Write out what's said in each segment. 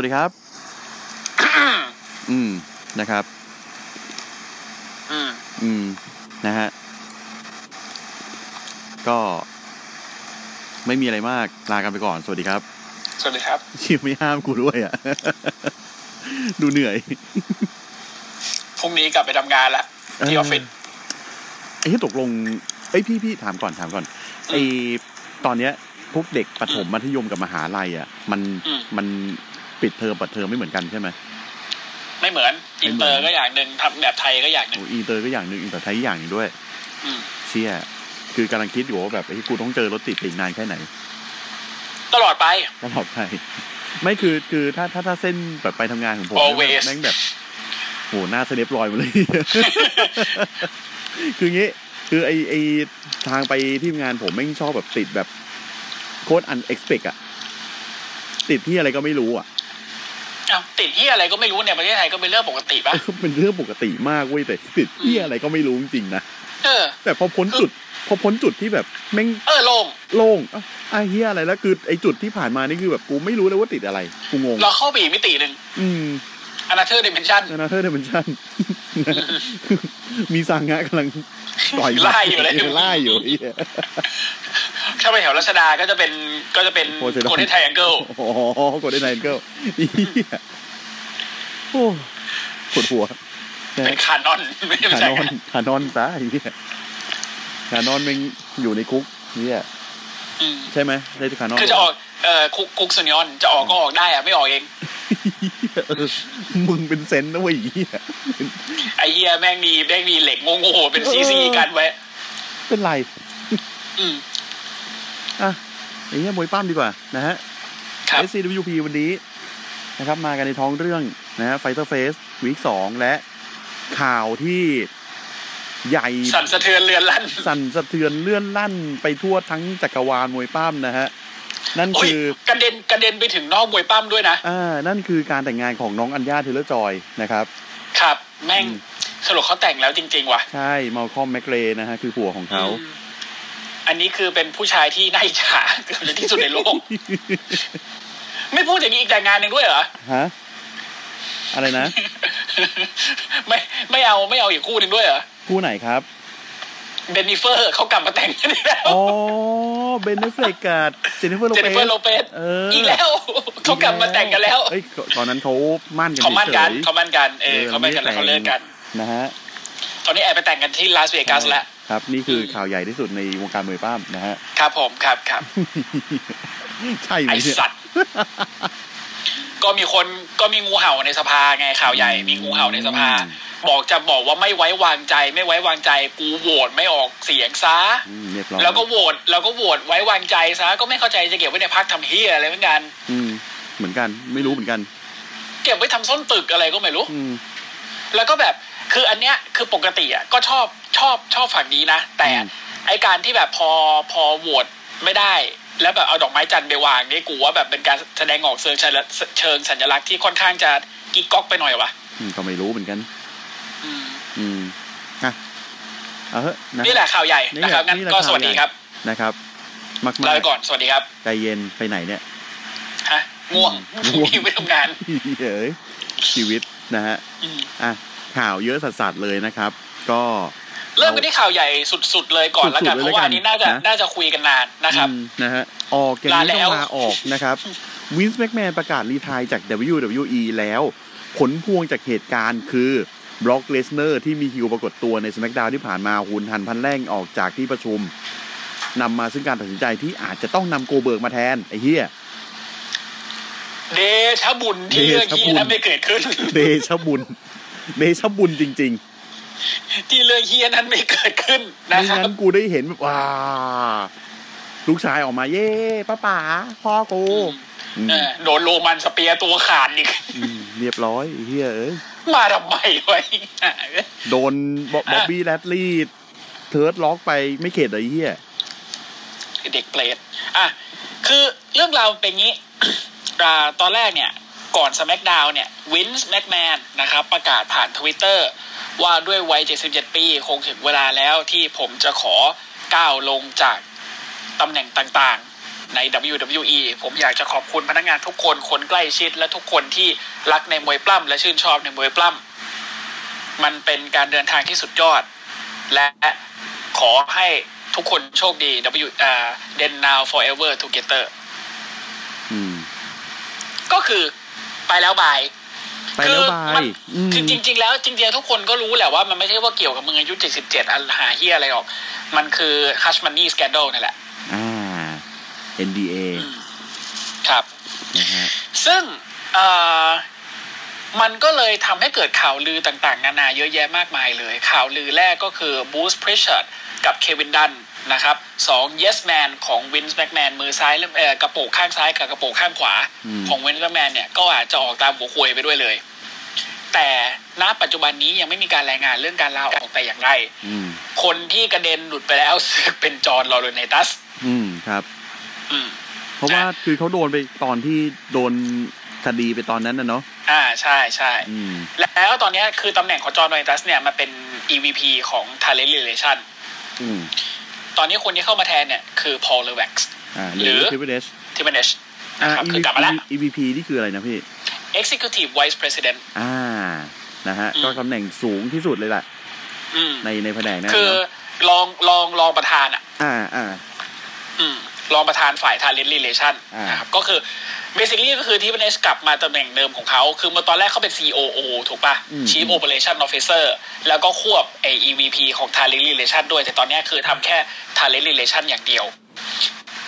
วัสดีครับ อืมนะครับอืมอืมนะฮะก็ ไม่มีอะไรมากลากันไปก่อน สวัสดีครับ สวัสดีครับชิมไม่ห้ามกูด้วยอะ ดูเหนื่อย พรุ่งนี้กลับไปทำงานแล้วที่ออฟฟิศไอ้ที่ตกลงไอ้ยพี่พี่ถามก่อนถามก่อนไอ้ตอนเนี้ยพวกเด็กประถมมัธยมกับมหาลัยอะ มันมัน ปิดเทอมเปิดเทอมไม่เหมือนกันใช่ไหมไม่เหมือนไม่เหมือนอินเตอนอร์ก็อย่างหนึ่งทำแบบไทยก็อย่างหนึ่งโอ้อินเตอร์ก็อย่างหนึ่งอินเตอร์ไทยอย่างหนึ่งด้วยอืมเชี่ยคือกำลังคิดอยู่ว่าแบบไอ้กูต้องเจอรถติดอีกนานแค่ไหน ตลอดไปตลอดไปไม่คือคือถ้าถ้าถ้าเส้นแบบไปทำงานของผม Always แม่งแบบโหหน้าสเนปลอยหมดเลย คืองี้ คือไอไอทางไปที่ทำงานผมแม่งชอบแบบติดแบบโคตรอันเอ็กซ์เพอะติดที่อะไรก็ไม่รู้อะอ้าว ติดที่อะไรก็ไม่รู้เนี่ยประเทศไทยก็เป็นเรื่องปกติปะเป็นเรื่องปกติมากเว้ยแต่ติดที่อะไรก็ไม่รู้จริงๆนะเออ แต่พอพ้นจุด พอพ้นจุดที่แบบแม่งเออโล่งโล่งเอ้าไอ้เฮียอะไรแล้วคือไอ้จุดที่ผ่านมานี่คือแบบกูไม่รู้เลยว่าติดอะไรกูงงเราเข้าไปอีกมิติหนึ่งอืม อนาเธอร์ดิเมนชั่นนาเธอร์เดเมนชั่นมีสังงะกำลังต่อยไล่อยู่เลยไล่อยู่ไอ้เหี้ยเข้าไปแถวรัชดาก็จะเป็นก็จะเป็น Poseidon โคเดนไทแองเกิลโอ้โหกดได้ไนเกิลเหี้ยโอ้ปวดหัว เป็นคานอนไม่คาใช่นอนคานอนซะไอ้เหี้ยคานอนมันอยู่ในคุกเนี่ยอืมใช่ไหมได้ที่คานอนคือจะออก เอ่อคุกคุกซุนยอนจะออกก็ออกได้อะไม่ออกเองเออมึงเป็นเซนนะเว้ยไอ้เหี้ยไอเฮียแม่งมีแม่งมีเหล็กโง่ๆเป็นซีซีกันไว้ เป็นไร อืมอะไอ้เหี้ยมวยปั้มดีกว่า นะฮะครับ SCWP วันนี้นะครับ มากันในท้องเรื่องนะฮะ Fighter Face วีคสองและข่าวที่ใหญ่ สั่นสะเทือนเรือนลั่น สั่นสะเทือนเลื่อนลั่นไปทั่วทั้งจักรวาลมวยปั้มนะฮะ นั่นโอ้ยคือกระเด็นกระเด็นไปถึงนอกมวยปั้มด้วยนะอ่านั่นคือการแต่งงานของน้องอัญญาเทเลอร์จอยนะครับ ครับ แม่งอืมสรุปเขาแต่งแล้วจริง ๆ ว่ะ ใช่มาคอมแมกเรนะฮะ คือผัวของเขาอืมอันนี้คือเป็นผู้ชายที่น่าอิจฉาเกือบจะที่สุดในโลก ไม่พูดอย่างนี้อีกแต่งงานหนึ่งด้วยเหรอ ฮะ อะไรนะ ไม่ไม่เอาไม่เอาอีกคู่หนึ่งด้วยเหรอ คู่ไหนครับ เบนนิเฟอร์เขากลับมาแต่งกันอีกแล้วอ๋อเบนเนฟเฟกกับเจนนิเฟอร์โลเจนเปนิเฟอร์โลเปสเอออีกแล้วเขากลับมาแต่งกันแล้วเอ้ยตอนนั้นเขามั่นกันเขามั่นกันฉยๆเขามั่นกันเออเขามั่นกันแล้วเขาเลิกกันนะฮะตอนนี้แอบไปแต่งกันที่ลาสเวกัสแล้วครับนี่คือข่าวใหญ่ที่สุดในวงการมวยปั้มนะฮะครับผมครับครับใช่ไหมไอเนี่ยสัตว์ ก็มีคนก็มีงูเห่าในสภาไงข่าวใหญ่ มีงูเห่าในสภา บอกจะบอกว่าไม่ไว้วางใจ ไม่ไว้วางใจกูโหวตไม่ออกเสียงซะอืมเรียบร้อยแล้วก็โหวตแล้วก็โหวตไว้วางใจซะก็ไม่เข้าใจจะเก็บไว้ในพักทำเฮียอะไรเหมือนกัน อืม เหมือนกันไม่รู้เหมือนกัน เก็บไว้ทำส้นตึกอะไรก็ไม่รู้อืมแล้วก็แบบคืออันเนี้ยคือปกติอะก็ชอบชอบชอบฝั่งนี้นะแต่อืมไอการที่แบบพอพอโหวตไม่ได้ แล้วแบบเอาดอกไม้จันทร์ไปวางนี่กูว่าแบบเป็นการแสดงออกเชิงชัญเชิงสัญลักษณ์ที่ค่อนข้างจะกิ๊กก๊อกไปหน่อยวะอืมก็ไม่รู้เหมือนกัน อืม อืมอะเอาเถอะนะนี่แหละข่าวใหญ่นี่นะครับแหละงั้นนี่แหละก็ข่าวสวัสดีใหญ่ครับนะครับมากลามาไปก่อนสวัสดีครับใจเย็นไปไหนเนี่ยฮะง่วงง่วงพรุ่งนี้ไปทำงานเฮ้ยชีวิตนะฮะอืมอะข่าวเยอะสัสๆเลยนะครับ ก็ เริ่มกันที่ข่าวใหญ่สุดๆเลยก่อนแล้วกันสุดๆเพเลยราะว่าแล้วกันอันนี้น่าจะนะน่าจะคุยกันนานนะครับอืมนะฮะออกอย่างนี้ลาแล้ต้อวงลาออกนะครับ Vince McMahon ประกาศ retire จาก WWE แล้ว ผลพวงจากเหตุการณ์คือ Brock Lesnar ที่มีคิวปรากฏตัวใน SmackDown ที่ผ่านมาหุนหันพลันแล่นออกจากที่ประชุมนำมาซึ่งการตัดสินใจที่อาจจะต้องนำ Goldberg มาแทน ไอ้เหี้ยเดชะบุญที่เรื่องที่นั้นไม่เกิดขึ้น เดชะบุญ เดชะบุญจริง ที่เรื่องเหี้ยนั้นไม่เกิดขึ้นๆนะไม่ครับงั้นกูได้เห็นแบบว่าลูกชายออกมาเย่ป้าป๋าพ่อกูอืมเออโดน Roman spear ตัวขาดอีกมเรียบร้อยไอ้เหี้ยเอ้ยมาทำไมวะโดนบ๊อบบ๊อบบี้แรดลีย์เทิร์ดล็อกไปไม่เข็ดเลยไอ้เฮียเด็กเปรตอะคือเรื่องราวเป็นงี้อ่าตอนแรกเนี่ย ก่อน SmackDown เนี่ย Vince McMahon นะครับประกาศผ่านทวิตเตอร์ว่าด้วยวัย 77 ปี คงถึงเวลาแล้วที่ผมจะขอก้าวลงจากตำแหน่งต่างๆ ใน WWE ผมอยากจะขอบคุณพนักงานทุกคนคนใกล้ชิด และทุกคนที่รักในมวยปล้ำและชื่นชอบในมวยปล้ำมันเป็นการเดินทางที่สุดยอด และขอให้ทุกคนโชคดี W อ่า then now forever together อืมก็คือ ไปแล้วบายไปแล้วบามัยนอืมคือจริง ๆ แล้วจริงๆทุกคนก็รู้แหละว่ามันไม่ใช่ว่าเกี่ยวกับมึงอายุ77อันหาเฮียอะไรหรอก มันคือ hush money scandal นั่นแหละ อ่า NDA ครับนะฮะซึ่งเอ่อมันก็เลยทำให้เกิดข่าวลือต่างๆ นานาเยอะแยะมากมายเลย ข่าวลือแรกก็คือบูส p ริชาร์ดกับเควินดัน นะครับสอง yes man ของวินส์แม็กแมนมือซ้ายและเอ่อกระโปรงข้างซ้ายกับกระโปรงข้างขวาอืมของ Vince McMahon เนี่ยก็อาจจะออกตามหัวควยไปด้วยเลย แต่ณปัจจุบันนี้ยังไม่มีการรายงานเรื่องการลาออกแต่อย่างไรอืมคนที่กระเด็นหลุดไปแล้วรู้สึกเป็น John Laurinaitis อืมครับอืมเพราะว่าคือเขาโดนไปตอนที่โดนคดีไปตอนนั้นนะเนาะอ่าใช่ใช่อืมแล้วตอนเนี้ยคือตำแหน่งของ John Laurinaitis เนี่ยมันเป็น EVP ของ Talent Relation อืม ตอนนี้คนที่เข้ามาแทนเนี่ยคือ Paul l e v e x อ่าหรือทริปเปิลเอชที่เป็น H อ่านะครับคือกลับมาแล้ว EVP นี่คืออะไรนะพี่ Executive Vice President อ่านะฮะอืมก็ตำแหน่งสูงที่สุดเลยแหละอืมในในแผนกนั้นคือเนาะรองรองรองประธานอะ อ่าอ่าอืม รองประธานฝ่าย Talent Relation อ่านนะครับก็คือ basically ก็คือที่เป็น H กลับมาตำแหน่งเดิมของเขา คือเมื่อตอนแรกเขาเป็น COO ถูกปะ Chief Operation Officer แล้วก็ควบไอ EVP ของ Talent Relation ด้วย แต่ตอนเนี้ยคือทำแค่ Talent Relation อย่างเดียว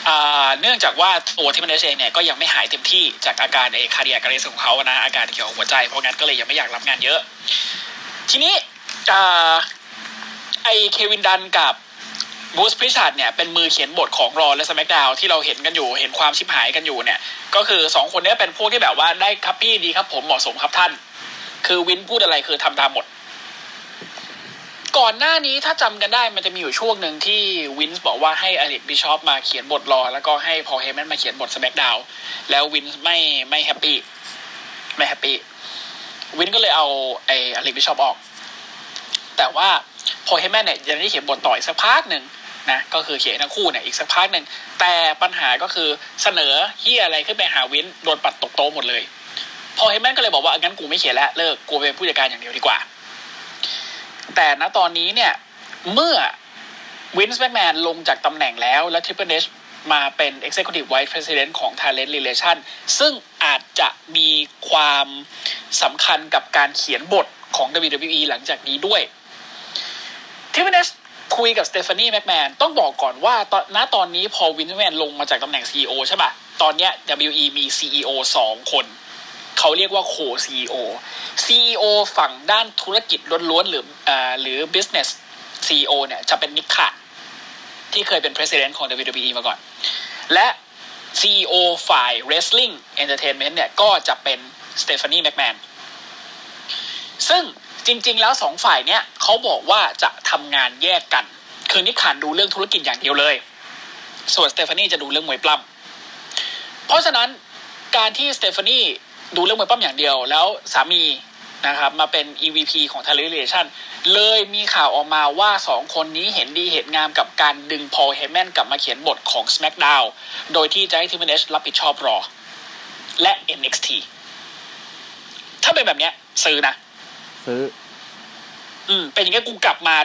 อ่าเนื่องจากว่าตัวที่มันเองเนี่ยก็ยังไม่หายเต็มที่จากอาการไอ้ cardiac arrest ของเขานะ อาการเกี่ยวกับหัวใจ เพราะงั้นก็เลยยังไม่อยากรับงานเยอะ ทีนี้อ่าไอ้ Kevin Dunn กับ Bruce Prichard เนี่ยเป็นมือเขียนบทของ Raw และ SmackDown ที่เราเห็นกันอยู่เห็นความชิบหายกันอยู่เนี่ย ก็คือสองคนนี้เป็นพวกที่แบบว่าได้ครับพี่ดีครับผมเหมาะสมครับท่าน คือวินพูดอะไรคือทำตามหมด ก่อนหน้านี้ถ้าจำกันได้มันจะมีอยู่ช่วงหนึ่งที่ Vince บอกว่าให้ Eric Bischoff มาเขียนบท Raw แล้วก็ให้ Paul Heyman มาเขียนบท SmackDown แล้ว Vince ไม่ไม่ happy ไม่ happy Vince ก็เลยเอาไอ้ Eric Bischoff ออก แต่ว่า Paul Heyman เนี่ยยังได้เขียนบทต่ออีกสักพักหนึ่ง นะก็คือเขียนทั้งคู่เนี่ยอีกสักพักหนึ่งแต่ปัญหาก็คือเสนอเหี้ยอะไรขึ้นไปหา Vince โดนปัดตกโต๊ะหมดเลย Paul Heyman ก็เลยบอกว่างั้นกูไม่เขียนแล้วเลิกกูเป็นผู้จัดการอย่างเดียวดีกว่า แต่ณตอนนี้เนี่ยเมื่อวินส์แมกแมนลงจากตำแหน่งแล้วและ Triple H มาเป็น Executive Vice President ของ Talent Relation ซึ่งอาจจะมีความสำคัญกับการเขียนบทของ WWE หลังจากนี้ด้วย Triple H คุยกับสเตฟานีแม็กแมนต้องบอกก่อนว่าตอนณตอนนี้พอวินแมนลงมาจากตำแหน่ง CEO ใช่ปะตอนเนี้ย WE มี CEO สองคน เขาเรียกว่าโค CEO CEO ฝั่งด้านธุรกิจล้วนๆ หรืออ่าหรือ business CEO เนี่ยจะเป็นนิกขาที่เคยเป็น president ของ WWE มาก่อน และ CEO ฝ่าย wrestling entertainment เนี่ยก็จะเป็นสเตฟานีแม็กแมนซึ่ง จริง ๆ แล้วสองฝ่ายเนี้ยเขาบอกว่าจะทำงานแยกกัน คือนิกขานดูเรื่องธุรกิจอย่างเดียวเลย ส่วนสเตฟานีจะดูเรื่องมวยปล้ำเพราะฉะนั้นการที่สเตฟานีดูเรื่องมวยปล้ำอย่างเดียว แล้วสามีนะครับมาเป็น EVP ของ Talent Relation เลยมีข่าวออกมาว่าสองคนนี้เห็นดีเห็นงามกับการดึงพอลเฮมแมนกลับมาเขียนบทของ SmackDown โดยที่จะให้ทีมเนชรับผิดชอบรอ และ NXT ถ้าเป็นแบบเนี้ยซื้อนะ ซื้อ อืม เป็นอย่างงี้กูกลับมา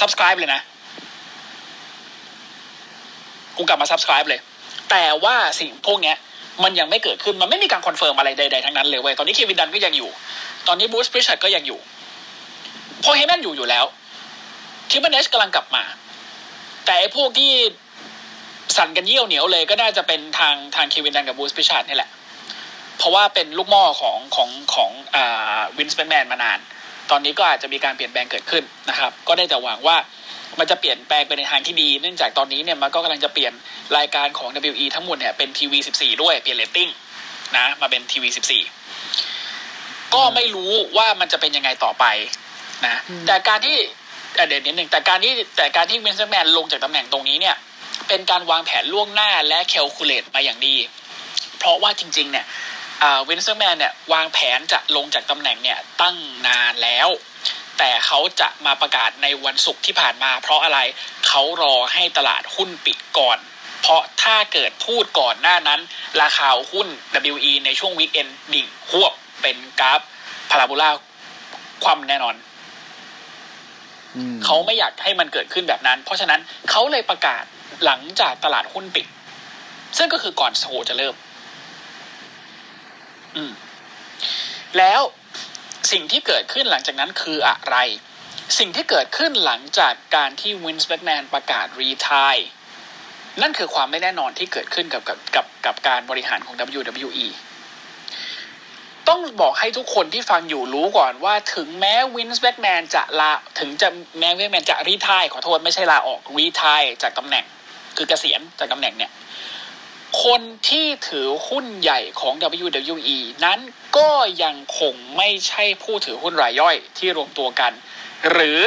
subscribe เลยนะ กูกลับมา subscribe เลย แต่ว่าสิ่งพวกเนี้ย มันยังไม่เกิดขึ้น มันไม่มีการ confirm อะไรใดๆทั้งนั้นเลยเว้ย ตอนนี้ Kevin Dunn ก็ยังอยู่ ตอนนี้ Bruce Prichard ก็ยังอยู่ Paul Heyman อยู่อยู่แล้ว Triple H กำลังกลับมา แต่ไอ้พวกที่สั่นกันเยี่ยวเหนียวเลยก็น่าจะเป็นทางทาง Kevin Dunn กับ Bruce Prichard นี่แหละ เพราะว่าเป็นลูกหม้อของของของอ่า Vince McMahon มานาน ตอนนี้ก็อาจจะมีการเปลี่ยนแปลงเกิดขึ้นนะครับ ก็ได้แต่หวังว่ามันจะเปลี่ยนแปลงไปในทางที่ดี เนื่องจากตอนนี้เนี่ยมันก็กำลังจะเปลี่ยนรายการของ WE ทั้งหมดเนี่ยเป็น TV-14 ด้วยเปลี่ยนเรตติ้งนะมาเป็น TV-14 ก็ไม่รู้ว่ามันจะเป็นยังไงต่อไปนะแต่การที่เดี๋ยวนิดหนึ่งแต่การที่แต่การที่ Vince McMahon ลงจากตำแหน่งตรงนี้เนี่ย เป็นการวางแผนล่วงหน้าและ calculate มาอย่างดี เพราะว่าจริง ๆ เนี่ย Vince McMahon เนี่ยวางแผนจะลงจากตำแหน่งเนี่ยตั้งนานแล้ว แต่เขาจะมาประกาศในวันศุกร์ที่ผ่านมา เพราะอะไรเขารอให้ตลาดหุ้นปิดก่อน เพราะถ้าเกิดพูดก่อนหน้านั้น ราคาหุ้น WE ในช่วงวีคเอนดิ่งหวบเป็นกราฟพาราโบลาความแน่นอนเขาไม่อยากให้มันเกิดขึ้นแบบนั้น เพราะฉะนั้นเขาเลยประกาศหลังจากตลาดหุ้นปิด ซึ่งก็คือก่อนโซจะเริ่มอืม แล้วสิ่งที่เกิดขึ้นหลังจากนั้นคืออะไร สิ่งที่เกิดขึ้นหลังจากการที่ Vince McMahon ประกาศ retire นั่นคือความไม่แน่นอนที่เกิดขึ้นกับกับกับกับการบริหารของ WWE ต้องบอกให้ทุกคนที่ฟังอยู่รู้ก่อนว่าถึงแม้ Vince McMahon จะลาถึงจะแม้ Vince McMahon จะ retire ขอโทษไม่ใช่ลาออก retire จากตำแหน่ง คือเกษียณจากตำแหน่งเนี่ย คนที่ถือหุ้นใหญ่ของ WWE นั้นก็ยังคงไม่ใช่ผู้ถือหุ้นรายย่อยที่รวมตัวกัน หรือ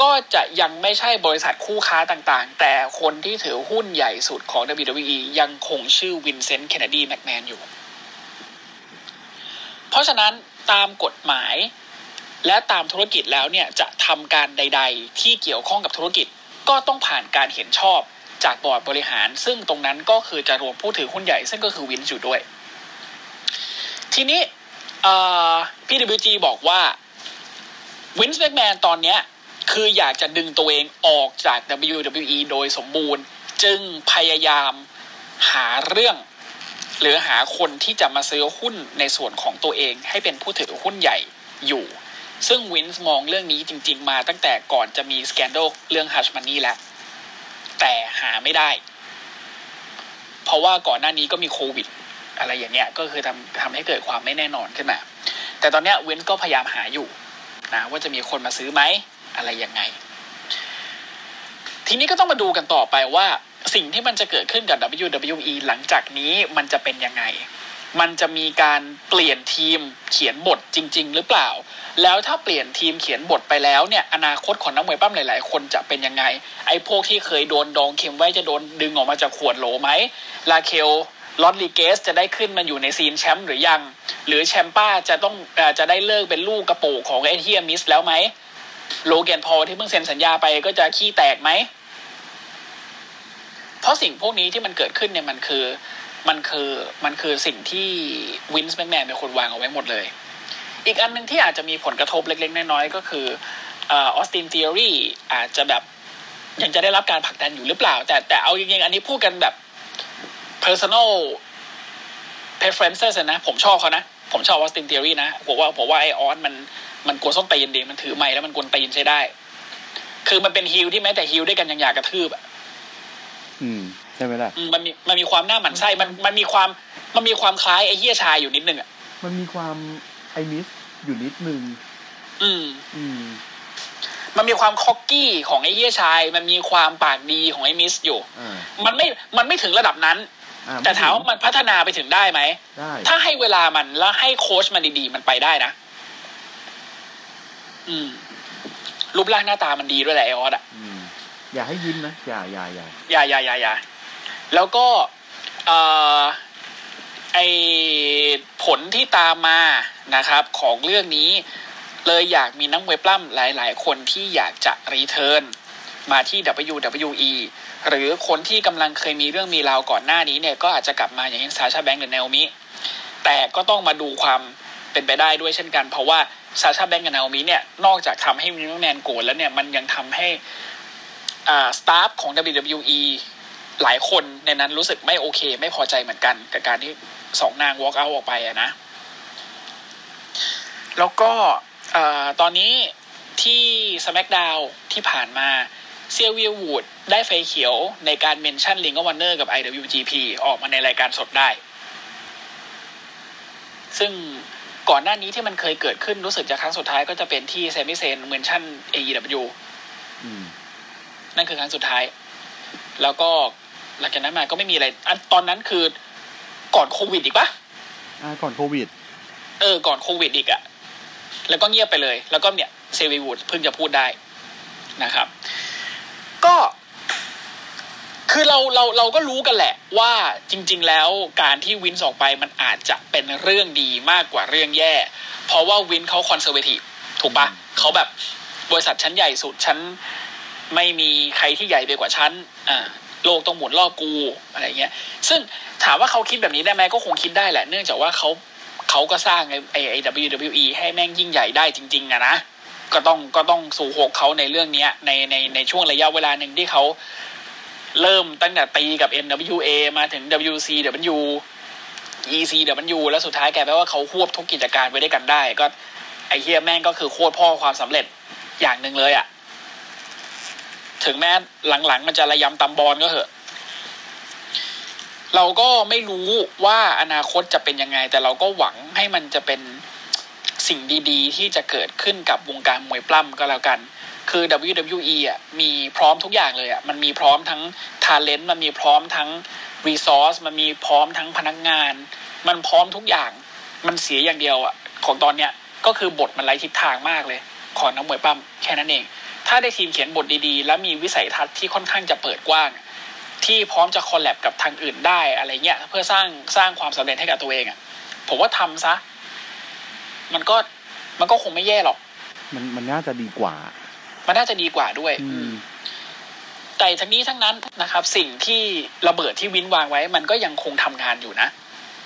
ก็จะยังไม่ใช่บริษัทคู่ค้าต่างๆ แต่คนที่ถือหุ้นใหญ่สุดของ WWE ยังคงชื่อวินเซนต์ เคนเนดีแมกแมนอยู่ เพราะฉะนั้นตามกฎหมายและตามธุรกิจแล้วเนี่ยจะทำการใด ๆ ที่เกี่ยวข้องกับธุรกิจก็ต้องผ่านการเห็นชอบ จากบอร์ดบริหาร ซึ่งตรงนั้นก็คือจะรวมผู้ถือหุ้นใหญ่ ซึ่งก็คือวินอยู่ด้วย ทีนี้พี่ WG บอกว่าวินส์แมกแมนตอนเนี้ยคืออยากจะดึงตัวเองออกจาก WWE โดยสมบูรณ์ จึงพยายามหาเรื่อง หรือหาคนที่จะมาซื้อหุ้นในส่วนของตัวเองให้เป็นผู้ถือหุ้นใหญ่อยู่ ซึ่งวินส์มองเรื่องนี้จริง ๆ มาตั้งแต่ก่อนจะมีสแกนโดเรื่องฮัชมันนี่แล้ว แต่หาไม่ได้ เพราะว่าก่อนหน้านี้ก็มีโควิด อะไรอย่างเงี้ย ก็คือทำทำให้เกิดความไม่แน่นอนขึ้นมา แต่ตอนเนี้ยเว้นก็พยายามหาอยู่นะว่าจะมีคนมาซื้อไหมอะไรยังไง ทีนี้ก็ต้องมาดูกันต่อไปว่าสิ่งที่มันจะเกิดขึ้นกับ WWE หลังจากนี้มันจะเป็นยังไง มันจะมีการเปลี่ยนทีมเขียนบทจริง ๆ หรือเปล่า แล้วถ้าเปลี่ยนทีมเขียนบทไปแล้วเนี่ยอนาคตของนักมวยปล้ำหลาย ๆ คนจะเป็นยังไง ไอ้พวกที่เคยโดนดองเค็มไว้จะโดนดึงออกมาจากขวดโหลไหม Raquel Rodriguez จะได้ขึ้นมาอยู่ใน scene แชมป์หรือยัง หรือ Ciampa จะต้องจะได้เลิกเป็นลูกกระโปกของไอ้ The Miz แล้วไหม Logan Paul ที่เพิ่งเซ็นสัญญาไปก็จะขี้แตกไหม เพราะสิ่งพวกนี้ที่มันเกิดขึ้นเนี่ยมันคือ มันคือมันคือสิ่งที่ Vince McMahon เป็นคนวางเอาไว้หมดเลย อีกอันหนึ่งที่อาจจะมีผลกระทบเล็ก ๆ น้อยๆก็คือ Austin Theory อาจจะแบบยังจะได้รับการผลักดันอยู่หรือเปล่า แต่แต่เอาจริงๆอันนี้พูดกันแบบ personal preferences นะ ผมชอบเขานะ ผมชอบ Austin Theory นะผมว่าผมว่าไอ้ออสมันมันกวนส้นตีนดีมันถือไม้แล้วมันกวนตีนใช้ได้ คือมันเป็นฮิลที่แม้แต่ฮิลด้วยกันยังอยากกระทืบอะอืมใช่ไหมล่ะมันมีมันมีความหน้าหมันไส้มันมันมีความมันมีความคล้ายไอ้เฮียชายอยู่นิดนึงอะมันมีความ ไอมิสอยู่นิดนึง อืม อืม มันมีความคอกกี้ของไอ้เฮียชาย มันมีความปากดีของไอ้มิสอยู่ มันไม่ มันไม่ถึงระดับนั้น แต่ถามว่ามันพัฒนาไปถึงได้ไหมได้ถ้าให้เวลามันแล้วให้โค้ชมันดีๆ มันไปได้นะ อืม รูปร่างหน้าตามันดีด้วยแหละไอออสอะอย่าให้ยิ้มนะ อย่าอย่าอย่าอย่าอย่าอย่าอย่าแล้วก็ เอ่อ ไอผลที่ตามมานะครับของเรื่องนี้ เลยอยากมีนักมวยปล้ำหลาย ๆ คนที่อยากจะรีเทิร์นมาที่ WWE หรือคนที่กำลังเคยมีเรื่องมีราวก่อนหน้านี้เนี่ย ก็อาจจะกลับมาอย่างเช่นซาชาแบงค์หรือเนลมิแต่ก็ต้องมาดูความเป็นไปได้ด้วยเช่นกัน เพราะว่าซาชาแบงก์กับนาโอมิเนี่ย นอกจากทำให้ Vince McMahon โกรธแล้วเนี่ย มันยังทำให้อ่า staff ของ WWE หลายคนในนั้นรู้สึกไม่โอเค ไม่พอใจเหมือนกันกับการที่ สองนาง walk out ออกไปอะนะ แล้วก็ตอนนี้ที่ SmackDown ที่ผ่านมา Xavier Woods ได้ไฟเขียวในการ mention Ring of Honor กับ IWGP ออกมาในรายการสดได้ ซึ่งก่อนหน้านี้ที่มันเคยเกิดขึ้นรู้สึกจะครั้งสุดท้ายก็จะเป็นที่ Sami Zayn mention AEW อืมนั่นคือครั้งสุดท้าย แล้วก็หลังจากนั้นมาก็ไม่มีอะไร อันตอนนั้นคือ ก่อนโควิดอีกปะอ่าก่อนโควิด เออ ก่อนโควิดอีกอะแล้วก็เงียบไปเลย แล้วก็เนี่ย Xavier Woods เพิ่งจะพูดได้นะครับ ก็คือเราเราเราก็รู้กันแหละว่าจริง ๆ แล้วการที่วินส์ออกไปมันอาจจะเป็นเรื่องดีมากกว่าเรื่องแย่ เพราะว่าวินเขาคอนเซอร์เวทีฟถูกปะเขาแบบบริษัทชั้นใหญ่สุดชั้นไม่มีใครที่ใหญ่ไปกว่าชั้นอ่า โลกต้องหมุนรอบกูอะไรเงี้ย ซึ่งถามว่าเขาคิดแบบนี้ได้ไหมก็คงคิดได้แหละ เนื่องจากว่าเขาเขาก็สร้างไอ้ไอ้ไอ้ WWE ให้แม่งยิ่งใหญ่ได้จริงๆอะนะก็ต้องก็ต้องสู่หกเขาในเรื่องเนี้ยในในในช่วงระยะเวลาหนึ่งที่เขาเริ่มตั้งแต่ตีกับ NWA มาถึง WCW ECW แล้วสุดท้ายแกลายเป็นว่าเขาควบทุกกิจการไว้ด้วยกันได้ ก็ไอเฮียแม่งก็คือโคตรพ่อความสำเร็จอย่างหนึ่งเลยอะ่ะ ถึงแม้หลังๆ มันจะระยำตำบอลก็เหอะ เราก็ไม่รู้ว่าอนาคตจะเป็นยังไง แต่เราก็หวังให้มันจะเป็นสิ่งดีๆ ที่จะเกิดขึ้นกับวงการมวยปล้ำก็แล้วกัน คือ WWE อะมีพร้อมทุกอย่างเลยอะมันมีพร้อมทั้ง talent มันมีพร้อมทั้ง resource มันมีพร้อมทั้งพนักงาน มันพร้อมทุกอย่าง มันเสียอย่างเดียวอะของตอนเนี้ยก็คือบทมันไร้ทิศทางมากเลย ของนักมวยปล้ำแค่นั้นเอง ถ้าได้ทีมเขียนบทดีๆ และมีวิสัยทัศน์ที่ค่อนข้างจะเปิดกว้าง ที่พร้อมจะคอลแลบกับทางอื่นได้อะไรเงี้ยเพื่อสร้างสร้างความสำเร็จให้กับตัวเองอะผมว่าทำซะ มันก็มันก็คงไม่แย่หรอก มันมันน่าจะดีกว่า มันน่าจะดีกว่าด้วย อืมแต่ทั้งนี้ทั้งนั้นนะครับ สิ่งที่ระเบิดที่วินวางไว้ มันก็ยังคงทำงานอยู่นะ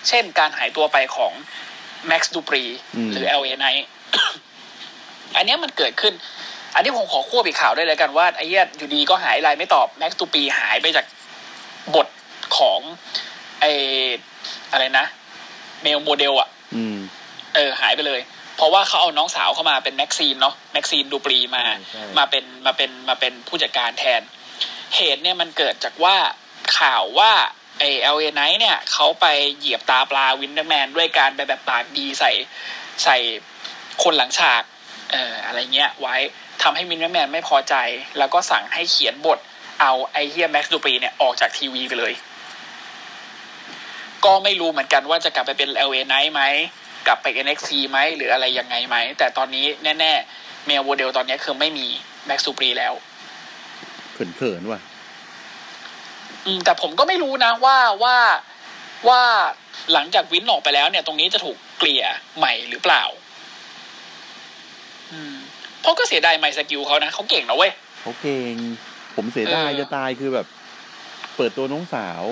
เช่นการหายตัวไปของแม็กซ์ดูปรีอืมหรือ LA Knight อันเนี้ยมันเกิดขึ้น อันนี้ผมขอควบอีกข่าวได้วยเลยกันว่าไอ้เหี้ยอยู่ดีก็หายไลน์ไม่ตอบแม็กซ์ดูปรีหายไปจากบทของไออะไรนะ Male Model อะอืมเออ หายไปเลย เพราะว่าเขาเอาน้องสาวเข้ามาเป็น Maxxine เนาะ Maxxine Dupri มาใช่มาเป็นมาเป็นมาเป็นผู้จัดการแทน เหตุเนี่ยมันเกิดจากว่าข่าวว่าไอเอลเอไนเนี่ยเขาไปเหยียบตาปลา Vince McMahon ด้วยการไปแบบปากดีใส่ใส่คนหลังฉาก เอ่ออะไรเงี้ยไว้ ทำให้ Vince McMahon ไม่พอใจ แล้วก็สั่งให้เขียนบทเอาไอ้เฮีย Max Dupri เนี่ยออกจากทีวีไปเลย ก็ไม่รู้เหมือนกันว่าจะกลับไปเป็น LA Knight ไหม กลับไป NXT ไหมหรืออะไรยังไงไหม แต่ตอนนี้แน่ๆ Male Model ตอนนี้คือไม่มี Max Dupri แล้วเขินเขินๆว่ะอืมแต่ผมก็ไม่รู้นะว่าว่าว่าหลังจากวินออกไปแล้วเนี่ย ตรงนี้จะถูกเกลี่ยใหม่หรือเปล่าอืม เพราะก็เสียดาย mic skill เขานะเขาเก่งนะเว้ยเขาเก่ง ผมเสียดายเออจะตายคือแบบ เปิดตัวน้องสาว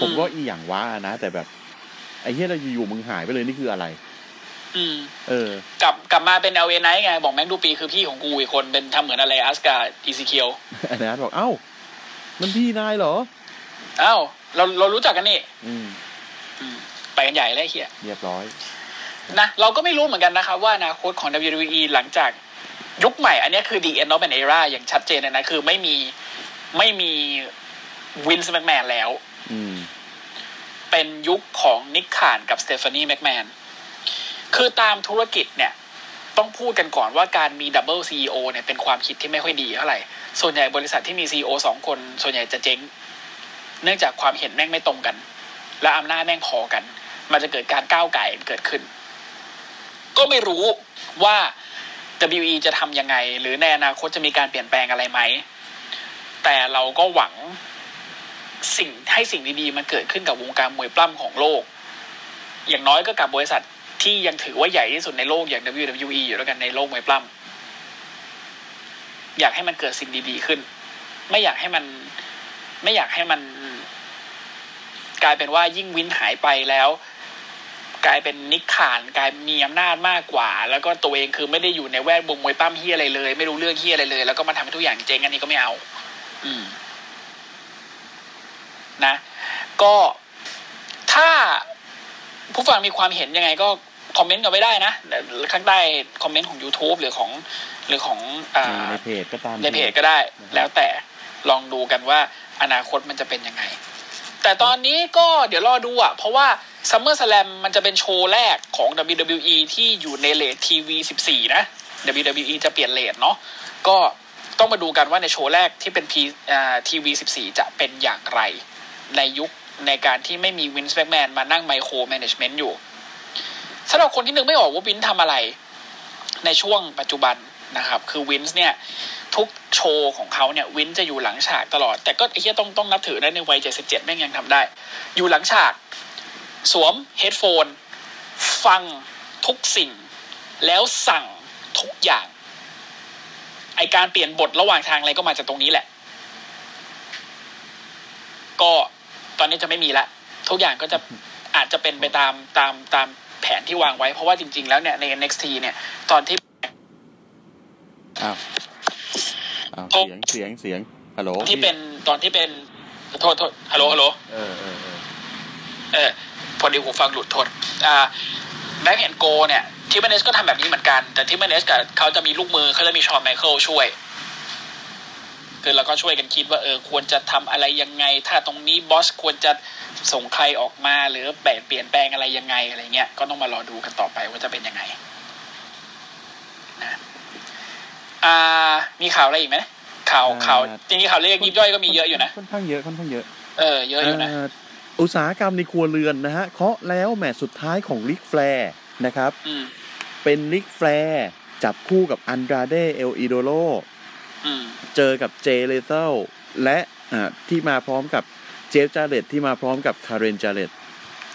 ผมอืมก็อีหยังว่านะ แต่แบบ ไอ้เหี้ยเราอยู่ๆมึงหายไปเลยนี่คืออะไร อืม เออ กลับกลับมาเป็น LA Knight ไง บอก Max Dupri คือพี่ของกูอีกคนเป็นทำเหมือน Elias กะ Ezekielอันนั้นบอกเอ้า มันพี่นายเหรออ้าวเราเรารู้จักกันนี่ อืมอืมไปกันใหญ่แล้วไอ้เหี้ยเรียบร้อยนะเราก็ไม่รู้เหมือนกันนะครับว่าอนาคตของ WWE หลังจาก ยุคใหม่ อันนี้คือ The End of an Era อย่างชัดเจนเลยนะ คือไม่มีไม่มี Vince McMahon แล้วอืมเป็นยุคของ Nick Khan กับ Stephanie McMahon คือตามธุรกิจเนี่ย ต้องพูดกันก่อนว่าการมี double CEO เนี่ยเป็นความคิดที่ไม่ค่อยดีเท่าไหร่ ส่วนใหญ่บริษัทที่มี CEO สองคน ส่วนใหญ่จะเจ๊ง เนื่องจากความเห็นแม่งไม่ตรงกัน และอำนาจแม่งพอกัน มันจะเกิดการก้าวไก่เกิดขึ้น ก็ไม่รู้ว่า WE จะทำยังไง หรือในอนาคตจะมีการเปลี่ยนแปลงอะไรไหม แต่เราก็หวังสิ่งให้สิ่งดีๆมันเกิดขึ้นกับวงการมวยปล้ำของโลก อย่างน้อยก็กับบริษัทที่ยังถือว่าใหญ่ที่สุดในโลกอย่าง WWE อยู่แล้วกันในโลกมวยปล้ำอยากให้มันเกิดสิ่งดีๆขึ้น ไม่อยากให้มัน ไม่อยากให้มัน กลายเป็นว่ายิ่งวินหายไปแล้ว กลายเป็นนิกขานกลายมีอำนาจมากกว่า แล้วก็ตัวเองคือไม่ได้อยู่ในแวดวงมวยปั้มเฮียอะไรเลย ไม่รู้เรื่องเฮียอะไรเลย แล้วก็มาทำให้ทุกอย่างเจ๊งอันนี้ก็ไม่เอา อืม นะ ก็ถ้าผู้ฟังมีความเห็นยังไง ก็คอมเมนต์กันไว้ได้นะเดี๋ยวข้างใต้คอมเมนต์ของ YouTube หรือของ หรือของอ่าในเพจก็ตามในเพจก็ได้ แล้วแต่ลองดูกันว่าอนาคตมันจะเป็นยังไง แต่ตอนนี้ก็เดี๋ยวรอดูอะ เพราะว่า Summer Slam มันจะเป็นโชว์แรกของ WWE ที่อยู่ในเลททีวี14 นะ WWE จะเปลี่ยนเรตเนาะก็ต้องมาดูกันว่าในโชว์แรกที่เป็น PTV สิบสี่จะเป็นอย่างไร ในยุคในการที่ไม่มี Vince McMahon มานั่ง micromanagement อยู่สำหรับคนที่นึกไม่ออกว่าวินทำอะไร ในช่วงปัจจุบัน นะครับ คือวินส์เนี่ยทุกโชว์ของเขาเนี่ยวินจะอยู่หลังฉากตลอด แต่ก็ไอ้เหี้ยต้องต้องนับถือได้ในวัยเจ็ดสิบเจ็ดแม่งยังทำได้ อยู่หลังฉาก สวมเฮดโฟน ฟังทุกสิ่ง แล้วสั่งทุกอย่าง ไอการเปลี่ยนบทระหว่างทางอะไรก็มาจากตรงนี้แหละ ก็ตอนนี้จะไม่มีละทุกอย่างก็จะอาจจะเป็นไปตามตามตามแผนที่วางไว้ เพราะว่าจริง ๆ แล้วเนี่ยใน NXT เนี่ยตอนที่ อ้าวอ้าวโทรเสียงเสียงเสียงฮัลโหลที่เป็นตอนที่เป็นโทษโทษฮัลโหลฮัลโหลเออเออเออเออพอดีหูฟังหลุดโทษอ่า Black and Gold เนี่ย Triple H ก็ทำแบบนี้เหมือนกัน แต่ทิมเนสกับเขาจะมีลูกมือเขาจะมี Shawn Michaels ช่วยคือเราก็ช่วยกันคิดว่าเออควรจะทำอะไรยังไง ถ้าตรงนี้บอสควรจะส่งใครออกมาหรือแปรเปลี่ยนแปลงอะไรยังไงอะไรเงี้ยก็ต้องมารอดูกันต่อไปว่าจะเป็นยังไงนะ อ่า มีข่าวอะไรอีกไหมข่าวข่าวจริงๆข่าวเรียกยิบย่อยก็มีเยอะอยู่นะค่อนข้างเยอะค่อนข้างเยอะเออเยอะอยู่นะาอุตสาหกรรมในครัวเรือนนะฮะเคาะแล้วแมตช์สุดท้ายของ Ric Flair นะครับอืมเป็นลิกแฟร์จับคู่กับ Andrade El Idolo อืมเจอกับ Jay Lethal และอ่าที่มาพร้อมกับ Jeff Jarrett ที่มาพร้อมกับ Karen Jarrett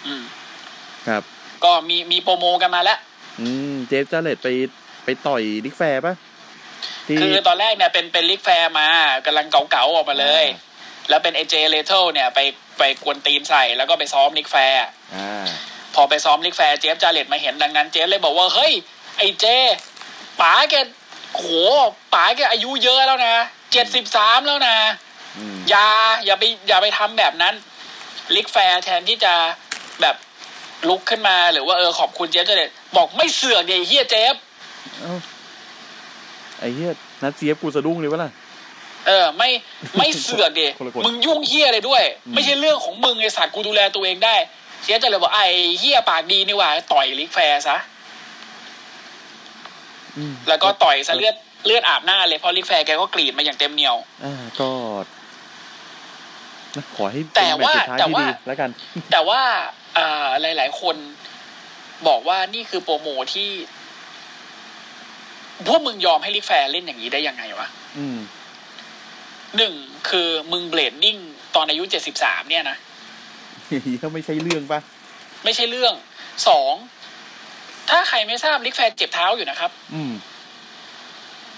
อืมครับ ก็มีมี promo กันมาแล้ว อืม Jeff Jarrett ไปไปต่อย Ric Flair ปะที่ คือตอนแรกเนี่ยเป็นเป็น Ric Flair มากำลังเก่าๆออกมาเลย แล้วเป็นไอ้ Jay Lethal เนี่ยไปไปกวนตีนใส่แล้วก็ไปซ้อม Ric Flairอ่าพอไปซ้อม Ric Flair Jeff Jarrett มาเห็นดังนั้นเจฟเลยบอกว่า เฮ้ย ไอ้เจป๋าแกโหป๋าแกอายุเยอะแล้วนะเจ็ดสิบสามแล้วนะอืมอย่าอย่าไปอย่าไปทำแบบนั้น Ric Flair แทนที่จะแบบลุกขึ้นมาหรือว่าเออขอบคุณ Jeff Jarrett บอกไม่เสือกเดี๋ยวเฮียเจฟเอ้า ไอ้เหี้ยนัดเสียบกูสะดุ้งเลยวะล่ะเออ ไม่ไม่เสือกดิคนละคนมึงยุ่งเฮียอะไรด้วยอืมไม่ใช่เรื่องของมึงไอ้สัตว์กูดูแลตัวเองได้ เสียใจเลยบอกไอ้เหี้ยปากดีนี่หว่า ต่อย Ric Flair ซะอืมแล้วก็ต่อยซะเลือดเลือดอาบหน้าเลยเพราะ Ric Flair แกก็กรีดมาอย่างเต็มเหนียวอ่าก็นะขอให้เป็นแต่ว่ามตช์สุดท้ายแต่ที่ว่าดีแล้วกัน แต่ว่าอ่าหลาย ๆ คนบอกว่านี่คือ promo ที่ พวกมึงยอมให้ Ric Flair เล่นอย่างนี้ได้ยังไงวะอืมหนึ่งคือมึง blading ตอนอายุเจ็ดสิบสามเนี่ยนะถ้าไม่ใช่เรื่องปะไม่ใช่เรื่องสองถ้าใครไม่ทราบ Ric Flair เจ็บเท้าอยู่นะครับ อืม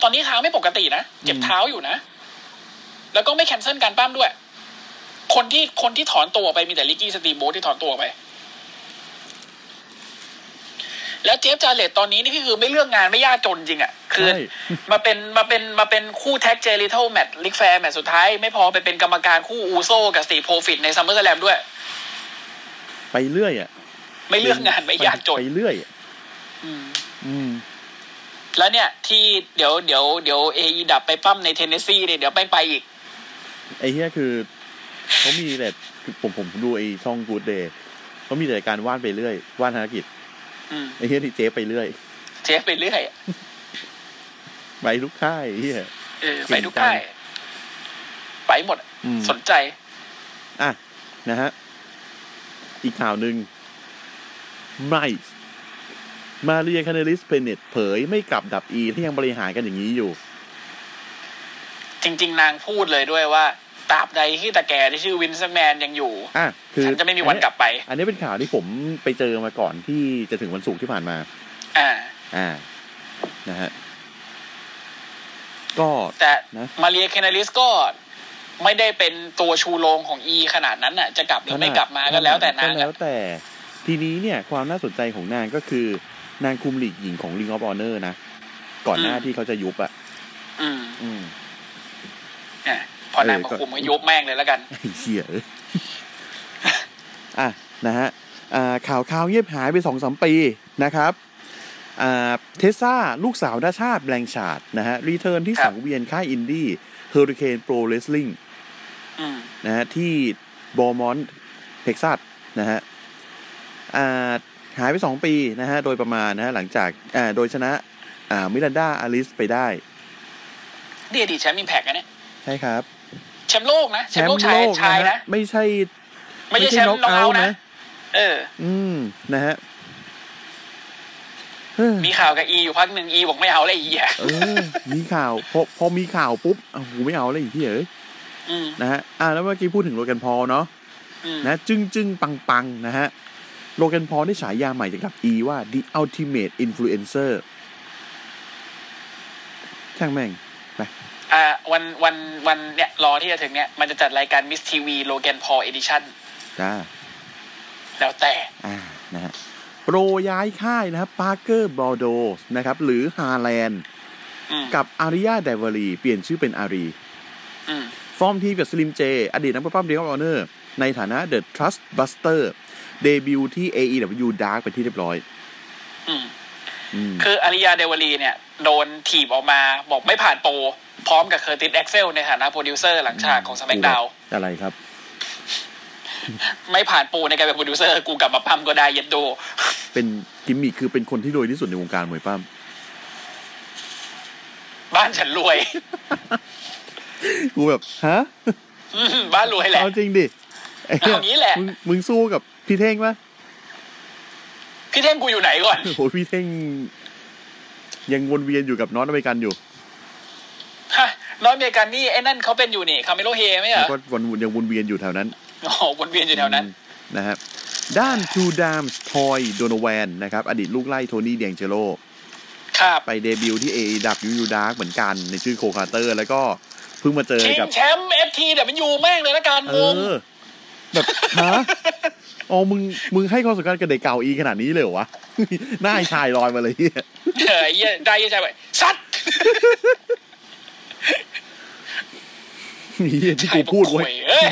ตอนนี้เท้าไม่ปกตินะเจ็บเท้าอยู่นะ แล้วก็ไม่ cancel การปล้ำด้วย คนที่คนที่ถอนตัวไปมีแต่ Ricky Steamboat ที่ถอนตัวไป แล้ว Jeff Jarrett ตอนนี้นี่คือไม่เลือกงานไม่ยากจนจริงอะ่ะ คือใช่มาเป็นมาเป็นมาเป็นคู่ tag Jay Lethal แมตช์ Ric Flair แมตช์สุดท้าย ไม่พอไปเป็นกรรมการคู่ Uso กับ Street Profits ใน SummerSlam ด้วย ไปเรื่อยอะ ไม่เลือกงานไม่ยากจนไปเรื่อยอะอืมอืมแล้วเนี่ยที่เดี๋ยวเดี๋ยวเดี๋ยวเอดับไปปล้ำในเทนเนสซีเนี่ยเดี๋ยวไปไปอีก ไอ้เหี้ยคือเขามีแต่คือผมผมดูไอ้ช่องกูดเดย์เขามีแต่การว่านไปเรื่อยว่านธนกิจอืม ไอ้เหี้ยที่เจ๊ไปเรื่อย Jeff ไปเรื่อยอะไปทุกค่ายไอ้เหี้ยเออไปทุกค่าย ไปหมดอะอืมสนใจ อะ นะฮะ อีกข่าวหนึ่งไมค์ Maria Kanellis Bennett เผยไม่กลับดับอีที่ยังบริหารกันอย่างนี้อยู่ จริง ๆ นางพูดเลยด้วยว่า ตราบใดที่ตาแกที่ชื่อ Vince McMahon ยังอยู่อะคือฉันจะไม่มีวันกลับไป อันนี้เป็นข่าวที่ผมไปเจอมาก่อนที่จะถึงวันศุกร์ที่ผ่านมา อ่า อ่า นะฮะ ก็แต่นะมาเรียเคนลิสก็ไม่ได้เป็นตัวชูโรงของอีขนาดนั้นน่ะ จะกลับหรือไม่กลับมาก็แล้วแต่นางก็แล้วอะแต่ ทีนี้เนี่ย ความน่าสนใจของนางก็คือนางคุมหลีกหญิงของ Ring of Honor นะ ก่อนหน้าที่เขาจะยุบอะ อืม อืมอะ พอนางมาเออก็คุมก็ยุบแม่งเลยแล้วกันไอ้เชี่ยเอ้ยอะนะฮะอ่าข่าวข่าวเงียบหายไปสองสามปีนะครับอ่า Tessa ลูกสาวนาชาติ Blanchard นะฮะ return ที่ครับสังเวียนค่าย indie Hurricane Pro Wrestling อืมนะฮะ ที่ Beaumont Texas นะฮะอ่าหายไปสองปีนะฮะ โดยประมาณนะฮะ หลังจากอ่าโดยชนะอ่ามิรันดาอาลิสไปได้ดีอดีตแชมป์อิมแพกนะเนี่ย ใช่ครับ แชมป์โลกนะแชมป์โลกชายชายฮนะไม่ใช่ ไม่ใช่แชมป์น็อกเอาท์นะเออ อืมนะฮะเฮ้ยมีข่าวกับอีอยู่พักหนึ่งอีบอกไม่เอาเลยไอ้เหี้ยเออมีข่าวพอพอมีข่าวปุ๊บอ้าวกูไม่เอาเลยไอ้ที่เอ้ยอืมนะฮะอ่าแล้วเมื่อกี้พูดถึงโลแกนพอลเนาะอืมนะจึ้งจึ้งปังปังนะฮะLogan Paul ได้ฉายาใหม่จากดับอีว่า the ultimate influencer ช่างแม่ง อ่าวันวันวันเนี่ย Raw ที่จะถึงเนี่ย มันจะจัดรายการ Miz TV Logan Paul editionจ้าแล้วแต่อ่านะฮะโปรย้ายค่ายนะครับปาร์เกอร์บอ d โดนะครับ หรือ Harland อืมกับ Ariya Daivari เปลี่ยนชื่อเป็น Ari อืมฟอร์มทีมกับ Slim J อดีตนักปั้มเดียร์ออเนอร์ในฐานะ The Trust Buster debut ที่ AEW Dark ไปนที่เรียบร้อยอืมอืมคือ Ariya Daivari เนี่ย โดนถีบออกมาบอกไม่ผ่านโปร พร้อมกับ Curtis Axel ในฐานะโปรดิวเซอร์หลังฉากของส m ม k ดาวอะไรครับ ไม่ผ่านโปรในการเป็นโปรดิวเซอร์ กูกลับมาปล้ำก็ได้เย็ดโด เป็นกิมมิคคือเป็นคนที่รวยที่สุดในวงการมวยปล้ำบ้านฉันรวย กูแบบฮะอืมบ้านรวยแหละเอาจริงดิไอ้เหี้ยเอางี้แหละมึงมึงสู้กับพี่เท่งปะพี่เท่งกูอยู่ไหนก่อนโอ้ยพี่เท่งยังวนเวียนอยู่กับน้องอเมริกันอยู่ฮะ น้อยอเมริกันนี่ไอ้นั่นเขาเป็นอยู่นี่คาเมโลเฮไหมเหรแล้อวก็วนยังวนเวียนอยู่แถวนั้นโอ้โหวนเวียนอยู่แถวนั้นนะฮะด้านทูดามส์ทอยโดโนแวนนะครับอดีตลูกไล่โทนี่เดียงเจโรครับไปเดบิวต์ที่ AEW Dark เหมือนกันในชื่อโคคาเตอร์ แล้วก็เพิ่งมาเจอชิงกับแชมป์เอฟทีแต่มันอยู่แม่งเลยละกันเองงอแบบฮะอ๋อมึงมึงให้ความสำคัญกับเด็กเก่าอีขนาดนี้เลยเหรอวะหน้าไอ้ชายลอยมาเลยเหี้ยเออไอ้เหี้ยได้เหี้ยังใจไปซัด เหี้ยที่กูพูดไว้เอ้ย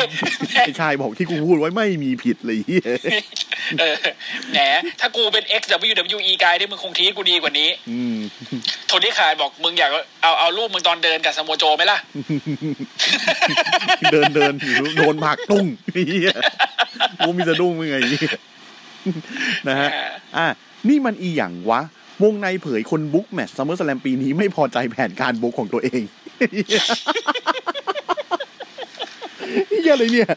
ไอ้ชายบอกที่กูพูดไว้ไม่มีผิดเลยเหี้ยเออแหนถ้ากูเป็น XWWE กายได้มึงคงทีกูดีกว่านี้อืมโทนี่ขายบอกมึงอยากเอาเอารูปมึงตอนเดินกับสโมโจไหมล่ะ เดินเดินอยู่โดนผลักตุ้งเหี้ยกูมีสะดุ้งมึงไงเหี้ยนะฮะ อะนี่มันอีหยังวะ วงในเผยคนบุ๊กแมตช์ซัมเมอร์สแลมปีนี้ไม่พอใจแผนการบุ๊กของตัวเอง เหี้ยอะไรเนี่ย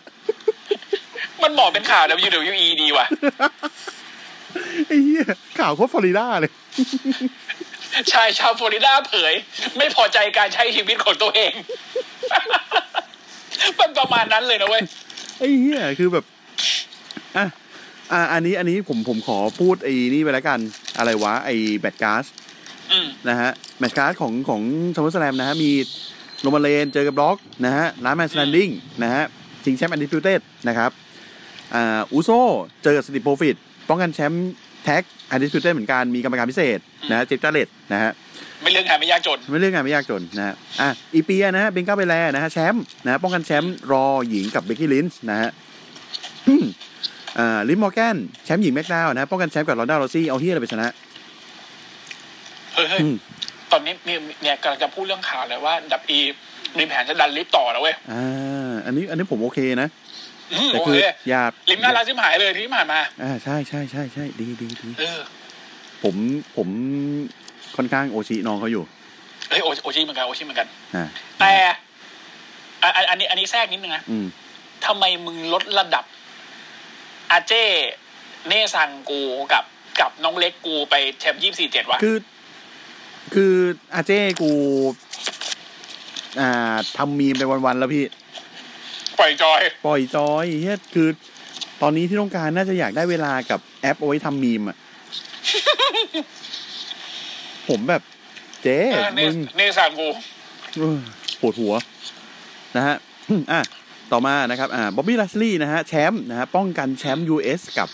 มันบอกเป็นข่าว WWE ดีว่ะไอ้เหี้ยข่าวโคตรฟลอริดาเลย ชายชาวฟลอริดาเผย ไม่พอใจการใช้ชีวิตของตัวเอง มันประมาณนั้นเลยนะเว้ย ไอ้เหี้ยคือแบบ อะอะอันนี้อันนี้ผมผมขอพูดไอ้นี่ไปแล้วกัน อะไรวะ ไอ้ match card อืม นะฮะ match card ของของSummerSlam นะฮะมี Roman Reigns เจอกับ Brock นะฮะ Last Man Standing นะฮะชิงแชมป์ Undisputed นะครับอ่า Uso เจอกับ Street Profits ป้องกันแชมป์ tag Undisputed เหมือนกันมีกรรมการพิเศษนะฮะ Jeff Jarrett นะฮะไม่เลือกงานไม่ยากจน ไม่เลือกงานไม่ยากจนนะฮะอะอีเปียนะฮะ Bianca Belair นะฮะแชมป์นะฮะป้องกันแชมป์ Raw หญิงกับ Becky Lynch นะฮะอ่า Liv Morgan แชมป์หญิง SmackDown นะฮะป้องกันแชมป์กับ Ronda Rousey เอาเหี้ยอะไรไปชนะ เฮ้ยเฮ้ยอืมตอนนี้มีเนี่ยกำลังจะพูดเรื่องข่าวเลยว่า ดับอีมีแผนจะดันลิฟต์ต่อนะเว้ยอ่าอันนี้อันนี้ผมโอเคนะอืมแต่โอคืเคออย่าลิฟต์น่ารักที่หายเลยที่ผ่านมาอ่าใช่ใช่ใช่ใช่ดีดีดีเออผมผมค่อนข้างโอชิน้องเขาอยู่เฮ้ยโอโอชิเหมือนกันโอชิเหมือนกันอ่าแต่อะอันอันนี้อันนี้แทรกนิดนึงนะอืมทำไมมึงลดระดับ อาเจ้เน่ซังกูกับกับน้องเล็กกูไปแชมป์ยี่สี่เจ็ดวะคือ คืออาเจ้กู อ่าทำมีมไปวัน ๆ แล้วพี่ ปล่อยจอย ปล่อยจอยเฮียคือ ตอนนี้ที่ต้องการน่าจะอยากได้เวลากับแอปเอาไว้ทำมีมอะ ผมแบบ เจ๊เออเน่มึงเน่ซังกู เออปวดหัว นะฮะ อะ ต่อมานะครับ อ่า Bobby Lashley นะฮะ แชมป์นะฮะ ป้องกันแชมป์ US กับ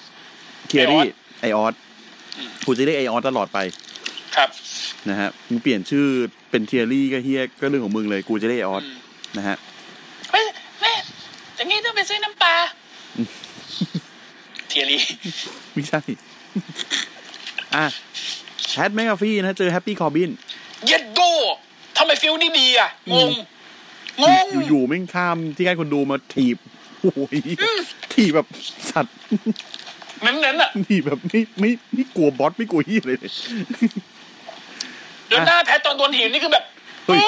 Theory ไอ้ออสกูจะเรียกไอ้ออสตลอดไป ครับนะฮะมึงเปลี่ยนชื่อเป็น Theory ก็เหี้ยก็เรื่องของมึงเลยกูจะเรียกไอ้ออสอืมนะฮะเฮ้ยแม่อย่างงี้ต้องไปซื้อน้ำปลา Theoryไม่ใช่ อะ Pat McAfee นะฮะเจอ Happy Corbinเย็ดโดทำไม feel นี่ดีอะงงงงอยู่ๆแม่งข้ามที่ใกล้คนดูมาถีบโอ้ยถีบแบบสัตว์เน้นๆอะถีบแบบไม่ไม่ไม่กลัวบอสไม่กลัวเหี้ยเลย เลยเดินหน้า Pat ตอนโดนถีบนี่คือแบบเฮ้ย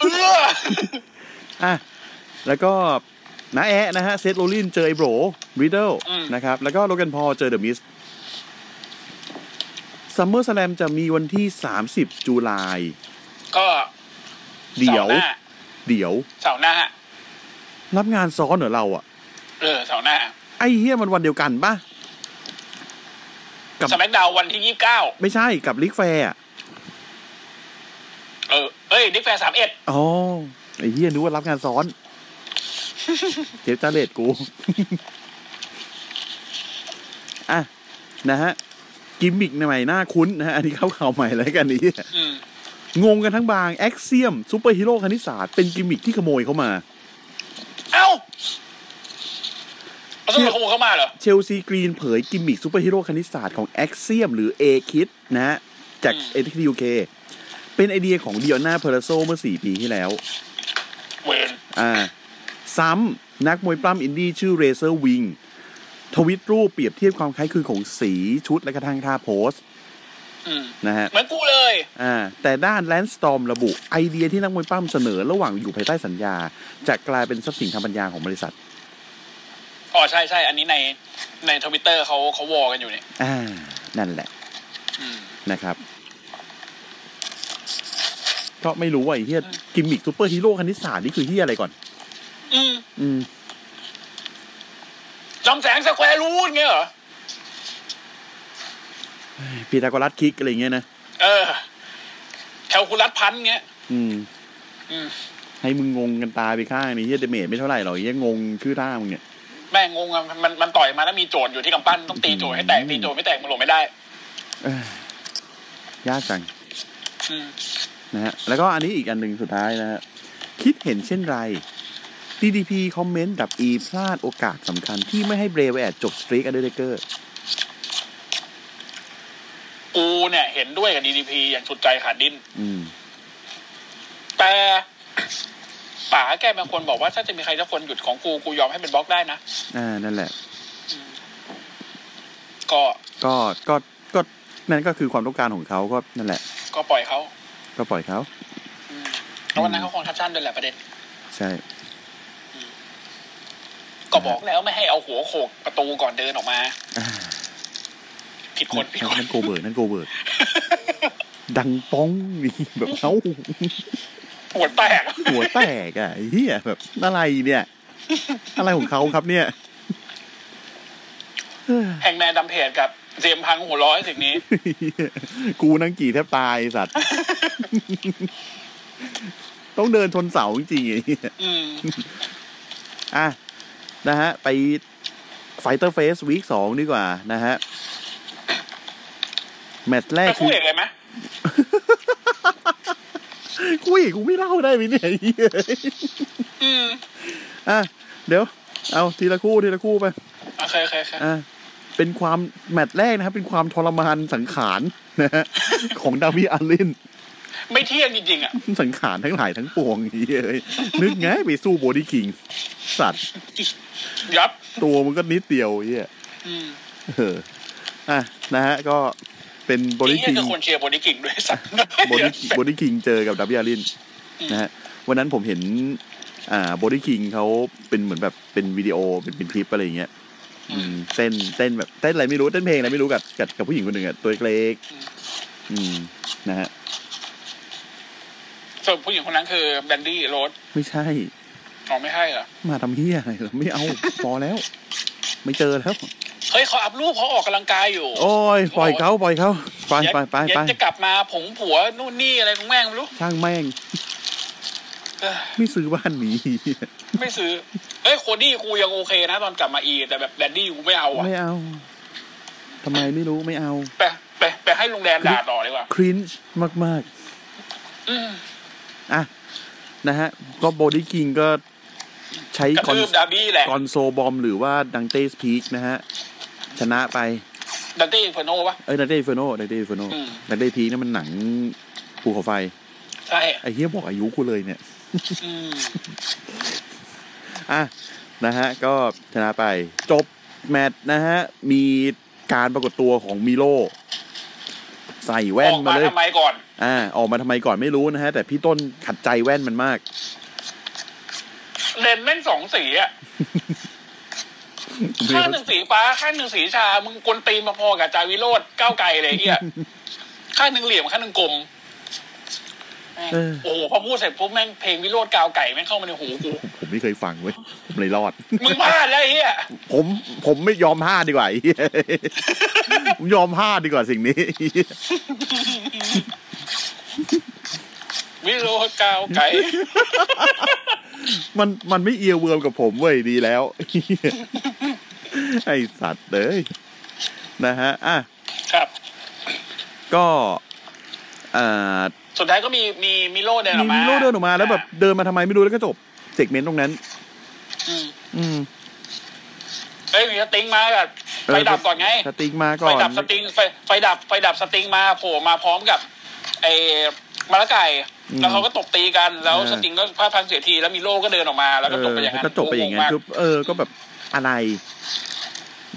เอออะแล้วก็นาแอะนะฮะ Seth Rollins เจอไอ้ bro Riddle นะครับ แล้วก็ Logan Paul เจอ The Miz SummerSlam จะมีวันที่30จุลาย ก็เดี๋ยวเสาร์หน้าเดี๋ยวเสาร์หน้า รับงานซ้อนเหรอเราอะ เออเสาร์หน้า ไอ้เฮียมันวันเดียวกันปะกับ SmackDown วันที่ยี่สิบเก้าไม่ใช่กับ Ric Flair อะเออเอ้ย Ric Flair สามเอ็ดอ๋อไอ้เฮียนึกว่ารับงานซ้อนเทปจ้าเลดกูอะนะฮะ กิมมิกใหม่หน้าคุ้นนะฮะ อันนี้เข้าข่าวใหม่แล้วกันนี้อืมงงกันทั้งบาง Axiom ซูเปอร์ฮีโร่คณิตศาสตร์เป็นกิมมิกที่ขโมยเข้ามา เอ้าเอาสมุดขโมยเข้ามาเหรอ Chelsea Green เผยกิมมิกซูเปอร์ฮีโร่คณิตศาสตร์ของ Axiom หรือ A คิดนะฮะ จาก NXT UK เป็นไอเดียของดิ o อนาเพอร์โซเมื่อ 4 ปีที่แล้วเวนอ่า ซ้ำนักมวยปล้ำอินดี้ชื่อ Razerwing ทวิตรูปเปรียบเทียบความคล้ายคลึงของสีชุดและกระทั่งท่า pose อืมนะฮะเหมือนกูเลย อ่า แต่ด้าน Lance Storm ระบุ ไอเดียที่นักมวยปล้ำเสนอระหว่างอยู่ภายใต้สัญญา จะกลายเป็นทรัพย์สินทางปัญญาของบริษัท อ๋อ ใช่ใช่ อันนี้ในในทวิตเตอร์เขาเขาวอกันอยู่เนี่ย อ่า นั่นแหละอืมนะครับ ก็ไม่รู้ว่าไอ้เฮียกิมมิกซูเปอร์ฮีโร่คณิตศาสตร์นี่คือเฮียอะไรก่อน อืมอืมจำแสง square root เงี้ยเหรอพีทาโกรัส kick อะไรเงี้ยนะ เออแคลคูลัส punch เงี้ย อืม อืม ให้มึงงงกันตายไปข้างนี่เฮีย damage ไม่เท่าไหร่หรอกเฮียงงชื่อท่ามึงเนี่ย แม่งงงอะมันมันต่อยมาแล้วมีโจทย์อยู่ที่กำปั้นต้องตีโจทย์ให้แตกตีโจทย์ไม่แตกมันหลงไม่ได้เอ้ยยากจังอืม นะฮะแล้วก็อันนี้อีกอันหนึ่งสุดท้ายนะฮะคิดเห็นเช่นไร DDP คอมเมนต์ WWE พลาดโอกาสสำคัญที่ไม่ให้ Bray Wyatt จบ streak Undertakerกูเนี่ยเห็นด้วยกับ DDP อย่างสุดใจขาดดิ้นอืมแต่ป๋าแกเป็นคนบอกว่าถ้าจะมีใครสักคนหยุดของกู กูยอมให้เป็น Brock ได้นะอ่านั่นแหละ ก็ก็ก็ก็นั่นก็คือความต้องการของเขาก็นั่นแหละ ก็ปล่อยเขา ก็ปล่อยเขาอืมแล้ววันนั้นเขา concussion ด้วยแหละประเด็น ใช่ ก็บอกแล้วไม่ให้เอาหัวโขกประตูก่อนเดินออกมาอ่าผิดคนผิดคนนั่น Goldberg นั่น Goldberg ดังป้องนี่แบบเอ้าหัวแตก หัวแตกอะไอ้เฮียแบบอะไรเนี่ย อะไรของเขาครับเนี่ยแห่งแมนดำเพจกับ เจมส์พังหัวร้อยสิ่งนี้ กูนั่งกี่แทบตายไอ้สัตว์ ต้องเดินชนเสาจริงๆไอ้เหี้ยอืมอะ นะฮะ ไปไฟเตอร์เฟสวีคสองดีกว่านะฮะ แมตช์แรไปกคู่คือเอกเลยไหมคุยกูไม่เล่าได้ไหมเนี่ยไอ้เหี้ยอืมอะ เดี๋ยว เอาทีละคู่ทีละคู่ไป โอเคโอเคโอเคอะ เป็นความแมตช์แรกนะครับ เป็นความทรมานสังขารนะฮะของดาวิอัลลินไม่เที่ยงจริงๆอะ สังขารทั้งหลายทั้งปวงเฮ้ยนึกไงไปสู้โบดี้คิง สัตว์ยับ ตัวมันก็นิดเดียวเฮียอืมเอออะนะฮะก็เป็น Brody นี่ King คือคนเชียร์ Brody King ด้วยสัตว์ Brody Brody King เจอกับ Darby Allin นะฮะวันนั้นผมเห็น อ่า Brody King เขาเป็นเหมือนแบบเป็นวิดีโอเป็นเป็นคลิปอะไรอย่างเงี้ย อืมเต้นเต้นแบบเต้นอะไรไม่รู้เต้นเพลงอะไรไม่รู้กับกับกับผู้หญิงคนหนึ่งอะตัวเล็กๆอืมนะฮะส่วนผู้หญิงคนนั้นคือ Mandy Rose ไม่ใช่อ๋อไม่ใช่เหรอมาทำเฮียอะไรเหรอไม่เอาพอแล้ว ไม่เจอแล้วเฮ้ยเขาอัพรูปเขาออกกำลังกายอยู่ โอ้ยปล่อยเขาปล่อยเขาไปเดี๋ยวไปไปเดี๋ยวไปจะกลับมาผงผัวนู่นนี่อะไรของแม่งไม่รู้ช่างแม่งเอ้อ ไม่ซื้อบ้านหนีไม่ซื้อ เอ้ยโคดี้กูยังโอเคนะตอนกลับมาอี แต่แบบแบนดี้กูไม่เอาอะไม่เอาทำไมไม่รู้ไม่เอาไปไปไปให้ลุงแดนด่าต่อดีกว่าครินช์มากอืมๆอะ นะฮะ ก็ Brody King ก็ใช้กระคอนทืบ Darby แหละ Gonzo Bomb หรือว่า Dante's Peak นะฮะ ชนะไป Dante's Inferno วะเอ้ย Dante's Inferno Dante's Inferno อืม Dante's Peak นั่นมันหนังภูเขาไฟ ใช่ไอ้เฮียบอกอายุกูเลยเนี่ย อืมอะนะฮะ ก็ชนะไป จบแมตช์นะฮะ มีการปรากฏตัวของ Miro ใส่แว่นออกมามาเลยทำไมก่อน อ่า ออกมาทำไมก่อนไม่รู้นะฮะ แต่พี่ต้นขัดใจแว่นมันมาก เลนส์แม่งสองสีอะข้างหนึ่งสีฟ้าข้างหนึ่งสีชา มึงกวนตีนมาพอกับจาวิโรดก้าวไกลเลยไอ้เฮียข้างหนึ่งเหลี่ยมข้างหนึ่งกลมแม่งเออ โอ้โหพอพูดเสร็จปุ๊บแม่งเพลงวิโรดก้าวไก่แม่งเข้ามาในหูกูผมไม่เคยฟังเว้ยผมเลยรอดมึงพลาดแล้วไอ้เฮียผมผมไม่ยอมพลาดดีกว่าไอ้เหี้ยผมยอมพลาดดีกว่าสิ่งนี้วิโรจน์ก้าวไกลมันมันไม่ earworm กับผมเว้ยดีแล้วไอสัตว์เลยนะฮะอะครับ ก็อ่า สุดท้ายก็มีมี Miro เดินออกมามี Miro เดินออกมา แล้วแบบเดินมาทำไมไม่รู้แล้วก็จบ segment ตรงนั้น อืมอืมเอ้ยมี Sting มาแบบไฟดับก่อนไง Sting มาไฟดับก่อน Sting ไฟไฟดับไฟดับ Sting มาโผล่มาพร้อมกับ ไอ้ Malakai แล้วเขาก็ตบตีกันแล้ว Sting ก็พลาดพังเสียทีแล้ว Miro ก็เดินออกมาแล้วก็จบไปอย่างเออนั้นก็จบไปอย่างนั้นงมกคือเออก็แบบอะไร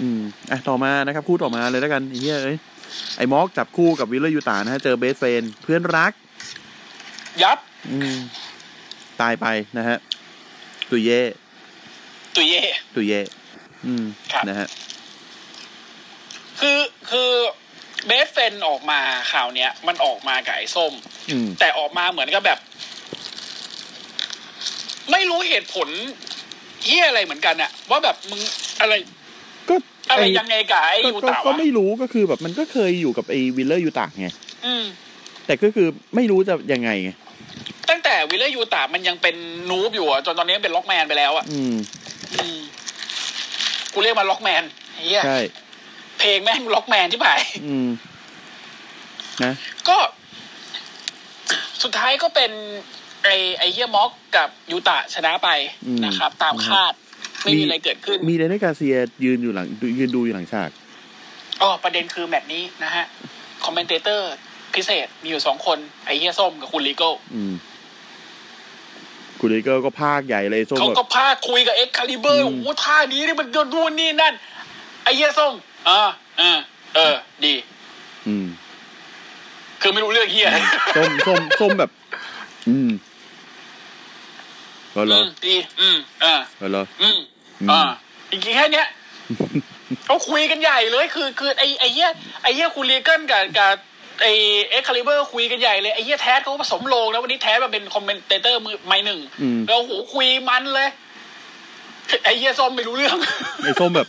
อืมอะต่อมานะครับ คู่ต่อมาเลยแล้วกันไอ้เหี้ยเอ้ยไอ้ Mox จับคู่กับ Wheeler Yuta นะฮะเจอ Best Friends เพื่อนรัก ยับอืมตายไปนะฮะ ตุยเย่ตุยเย่ตุยเย่อืมครับนะฮะ คือคือ Best Friends ออกมาข่าวเนี้ย มันออกมากับไอ้ส้มอืมแต่ออกมาเหมือนกับแบบ ไม่รู้เหตุผลเฮียอะไรเหมือนกันอะว่าแบบมึงอะไรก็อะไรไอ้ยังไงกับไอ้ก็ยูก็ตะก็วะไม่รู้ก็คือแบบมันก็เคยอยู่กับไอ้ Wheeler Yuta ไงอืม แต่ก็คือไม่รู้จะยังไงไง ตั้งแต่ Wheeler Yuta มันยังเป็น noob อยู่อะจนตอนนี้เป็น Rockman ไปแล้วอะอืมอืมกูเรียกมัน Rockman เฮียใช่เพลงแม่ง Rockman ที่ผ่ายอืมนะก็ สุดท้ายก็เป็นไอไอเฮีย Mox กับ Yuta ชนะไปอืมนะครับ ตามคาด ไม่มีอะไรเกิดขึ้น มี Dan Garcia ยืนอยู่หลังยืนดูอยู่หลังฉากอ๋อประเด็นคือแมตช์นี้นะฮะ commentator พิเศษมีอยู่สองคนไอเฮียส้มกับคุณ Regalอืมคุณ Regal ก็พากย์ใหญ่เลยส้มเขาแบบก็พาคุยกับ Excalibur อืมโอ้โหท่านี้นี่มันโดนนู่นนี่นั่น ไอเฮียส้มอ่าอ่าเออ ดี อืม คือไม่รู้เรื่องเฮียส้มส้มส้มแบบ อืมก็เหรอือมดี อืมอ่าก็เหรออืมอืมอ่าจริงๆแค่เนี้ยเขาคุยกันใหญ่เลย คือ คือไอไอเหี้ยไอเหี้ยคุณ Regal กับกับ ไอ Excalibur คุยกันใหญ่เลยไอเหี้ย Taz เขาผสมโลงแล้ววันนี้ Taz มาเป็น commentator มือไม่หนึ่งอืมแล้วโหคุยมันเลย ไอเหี้ยส้มไม่รู้เรื่อง ไอ้ส้มแบบ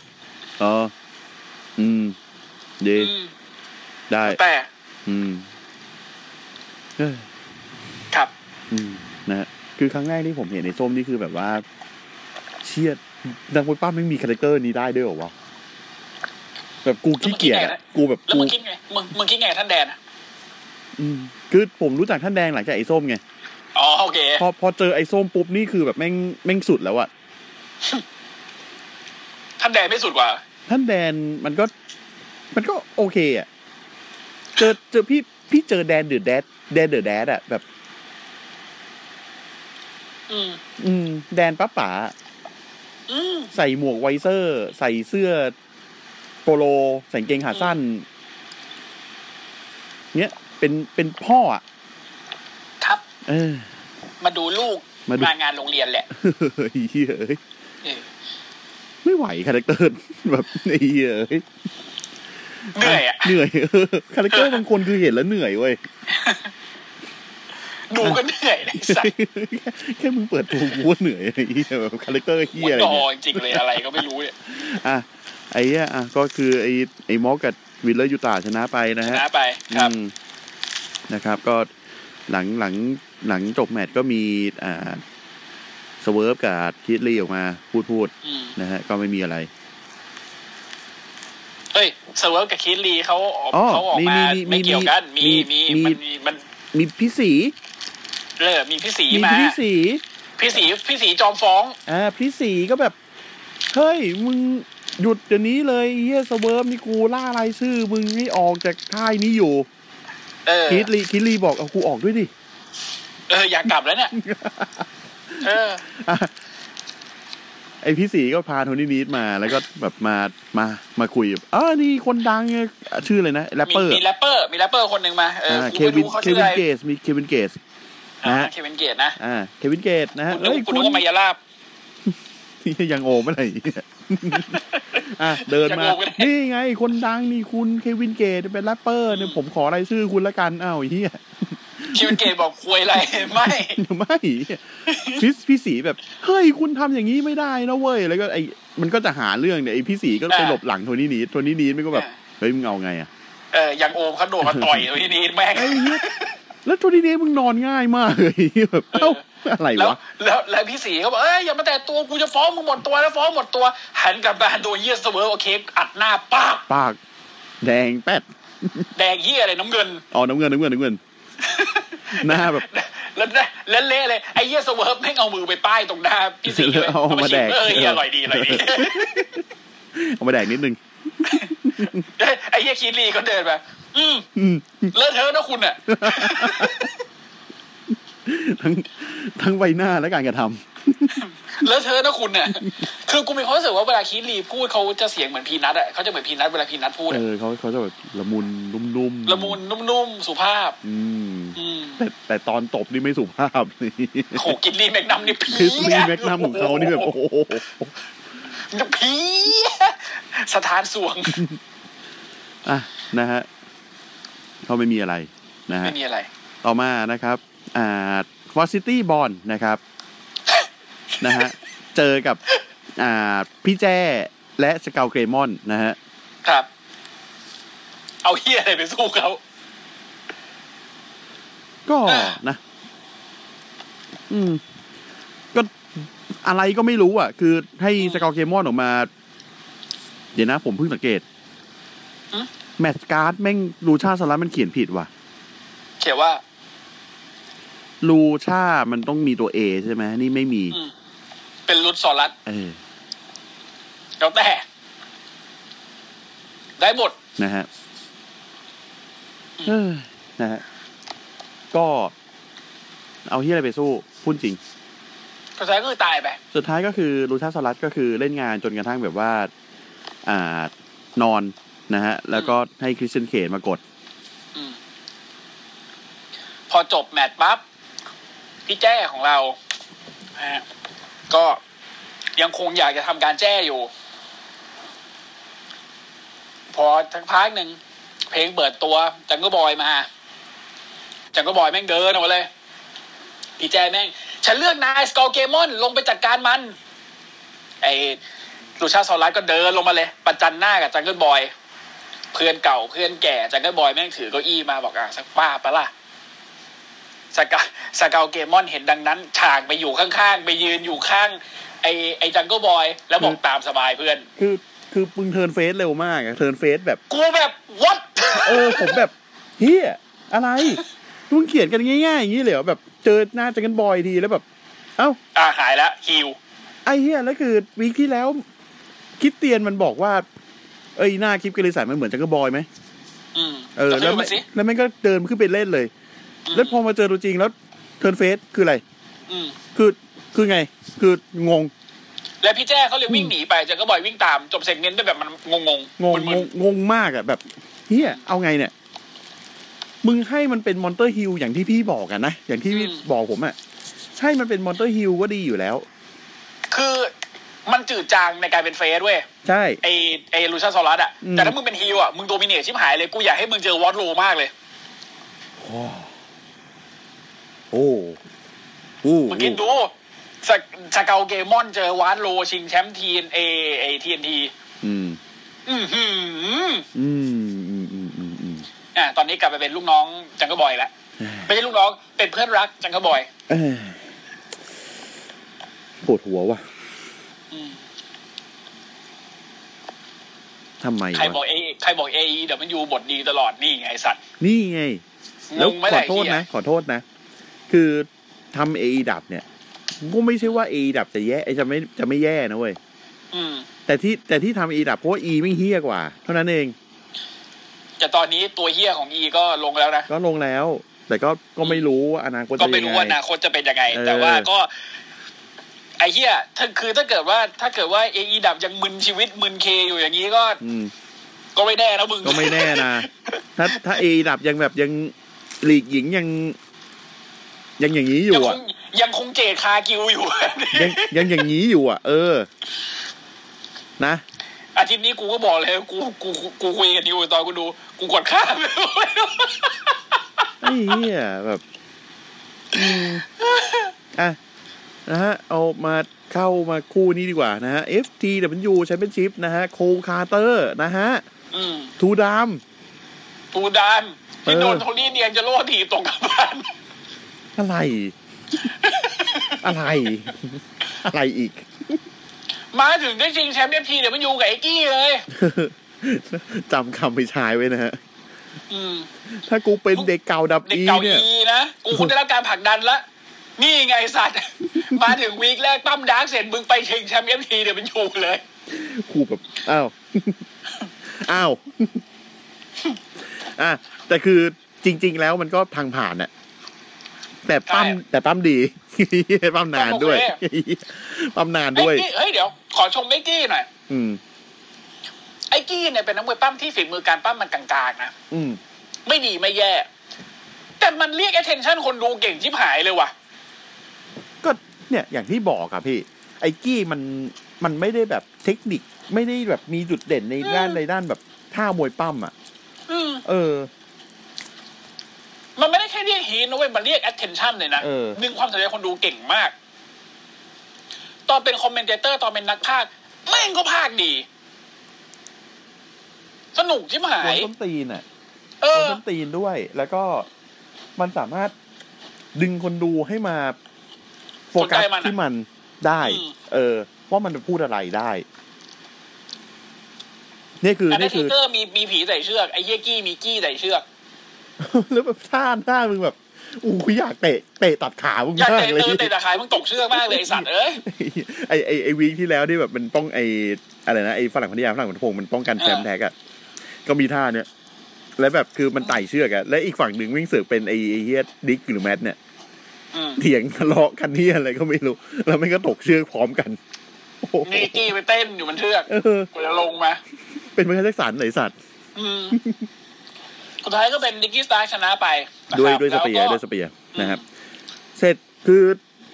อ๋ออืมดีอืมได้แต่ อืมเอ้ยครับ อืมนะฮะคือครั้งแรกที่ผมเห็นไอ้ส้มนี่คือแบบว่า เชี่ยนักมวยปล้ำแม่งมี character นี้ได้ด้วยเหรอวะแบบกูขี้เกียจอะกูแบบแล้วกูมึงคิดไงมึงมึงคิดไงท่านแดนอะอืม คือผมรู้จักท่านแดนหลังจากไอ้ส้มไงอ๋อโอเคพอพอเจอไอ้ส้มปุ๊บนี่คือแบบแม่งแม่งสุดแล้วอะท่านแดนไม่สุดกว่า ท่านแดนมันก็ มันก็โอเคอะเจอเจอพี่พี่เจอแดนเดอะแดดแดนเดอะแดดอะแบบ อืมอืม แดนป้าป๋าอืมใส่หมวกไวเซอร์ ใส่เสื้อโปโล ใส่กางเกงขาสั้น เนี้ย เป็นเป็นพ่ออะ ครับ เออ มาดูลูกมาดูมางานโรงเรียนแหละเฮ้ยเหี้ยเอ้ยเออไม่ไหว character แบบไอ้เหี้ยเอ้ยเหนื่อยอะเหนื่อยเออ character บางคนคือเห็นแล้วเหนื่อยเว้ยดูก็เหนื่อยเลยสัสแค่มึงเปิดตัวกูก็เหนื่อยไอ้เหี้ยแบบ character เหี้ยอะไรดอเนี่ยจริงๆเลยอะไรก็ไม่รู้เนี่ยอะไอ้เหี้ยอะก็คือไอ้ไอ้มอสกับ Wheeler Yuta ชนะไปนะชฮะนะไปครับอืม นะครับ ก็หลังหลังหลังจบแมตช์ก็มีอ่า Swerve กับ Keith Lee ออกมาพูดพูดอืมนะฮะก็ไม่มีอะไร เฮ้ย Swerve กับ Keith Lee เขาออกอ๋อเขาออกมีมามีมีไม่เกี่ยวกันมีมีมีมีมันมีมันมีพี่สีเออมีพี่สีมีมาพี่สีพี่สีพี่สีจอมฟ้องอ่าพี่สีก็แบบ เฮ้ย มึงหยุดเดี๋ยวนี้เลยเหี้ย Swerve นี่กูล่ารายชื่อ มึงให้ออกจากค่ายนี้อยู่เออ คิดลีคิดลีบอกเอากูออกด้วยดิ เอออยากกลับแล้วเนี่ย เอออะไอพี่สีก็พาโทนี่นีดมาแล้วก็แบบมามามาคุยแบบอ่านี่คนดังไงชื่ออะไรนะแรปมีเปอร์มีแรปเปอร์มีแรปเปอร์คนหนึ่งมาเอออ่ากูเคไม่วินรู้เขาเคชื่อวิอะนไรเกสมีเควินเกสอ่านะฮะเควินเกตนะอ่าเควินเกตนะฮะคุณนึกเอ้ยคุณคุนึณกว่ามายาลาบ ที่ยังโอเมื่อไหร่เนี่ยอะเดินมายังโอไม่ได้นี่ไง คนดังนี่คุณเควินเกตเป็นแรปเปอร์เนี่ยผมขอรายชื่อคุณละกันอ้าวไอ้เฮียKevin Gates บอกคุยอะไร ไม่ไม่พี่พี่สีแบบ เฮ้ยคุณทำอย่างนี้ไม่ได้นะเว้ย แล้วก็ไอ้มันก็จะหาเรื่องเนี่ยไอ้พี่สีก็ไปหลบหลัง Tony Nese Tony Nese มันก็แบบ เฮ้ยมึงเอาไงอะเออยังโอมเขาโดดมาต่อยทีนี้แม่งไอ้เหี้ยแล้ว Tony Nese มึงนอนง่ายมากเลยแบบเอ้า อะไรแล้ววะแล้วแล้วพี่สีเขาบอกเอ้ยอย่ามาแต่ตัวกูจะฟ้องมึงหมดตัวแล้วฟ้องหมดตัว หันกลับมาโดนเหี้ย Swerve โอเคอัดหน้าป้าบปาก แดงแป๊ดแดงเหี้ยอะไรน้ำเงินอ๋อน้ำเงินน้ำเงินน้ำเงินหน้าแบบแล้วแล้วเละเลยไอ้เหี้ย Swerve แม่งเอามือไปป้ายตรงหน้าพี่สีเลยเอามาแดกเออเหี้ยอร่อยดีอร่อยดีเอามาแดกนิดนึงไอ้เหี้ย Keith Lee ก็เดินมาอืมอืมเลอะเทอะนะคุณอะ ทั้งทั้งใบหน้าและการกระทำเลอะเทอะนะคุณอะคือกูมีความรู้สึกว่าเวลาคีรีพูดเขาจะเสียงเหมือนพีนัทอะเขาจะเหมือนพีนัทเวลาพีนัทพูดเออะอเขาเขาจะแบบละมุนนุ่มๆละมุนนุ่มๆสุภาพ อืมอืมแต่แต่ตอนตบนี่ไม่สุภาพนี่โหกินลีแมกนัมนี่พีคริสลีแม็กนัมของเขานี่แบบโอ้โหพีสถานสวงอะนะฮะเขาไม่มีอะไรนะฮะไม่มีอะไร ต่อมานะครับ อ่Varsity Blonds นะครับนะฮะเจอกับอ่าพี่แจ้และ SkullGreymon นะฮะครับ เอาเหี้ยอะไรไปสู้เขาก็อ่านะ อืม ก็อะไรก็ไม่รู้อะ คือให้ SkullGreymon ออกมา เดี๋ยวนะ ผมเพิ่งสังเกต match card แม่งรูชาสลัดมันเขียนผิดว่ะ เขียนว่า รูชา มันต้องมีตัวเอใช่ไหมนี่ไม่มีอืมเป็นรุดสอรัสเออแล้วแต่ ได้หมดนะฮะเออนะฮะ ก็ เอาที่อะไรไปสู้พูดจริงก็ใช้ก็คือตายไป สุดท้ายก็คือรูชาสลัดก็คือเล่นงานจนกระทั่งแบบว่า อ่านอนนะฮะ แล้วก็ให้คริสเตนเขนมากดอืมพอจบแมตช์ปั๊บ พี่แจ้ของเราฮะก็ยังคงอยากจะทำการแจ้อยู่ พอทั้งพักหนึ่งเพลงเปิดตัวจังก็บอยมา จังก็บอยแม่งเดินออกมาเลย พี่แจ้แม่ง ฉันเลือกนายสกอร์เกมอน ลงไปจัดการมัน ไอ้ Luchasaurus ก็เดินลงมาเลย ประจันหน้ากับจังเกิลบอย เพื่อนเก่าเพื่อนแก่จังเกิลบอยแม่งถือเก้าอี้มาบอกอะสักป้าปะล่ะ สกัล SkullGreymon เห็นดังนั้น ฉากไปอยู่ข้างๆ ไปยืนอยู่ข้าง ไอ้ไอ้จังเกิลบอย แล้วบอกตามสบายเพื่อน คือคือมึง turn face เร็วมากอะ turn face แบบ กูแบบ what เออผมแบบเหี้ยอะไรมึงเขียนกันง่ายๆอย่างนี้เลยเหรอแบบเจอหน้าจังกันบอยทีแล้วแบบ เอ้า อ่าหายแล้วฮิวไอ้เฮียแล้วคือวีคที่แล้ว คิดเตียนมันบอกว่า เอ้ยหน้าคลิปกระลิสันมันเหมือนจังกรบอยไหมอืมเออแล้แล้ววมัมันสิแล้วมันก็เดินขึ้นไปเล่นเลย แล้วพอมาเจอตัวจริงแล้วเทิร์นเฟสคืออะไรอืมคือคือไง คืองง แล้วพี่แจ้เขาเลยวิ่งหนีไปจังเกิลบอยวิ่งตามจบเซกเมนต์ไปแบบมันงงงงงมึงนงงงมากอะแบบเฮียเอาไงเนี่ย มึงให้มันเป็น monster heel อย่างที่พี่บอกกันนะอย่างที่พี่บอกผมอะให้มันเป็น monster heel ก็ดีอยู่แล้วๆคือมันจืดจางในการเป็น face เว้ยใช่ไอไอ Luchasaurus อะอืมแต่ถ้ามึงเป็นฮิวอะมึง dominate ชิบหายเลยกูอยากให้มึงเจอ Wardlow มากเลยโอ้ โอ้โอ้มึงคิดดู SkullGreymon เจอ Wardlow ชิงแชมป์ TNT อืม อือหืออืมอืมอืมอืมอืมอะตอนนี้กลับไปเป็นลูกน้องจังก็บอยแล้วไม่ใช่ลูกน้องเป็นเพื่อนรักจังก็บอยเอ้ยปวดหัวว่ะอืมทำไมใครบอวะกเอใครบอกเอเดี๋ยวมันอยู่บทดีตลอดนี่ไงไอ้สัตว์ นี่ไง แล้วงงไหมขอล่ะโทษไอ้เหี้ยนะ ขอโทษนะ คือทำเอดับเนี่ยก็ไม่ใช่ว่าเอดับจะแย่จะไม่จะไม่แย่นะเว้ยอืมแต่ที่แต่ที่ทำเอดับเพราะว่าอีไม่เฮี้ยกว่า เท่านั้นเอง แต่ตอนนี้ตัวเฮี้ยของอีก็ลงแล้วนะ ก็ลงแล้ว แต่ก็ก็ไม่รู้ว่าอนาคตก็จะไม่ยังรู้ไงว่าอนาคตจะเป็นยังไงเออแต่ว่าก็ไอ้เหี้ยถ้าคือถ้าเกิดว่าถ้าเกิดว่าเอไอดับยังมึนชีวิตมึนเคอยู่อย่างนี้ก็อืมก็ไม่แน่นะมึงก็ไม่แน่นะถ้าถ้าเอดับยังแบบยังหลีกหญิงยัง ยังอย่างนี้อยู่ยังคอะงยังคงเจดคากิวอยู่ยังยังอย่างนี้อยู่อะ เออ นะอาทิตย์นี้กูก็บอกเลยกูกูกูกูคุยกับนิวตอนกูดู กูกดข้ามไอ้เหี้ยแบบอืมอะนะฮะ เอามาเข้ามาคู่นี้ดีกว่านะฮะ FTW Championship นะฮะ Cole Karter นะฮะอืมทูดามตูดานที่เออโดนโทนี่เนียงจะโล่ถีบตกกลับบ้าน อะไร อะไร อะไรอีก มาถึงได้ชิงแชมป์เอฟทีเดี๋ยวมันอยู่กับไอ้กี้เลยจำคำไปใช้ไว้นะฮะอืมถ้ากูเป็นเด็กเก่าดับเด็กอีเก่าเนี่ยอีนะ กูคุณได้รับการผลักดันละ นี่ไงไอ้สัตว์ มาถึงวีคแรกปั้มดาร์กเสร็จมึงไปชิงแชมป์เอฟทีเดี๋ยวมันอยู่เลยครูแบบ อ้าว อ้าว อะ แต่คือจริง ๆ แล้วมันก็ทางผ่านน่ะ แต่ปั้มใช่แต่ปั้มดีปั้มนานด้วยปั้มโอปั้มนานไอ้ด้วยกี้เฮ้ยเดี๋ยวขอชมไอ้กี้หน่อยอืมไอ้กี้เนี่ยเป็นนักมวยปั้มที่ฝีมือการปั้มมันกลางๆนะอืมไม่ดีไม่แย่ แต่มันเรียก attention คนดูเก่งชิบหายเลยว่ะ ก็เนี่ยอย่างที่บอกอะพี่ ไอ้กี้มันมันไม่ได้แบบเทคนิค ไม่ได้แบบมีจุดเด่นในด้านอืมในด้านแบบท่ามวยปล้ำอะอืมเออ มันไม่ได้แค่เรียก heat นะเว้ยมันเรียก attention เลยนะเออดึงความสนใจคนดูเก่งมาก ตอนเป็น commentator ตอนเป็นนักพากย์แม่งก็พากย์ดี สนุกชิบหาย หัวต้นตีนอะเอหัวอต้นตีนด้วย แล้วก็มันสามารถดึงคนดูให้มาโฟกัสสนใจมันอะที่มันได้อืมเออ ว่ามันพูดอะไรได้ นี่คืออันนั้นี่นทีคือเกอร์มีมีผีใส่เชือกไอ้เหี้ยกี้มีกี้ใส่เชือก แล้วแบบท่าหน้ามึงแบบอู้ยอยากเตะเตะตัดขามึงอยากมากเตะเลยเตะเตะตะขายมึงตกเชือกมากเลยไอ้สัตว์เอ้ยไอไอไอวีคที่แล้วที่แบบมันป้องไออะไรนะไอฝรั่งพัทยาฝรั่งพัทพงศ์มันป้องกันแชมป์เออแท็กอะก็มีท่าเนี้ยแล้วแบบคือมันไต่เชือกอะและอีกฝั่งหนึ่งวิ่งเสือกเป็นไอไอเฮียดิกหรือแมทเนี่ยอืมเถียงทะเลาะกันที่อะไรก็ไม่รู้ แล้วมันก็ตกเชือกพร้อมกันโอ้โหนี่กี้ไปเต้นอยู่บนเชือกเออกูจะลงมา เป็นไมเคิลแจ็คสันไหนสัตว์อืม สุดท้ายก็เป็นดิกกี้สตาร์ชนะไปนะครับด้วยด้วยสเปียร์แล้ด้ก็วยสเปียร์นะครับ เสร็จคือ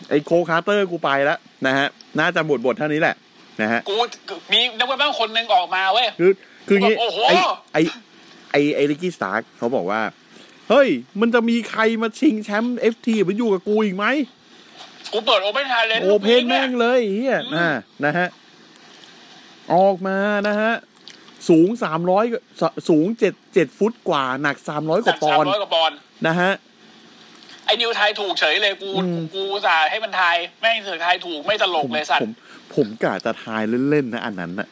ไอโคคาร์เตอร์กูไปแล้วนะฮะ น่าจะบทบทเท่านี้แหละนะฮะ กูมีนักมวยบ้างคนหนึ่งออกมาเว้ย คือคืองี้โอ้โหไอไอไอไอริกกี้สตาร์เขาบอกว่า เฮ้ย มันจะมีใครมาชิงแชมป์เอฟทีมันอยู่กับกูอีกไหม กูเปิดโอเ n นทาเลนโอเพนแม่งเลยเฮียนะนะฮะ ออกมานะฮะ สูงสามร้อยสูงเจ็ดเจ็ดฟุตกว่า หนักสามร้อยกว่าปอนด์ร้อยกว่าปอนด์นะฮะไอ้นิวทายถูกเฉยเลยกูอืมกูสายให้มันทายแม่งเสือกทายถูกไม่ตลผกมเลยสัตผว์มผมกะจะทายเล่นๆนะอันนั้นน่ะ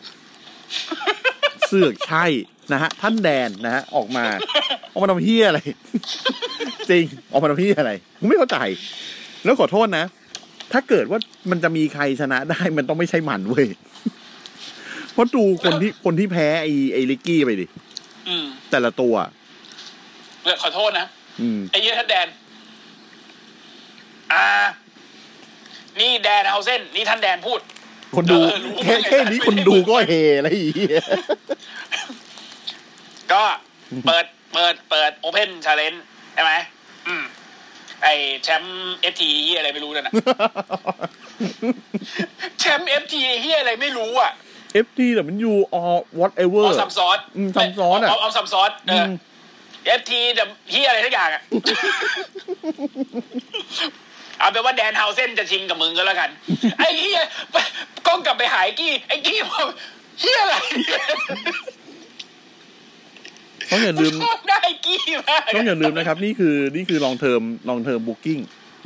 เสือกใช่นะฮะ ท่านแดนนะฮะ ออกมา ออกมาทำเฮียอะไร จริง ออกมาทำเฮียอะไรผมไม่เข้าใจแล้วขอโทษนะ ถ้าเกิดว่ามันจะมีใครชนะได้มันต้องไม่ใช่หมันเว้ย เพราะดูคนที่คนที่แพ้ไอ้ไอ้ลิกกี้ไปดิอืมแต่ละตัวเดี๋ยวขอโทษนะอืมไอ้เหี้ยท่านแดน อ่า นี่แดนเฮาเส้น นี่ท่านแดนพูด คนดูเออรู้แค่ไงแค่นี้คนดูก็เฮอะไรอีกก็เปิดเปิดเปิดโอเพนชาเลนจ์ใช่ไหมอืมไอแชมป์เอฟทีเฮียอะไรไม่รู้นั่นน่ะแชมป์เอฟทีเฮียอะไรไม่รู้อะ FT แต่มันอยู่ or whatever เอาซัมซอสอืมซัมซ้อนอะเอาเอาซัมซอสเออมเอฟทีแต่เฮียอะไรทุกอย่างอะเอาเป็นว่าแดนเฮาเซนจะชิงกับมึงก็แล้วกัน ไอ้เฮียกล้องกลับไปหายกี้ ไอ้กี้บอกเฮียอะไรเนี่ยต้องอย่าลืมชอบได้กี้มากต้องอย่าลืมนะครับ นี่คือนี่คือลองเทอมลองเทอมบุ๊กิ้ง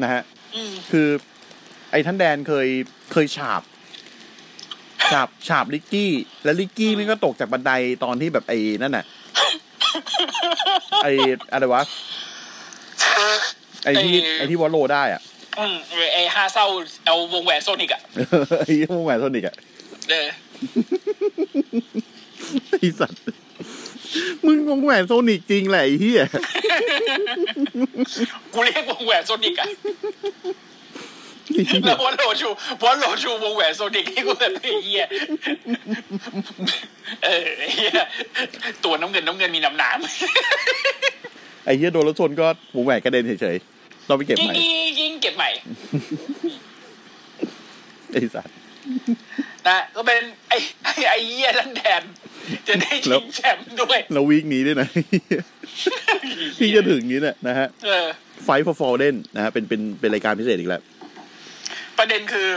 นะฮะอืมคือ ไอ้ท่านแดนเคยเคยฉาบ ฉาบฉาบลิกกี้ แล้วลิกกี้มันก็ตกจากบันไดตอนที่แบบไอ้นั่นน่ะ ไอ้อะไรวะ ไอ้ที่ไอ้ที่วอลโลได้อะอืมไอ้ห้าเศร้าเอาวงแหวนโซนิกอะไอ้พวกแหวนโทนิกอะเออไอ้สัตว์มึงวงแหวนโซนิกจริงแหละไอ้เหี้ยกูเรียกวงแหวนโซนิกอะ ไอ้แล้ววอลโลชูวอลโลชูวงแหวนโซนิกที่กูแบบไอ้เหี้ยเออไอ้เหี้ยตัวน้ำเงินน้ำเงินมีน้ำหนามไอ้เหี้ยโดนรถชนก็วงแหวนกระเด็นเฉยๆเราไปเก็บยิใหงม่ยิงเก็บใหม่ไอ้สัตว์นะก็เป็นไอ้ไอ้ไอ้เหี้ยนั่นแทนจะได้แล้ชิวงแชมป์ด้วยแล้ววีคนี้ด้วยนะที่จะถึงนี้เนี่ยนะฮะเออไฟฟอร์ฟอร์เดนนะฮะเป็นเป็นเป็นรายการพิเศษอีกแล้ว ประเด็นคือ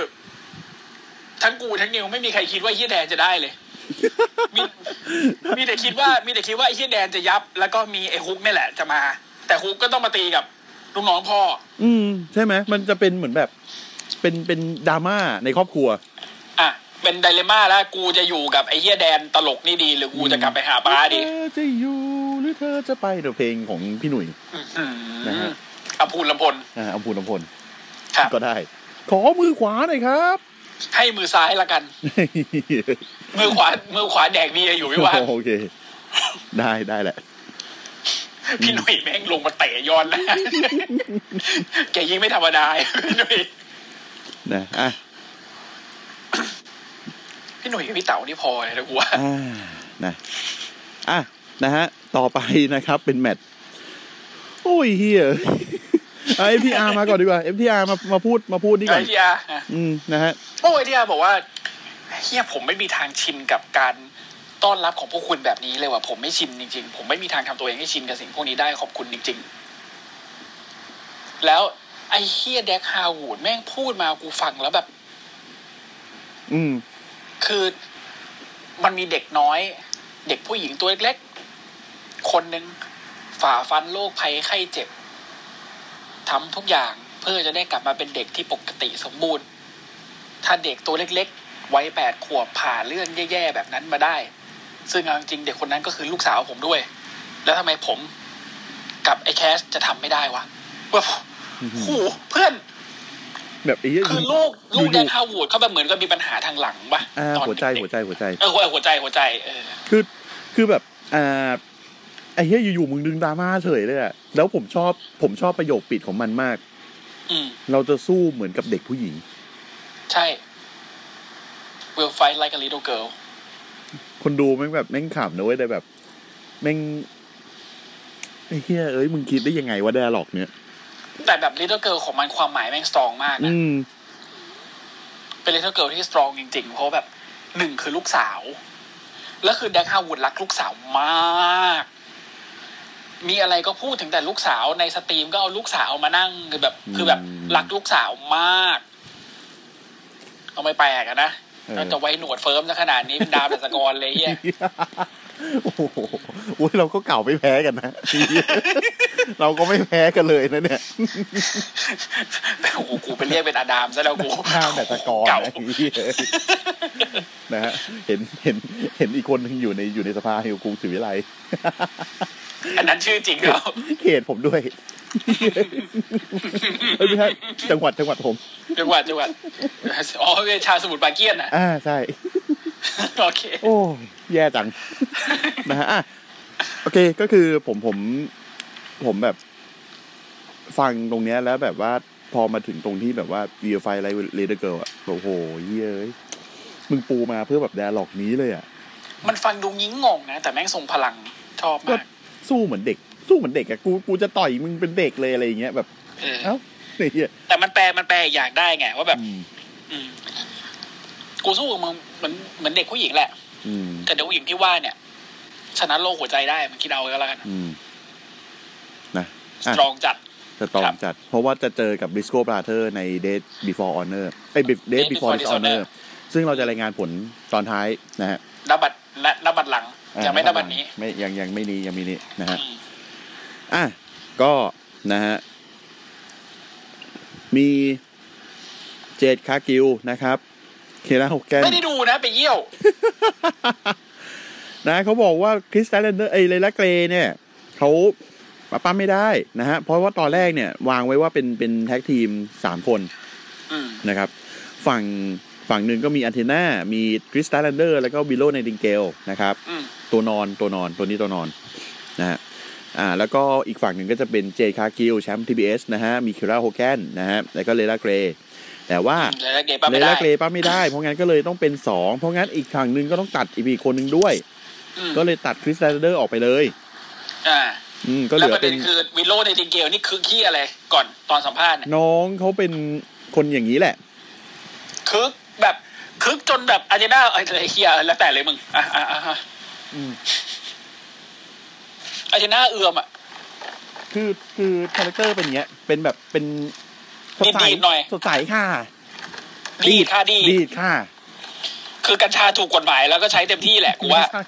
ทั้งกูทั้งนิวไม่มีใครคิดว่าไอ้เฮียแดนจะได้เลย มีมีแต่คิดว่ามีแต่คิดว่าไอ้เฮียแดนจะยับ แล้วก็มีไอ้ฮุกนี่แหละจะมา แต่ฮุกก็ต้องมาตีกับลูกน้องพ่อ อืม ใช่ไหมมันจะเป็นเหมือนแบบ เป็นเป็นดราม่าในครอบครัว อะเป็นไดเลม่าแล้วกูจะอยู่กับไอ้เฮียแดนตลกนี่ดี หรือกูจะกลับไปหาป้าดี เธอจะอยู่หรือเธอจะไปเดี๋ยวเพลงของพี่หนุ่ยอืมนะฮะ อภูลลำพล อ่าอัมพูนอัมพลครับ ก็ได้ ขอมือขวาหน่อยครับ ให้มือซ้ายละกัน มือขวา มือขวาแดกเบียร์อยู่ไม่ว่าโอเค ได้ได้แหละ พี่หนุ่ยแม่งลงมาเตะย้อนนะแกยิงไม่ธรรมดาพี่หนุ่ยนะอะพี่หนุ่ยกับพี่เต๋านี่พอเลยนะกูว่าอ่านะอะนะฮะ ต่อไปนะครับ เป็นแมตช์โอ้ยเฮีย เอาเอ็มทีอาร์มาก่อนดีกว่าเอ็มทีอาร์มามาพูดมาพูดนี่ก่ไอ้อนที่อาอะอืมนะฮะโอ้ยที่อาบอกว่าเฮียผมไม่มีทางชินกับการต้อนรับของพวกคุณแบบนี้เลยว่ะผมไม่ชินจริงๆ ผมไม่มีทางทำตัวเองให้ชินกับสิ่งพวกนี้ได้ขอบคุณจริง ๆ แล้วไอ้เฮียแดกฮาววูดแม่งพูดมากูฟังแล้วแบบ อืม คือมันมีเด็กน้อย เด็กผู้หญิงตัวเล็กๆคนหนึ่งฝ่าฟันโรคภัยไข้เจ็บ ทำทุกอย่างเพื่อจะได้กลับมาเป็นเด็กที่ปกติสมบูรณ์ ถ้าเด็กตัวเล็กๆวัยแปดขวบผ่าเรื่องแย่ๆแบบนั้นมาได้ ซึ่งเอาจริงๆเด็กคนนั้นก็คือลูกสาวผมด้วย แล้วทำไมผมกับไอ้แคสจะทำไม่ได้วะว่าโหเพื่อน แบบไอ้เหี้ยคือลูกลูกอยู่ๆแดนฮาววูดเขาแบบเหมือนกับมีปัญหาทางหลังปะอ่าตอนหัวใจเด็กๆหัวใจหัวใจเออหัวหัวใจหัวใจ เออ คือคือแบบอ่า ไอ้เหี้ยอยู่ๆมึงดึงดราม่าเฉยเลยอะแล้วผมชอบ ผมชอบประโยคปิดของมันมาก อืม เราจะสู้เหมือนกับเด็กผู้หญิง ใช่ will fight like a little girl คนดูแม่งแบบแม่งขำนะเว้ยแต่แบบแม่งไอ้เหี้ยเอ้ยมึงคิดได้ยังไงว่า dialogue เนี่ย แต่แบบ little girl ของมันความหมายแม่ง strong มากนะ อืม เป็น little girl ที่ strong จริงๆ เพราะแบบหนึ่งคือลูกสาว แล้วคือ Dax Harwood รักลูกสาวมาก มีอะไรก็พูดถึงแต่ลูกสาวใน stream ก็เอาลูกสาวมานั่งคือแบบ คือแบบรักลูกสาวมาก เอาไม่แปลกอะนะเออน่าจะไว้หนวดเฟิร์มซะขนาดนี้เป็นดาวเป็นสกรเลยเหี้ยโอ้โหโอ้ยเราก็เก่าไม่แพ้กันนะ เราก็ไม่แพ้กันเลยนะเนี่ยแต่โอ้โหกูไปเรียกเป็นอดามซะแล้วกูข้ามแต่ตะกอนเก่านะไอ้เหี้ยนะฮะเห็นเห็นเห็นอีกคนหนึงอยู่ในอยู่ในสภาอยู่กรุงศรีวิไล อันนั้นชื่อจริงเหรอเขตผมด้วยเอ้ยไม่ใช่จังหวัดจังหวัดผม จังหวัดจังหวัดอ๋อเป็นชาวสมุทรปราการนะอ่าใช่โอเคโอ้ยแย่จังนะฮะอะโอเคก็คือผมผม ผมแบบ ฟังตรงเนี้ยแล้วแบบว่าพอมาถึงตรงที่แบบว่าเ e ียไฟไลท์เลเดอร์เกิลอะโอ้โหเย้ยมึงปูมาเพื่อแบบแดร์ล็อกนี้เลยอะมันฟังดูงิ้งงงนะ แต่แม่งทรงพลังชอบก็มาก สู้เหมือนเด็ก สู้เหมือนเด็กอะกูกูจะต่อยมึงเป็นเด็กเลยอะไรอย่างเงี้ยแบบเออเอ้าไอ้เหี้ยแต่มันแปลมันแปลอีกอย่างได้ไงว่าแบบอืมอืมกูสู้กับมึงเหมือนเหมือนเด็กผู้หญิงแหละอืมแต่เด็กผู้หญิงที่ว่าเนี่ยชนะโลกหัวใจได้มันคิดเอาก็แล้วกันอืมนะสอะตรองจัดจะต้องครับจัด เพราะว่าจะเจอกับ b ิสโก้บราเธอร์ใน Date Before Honor ไอ้ Date Date Before Before Dishonor Dishonor ซึ่งเราจะรายงานผลตอนท้ายนะฮะนับบัตรและนับบัตรหลังอ่า ยังไม่นับบัตรนี้ ไม่ยังยังไม่นี้ยังมีนี้นะฮะอืมอะก็นะฮะมีเจดคากิวนะครับ Kiera Hogan ไม่ได้ดูนะไปเยี่ยว นะเขาบอกว่า Kris Statlander ไอ Leila Grey เนี่ยเขาปะปล้ำไม่ได้นะฮะ เพราะว่าตอนแรกเนี่ย วางไว้ว่าเป็นเป็น tag team สามคนอืมนะครับ ฝั่ง ฝั่งหนึ่งก็มี Athena มี Kris Statlander แล้วก็ Willow Nightingaleนะครับอืมตัวนอนตัวนอนตัวนี้ตัวนอนนะฮะอ่าแล้วก็อีกฝั่งหนึ่งก็จะเป็นเจคากิลแชมป์ทีบีเอสนะฮะมีคิราโฮแกนนะฮะแล้วก็เลล่าเกรย์แต่ว่าเลยละเกย์ป้าเลไม่ยได้ละเกรปั๊บไม่ได้ เพราะงั้นก็เลยต้องเป็นสองเพราะงั้นอีกฝั่งหนึ่งก็ต้องตัดอีกคนหนึ่งด้วยอืมก็เลยตัดคริสไลเดอร์ออกไปเลยอ่าอืมก็เหแล้วลือประเป็เด็นนคือวิโลในติงเกลนี่คือขี้อะไรก่อนตอนสัมภาษณ์เนี่ยน้องเขาเป็นคนอย่างนี้แหละคึก แบบคึกจนแบบอาร์เจน่าไอ้เหี้ยแล้วแต่เลยมึง อะอะอะอะอืมอาร์เจน่าเอือมอะ คือคือ character เป็นอย่างเงี้ย เป็นแบบเป็นสดใสดีดๆหน่อยสดใสค่ะดีดค่ะดีดดีดค่ะ คือกัญชาถูกกฎหมายแล้วก็ใช้เต็มที่แหละกูว่าไม่ใช่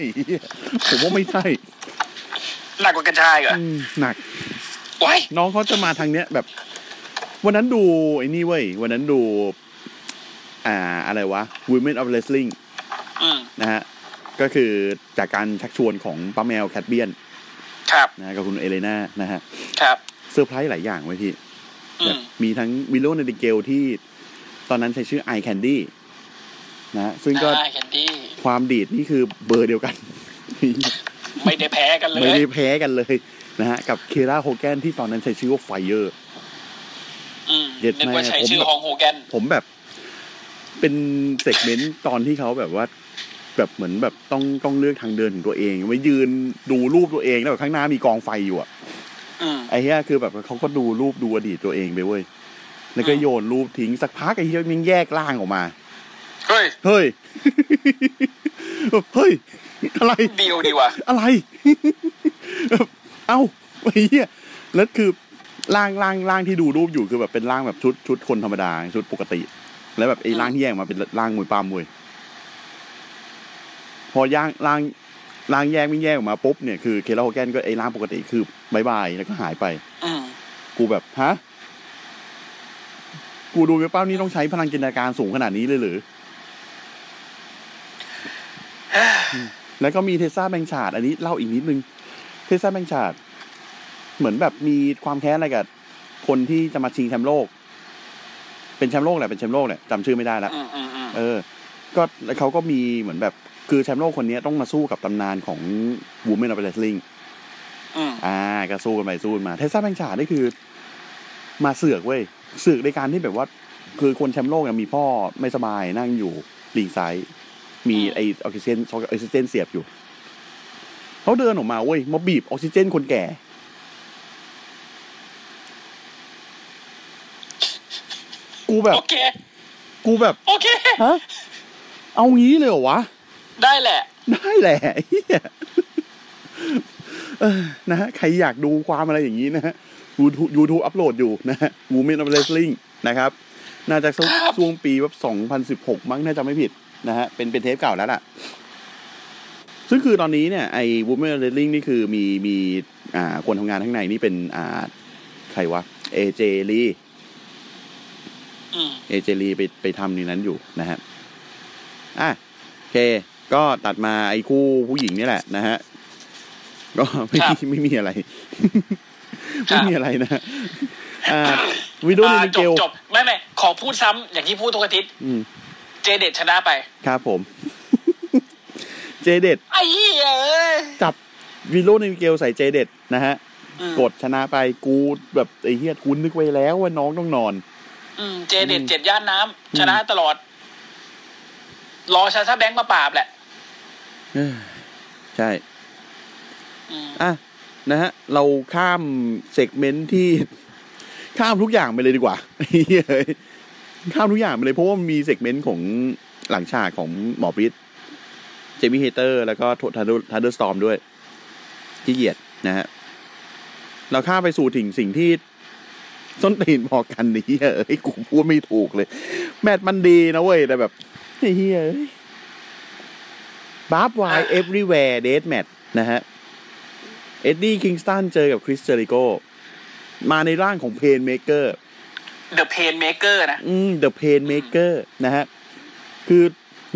ผมว่าไม่ใช่หนักกว่ากัญชาอีกเหรออืมหนักว้ายน้องเขาจะมาทางเนี้ยแบบ วันนั้นดูไอ้นี่เว้ยวันนั้นดู อ่าอะไรวะ Women of Wrestling อืมนะฮะก็คือจากการชักชวนของป้าแมวแคทเบียนครับนะฮะกับคุณเอเลนานะฮะครับเซอร์ไพรส์หลายอย่างไว้ยพี่อืแบบมมีทั้ง Willow Nightingale ที่ตอนนั้นใช้ชื่อไอแคนดี้นะฮะซึ่งก็ได้แคนดี้ความดีดนี่คือเบอร์เดียวกัน ไม่ได้แพ้กันเลยไม่ได้แพ้กันเลยนะฮะกับ Kiera Hogan ที่ตอนนั้นใช้ชื่อว่า Fireอืมเย็ดนึกว่าใช้แม่ผมชื่อแบบ Hulk Hoganผมแบบ เป็น segment ตอนที่เขาแบบว่า แบบเหมือนแบบต้องต้องเลือกทางเดินของตัวเองไว้ยืนดูรูปตัวเองแล้วแบบข้างหน้ามีกองไฟอยู่อะอืมไอ้เหี้ยคือแบบเขาก็ดูรูปดูอดีตตัวเองไปเว้ยแล้วก็อืมโยนรูปทิ้งสักพักไอ้เหี้ยมันแยกร่างออกมาเฮ้ยเฮ้ยเฮ้ยอะไรดีลดีว่ะอะไรเอ้าไอ้เหี้ยแล้วคือร่างร่างร่างที่ดูรูปอยู่คือแบบเป็นร่างแบบชุดชุดคนธรรมดาชุดปกติ แล้วแบบไอ้ร่างที่แยกมาเป็นร่างมวยปล้ำเว้ยพออย่างร่างร่างแยกไม่แยกออกมาปุ๊บเนี่ยคือ Kiera Hogan ก็ไอ้ร่างปกติคือ bye bye แล้วก็หายไปอืมกูแบบฮะกูดูมวยปล้ำนี่ต้องใช้พลังจินตนาการสูงขนาดนี้เลยหรือแล้วก็มี Tessa Blanchard อันนี้เล่าอีกนิดนึง Tessa Blanchard เหมือนแบบมีความแค้นอะไรกับคนที่จะมาชิงแชมป์โลก เป็นแชมป์โลกแหละเป็นแชมป์โลกแหละจำชื่อไม่ได้ละอืมอืมอืมเออ ก็แล้วเขาก็มีเหมือนแบบคือแชมป์โลกคนนี้ต้องมาสู้กับตำนานของ Women of Wrestling อืมอ่า ก็สู้กันไปสู้กันมา Tessa Blanchard นี่คือ มาเสือกเว้ยเสือกในการที่แบบว่า คือคนแชมป์โลกเนี่ยมีพ่อไม่สบายนั่งอยู่หลีกซ้ายมีไอออกซิเจนออกซิเจนเสียบอยู่เขาเดินออกมาเว้ยมาบีบออกซิเจนคนแก่ กูแบบ โอเค กูแบบ โอเคฮะเอางี้เลยเหรอวะ ได้แหละ ได้แหละไอ้เหี้ยเออนะฮะใครอยากดูความอะไรอย่างนี้นะฮะ YouTube YouTube อัปโหลดอยู่นะฮะ Women of Wrestling นะครับ น่าจะช่วงครับช่วงปีแบบ2016มั้งน่าจะไม่ผิดนะฮะเป็นเป็นเทปเก่าแล้วล่ะ ซึ่งคือตอนนี้เนี่ยไอ้ Women of Wrestling นี่คือมีมีอ่าคนทำงานข้างในนี่เป็นอ่าใครวะ AJ Lee อืม เอเจลีไปไปทำในนั้นอยู่นะฮะอะโอเค ก็ตัดมาไอ้คู่ผู้หญิงนี่แหละนะฮะ ก็ไม่ครัมีบไม่มีอะไรครัไม่บมีอะไรนะอ่าวิดีโออ่าในจเกบลจบไม่ไม่ขอพูดซ้ำอย่างที่พูดทุกอาทิตย์อืมเจเด็ดชนะไป ครับผม เจเด็ดไอ้เหี้ยเอ้ยจับวิดีโอในเกลใส่เจเด็ดนะฮะอืมกดชนะไปกูแบบไอ้เฮียกูนึกไว้แล้วว่าน้องต้องนอน อืมเจเด็ดอืมเจ็ดย่านน้ำอืมชนะตลอด รอชาซาแบงค์มาปราบแหละเอ้ยใช่อืมอะนะฮะ เราข้าม segment ที่ข้ามทุกอย่างไปเลยดีกว่าเฮ้ยข้ามทุกอย่างไปเลยเพราะว่ามันมี segment ของหลังฉากของหมอ Britt Jamie Hayter แล้วก็ Thunder Thunder Storm ด้วยที่เหยียดนะฮะ เราข้ามไปสู่ถึงสิ่งที่ ส้นตีนพอกันนี่เอ้ยกูพูดไม่ถูกเลย แมตช์มันดีนะเว้ย แต่แบบเฮ้ยเอ้ย Barbed Wire Everywhere Deathmatch นะฮะ Eddie Kingston เจอกับ Chris Jericho มาในร่างของ Painmaker The Painmaker นะ อืม The Painmaker นะฮะ คือ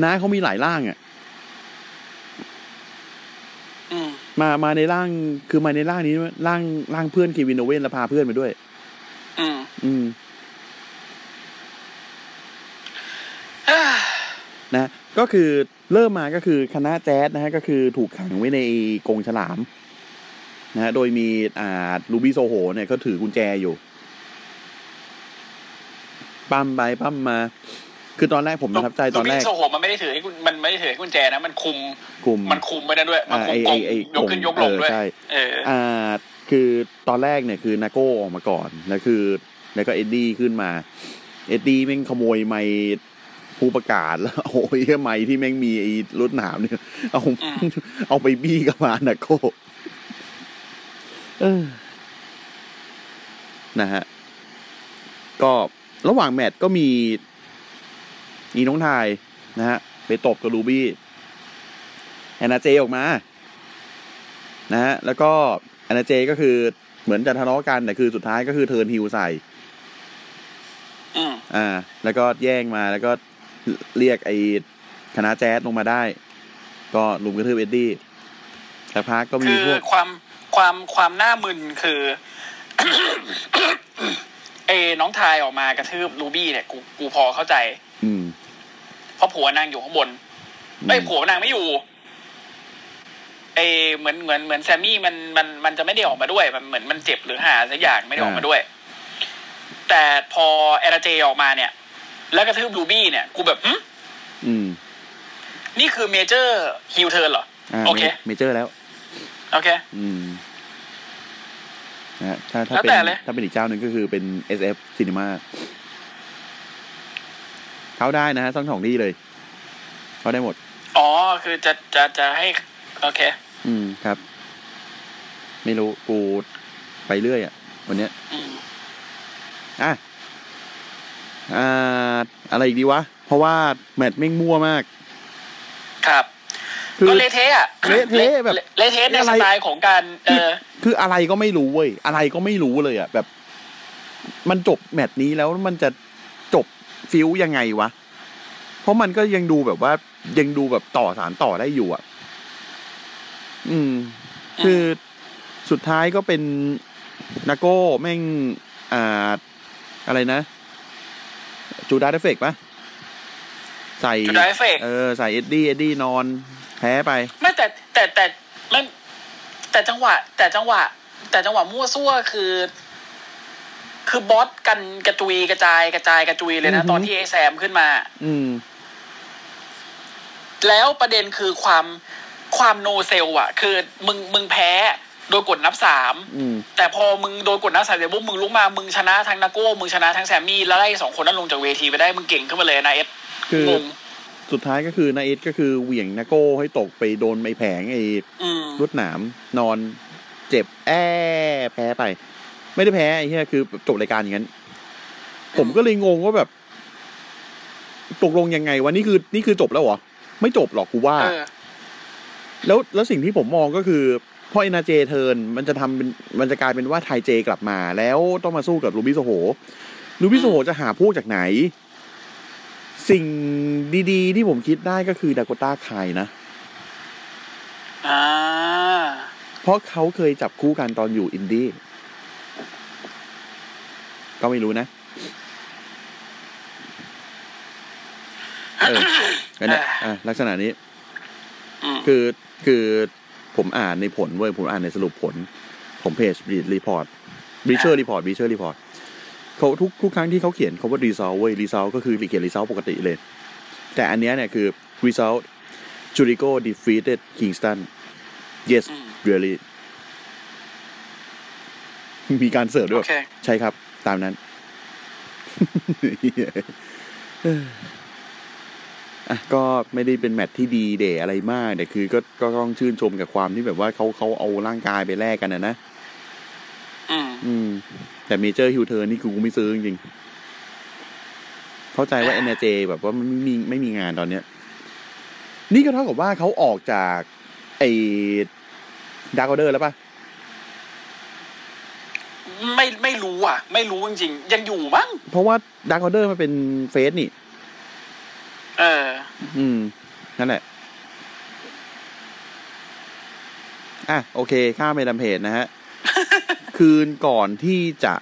น้าเขามีหลายร่างอะ่ะอืมมามาในร่างคือมาในร่างนี้ร่างร่างเพื่อน Kevin Owens แล้วพาเพื่อนมาด้วย อืม อืมนะก็คือเริ่มมาก็คือคณะแจ๊สนะฮะก็คือถูกขังไว้ในกรงฉลามนะฮะโดยมีอ่า Ruby Soho เนี่ยเขาถือกุญแจอยู่ ปล้ำไปปล้ำมา คือตอนแรกผมประทับใจตอนแรก Ruby Sohoมันไม่ได้ถือให้กุญมันไม่ได้ถือให้กุญแจนะ มันคุมกลุ่มมันคุมไปนั่นด้วย มันคุมอ่ากงไอ้ไอ้ยกขึ้นยกลงด้วย เออใช่เอออ่า คือตอนแรกเนี่ยคือนาโก้ออกมาก่อน แล้วคือ แล้วก็เอ็ดดี้ขึ้นมา เอ็ดดี้แม่งขโมยไมค์ผู้ประกาศแล้วโอ้ยไมค์ที่แม่งมีไอ้ลวดหนามเนี่ย เอาอืมเอาไปบี้กับมานาโก้เออนะฮะ ก็ระหว่างแมตช์ก็มีอีน้องทายนะฮะ ไปตบกับ Ruby Anna Jay ออกมา นะฮะ แล้วก็ Anna Jay ก็คือเหมือนจะทะเลาะกันแต่คือสุดท้ายก็คือ turn heel ใส่อืมอ่า แล้วก็แย่งมาแล้วก็เรียกไอ้คณะแจ๊สลงมาได้ ก็รุมกระทืบเอ็ดดี้แต่พักก็มีคือพวกความความความหน้ามึนคืออีน้องทายออกมากระทืบ Ruby เนี่ยกูกูพอเข้าใจ อืมเพราะผัวนางอยู่ข้างบนเอ้ยผัวนางไม่อยู่เอเหมือนเหมือนเหมือนแซมมี่มันมันมันจะไม่ได้ออกมาด้วย มันเหมือนมันเจ็บหรือห่าสักอย่างไม่ได้ออกมาด้วย แต่พอเอราเจออกมาเนี่ย แล้วกระทืบ Ruby เนี่ย กูแบบหึอืม นี่คือ major heel turn เหรออ่าโอเค major แล้ว โอเค อืมนะฮะถ้าถ้าแล้วเป็นแต่เลยถ้าเป็นอีกเจ้าหนึ่งก็คือเป็น SF Cinema เข้าได้นะฮะทั้งสองที่เลยเข้าได้หมด อ๋อ คือจะจะจะให้ โอเค อืมครับ ไม่รู้กูไปเรื่อยอะ วันเนี้ยอืมอะอ่าอะไรอีกดีวะ เพราะว่าแมตช์แม่งมั่วมาก ครับคือก็เละเทะอะเละเทะแบบเละเทะในอะไรสไตล์ของการ เออ คืออะไรก็ไม่รู้เว้ยอะไรก็ไม่รู้เลยอะแบบ มันจบแมตช์นี้แล้วมันจะจบฟิวยังไงวะ เพราะมันก็ยังดูแบบว่ายังดูแบบต่อสารต่อได้อยู่อะ อืม คือสุดท้ายก็เป็นนาโก้แม่งอ่าอะไรนะ จูดาเดฟเฟกปะใส่จุดไดเฟกเออใส่เอ็ดดี้เอ็ดดี้นอน แพ้ไป ไม่แต่แต่แต่ไม่แต่จังหวะ แต่จังหวะ แต่จังหวะมั่วซั่วคือ คือบอสกันกระจุยกระจายกระจายกระจุยเลยอืนะอฮึตอนที่ไอแซมขึ้นมา อืม แล้วประเด็นคือความ ความโนเซลอะคือมึงมึงแพ้โดยกดนับสามอืมแต่พอมึงโดนกดนับสามเสร็จปุ๊บมึงลุกมามึงชนะทั้งนาโก้มึงชนะทั้งแซมมี่แล้วไล่สองคนนั้นลงจากเวทีไปได้มึงเก่งขึ้นมาเลยนะเอสคืองงสุดท้ายก็คือนาเอสก็คือเหวี่ยงนาโก้ให้ตกไปโดนไอ้แผงไอ้อืมรวดหนามนอนเจ็บแอ้แพ้ไป ไม่ได้แพ้ไอ้เหี้ยคือจบรายการอย่างนั้น ผมก็เลยงงว่าแบบ ตกลงยังไงวะนี่คือ นี่คือจบแล้วเหรอไม่จบหรอกกูว่าเออ แล้วแล้วสิ่งที่ผมมองก็คือพอเอนาเจเทิร์นมันจะทำเป็นมันจะกลายเป็นว่าไทเจกลับมา แล้วต้องมาสู้กับลูบิโซโหRuby Soho จะหาพวกจากไหน สิ่งดีๆ ที่ผมคิดได้ก็คือ Dakota Kai นะอ่าเพราะเขาเคยจับคู่กันตอนอยู่อินดี้ก็ไม่รู้นะเออนั่นแหละอะลักษณะนี้อืมคือ คือผมอ่านในผลเว้ยผมอ่านในสรุปผลผมเพจ Bleacher Report Bleacher Report Bleacher Report เขาทุกทุกครั้งที่เขาเขียนเขาว่า result เว้ย result ก็คือเขียน result ปกติเลย แต่อันเนี้ยเนี่ยคือ result Jericho defeated Kingston yes อืม really มีการเสิร์ฟด้วโอยเคใช่ครับ ตามนั้น อะก็ไม่ได้เป็นแมตช์ที่ดีเดย์อะไรมากแต่คือก็ก็ต้องชื่นชมกับความที่แบบว่าเขาเขาเอาร่างกายไปแลกกันนะนะอืมอืมแต่ major heel turn นี่คือกูไม่ซื้อจริงๆเข้าใจว่า Anna Jay แบบว่ามันไม่มีไม่มีงานตอนเนี้ย นี่ก็เท่ากับว่าเขาออกจากไอ้ Dark Order แล้วปะไม่ไม่รู้อะ ไม่รู้จริงๆยังอยู่มั้งเพราะว่า Dark Order มันเป็น face นี่ เออ อืม นั่นแหละ อะ โอเค ข้ามไปดำเพจนะฮะ คืนก่อนที่จะ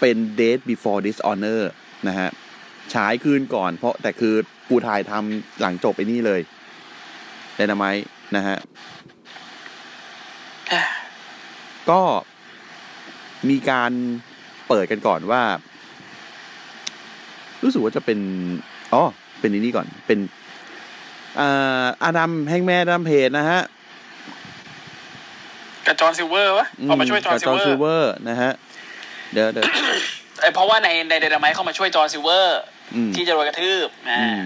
เป็น Date Before Dishonor นะฮะ ฉายคืนก่อนเพราะแต่คือปูถ่ายทำหลังจบไปนี่เลยเดน a ม i นะฮะ ก็มีการเปิดกันก่อนว่า รู้สึกว่าจะเป็น อ๋อ เป็นอันนี้ก่อน เป็นอ่าอาดัมแฮงแมนดัมเพจนะฮะกับจอห์นซิลเวอร์วะเอามาช่วยจอห์นซิลกับเวอซิลร์เวอร์นะฮะเดี๋ยวเดี๋ยวเอ้ยเพราะว่าในในเดนไมเข้ามาช่วยจอห์นซิลเวอร์อืมที่จะโดนกระทืบอ่าอืม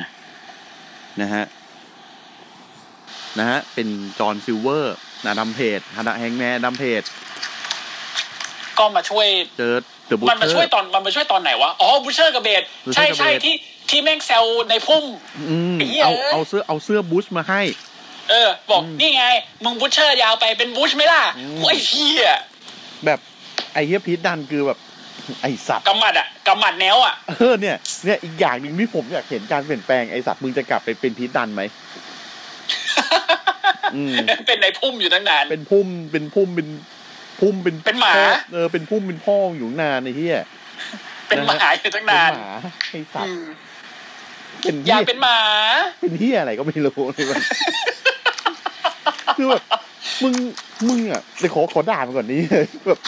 นะฮะนะฮะเป็นจอห์นซิลเวอร์นะดัมเพจฮาดะแฮงแมนดัมเพจก็มาช่วยเจอเดอะบูมันมาช่วยตอนมันมาช่วยตอนไหนวะ อ๋อบูเชอร์กับเบด Butcher ใช่กับใช่ Blade ที่ ที่แม่งแซวในพุ่มอืมไอ้เหี้ยเอาเอ้ยเอาเสื้อเอาเสื้อบูชมาให้ เออ บอกอืมนี่ไง มึงบูเชอร์ยาวไปเป็นบูชไหมล่ะอืมโอ้ยเฮียแบบไอ้เฮียพีทดันคือแบบไอสัตว์กำหมัดอะกำหมัดแนวอะเออเนี่ยเนี่ยอีกอย่างหนึ่งที่ผมอยากเห็นการเปลี่ยนแปลงไอสัตว์มึงจะกลับไปเป็นพีทดันไหมอืมเป็นในพุ่มอยู่ตั้งนาน เป็นพุ่มเป็นพุ่มเป็นพุ่มเป็นเป็นหมาพ่อเออเป็นพุ่มเป็นพ่ออยู่นานไอ้เหี้ยเป็นหมาอยู่ตั้งนานเป็นหมาไอ้สัตอืว์ม เป็นอเหี้ยากเป็นหมา เป็นเหี้ยอะไรก็ไม่รู้เลยมันคือแบบมึงมึงอะไปขอขอด่ามันก่อนนี้เลยแบบ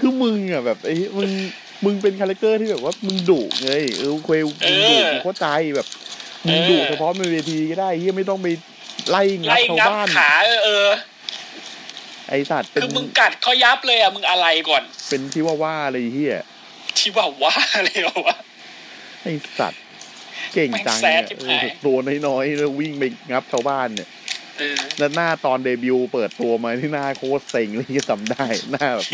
คือมึงอะแบบไอ้มึงมึงเป็นคาแรคเตอร์ที่แบบว่ามึงดุไงเออเควลมึงดุกูเข้าใจแบบมึงดุเฉพาะในเวทีก็ได้เฮียไม่ต้องไปไล่งับไล่ชาวงับบ้านขาเออเออไอ้สัตว์เป็นคือมึงกัดเขายับเลยอะมึงอะไรก่อน เป็นที่ว่าว่าอะไรเฮียที่ว่าว่าอะไรวะไอ้สัตว์ เก่งจังแม่งแซเนี่ยดชิบเอหายอตัวน้อยๆแล้ววิ่งไปงับชาวบ้านเนี่ยเออแล้วหน้าตอนเดบิวต์เปิดตัวมาที่หน้าโคตรเซ็งเลยที่จำได้หน้าแบบ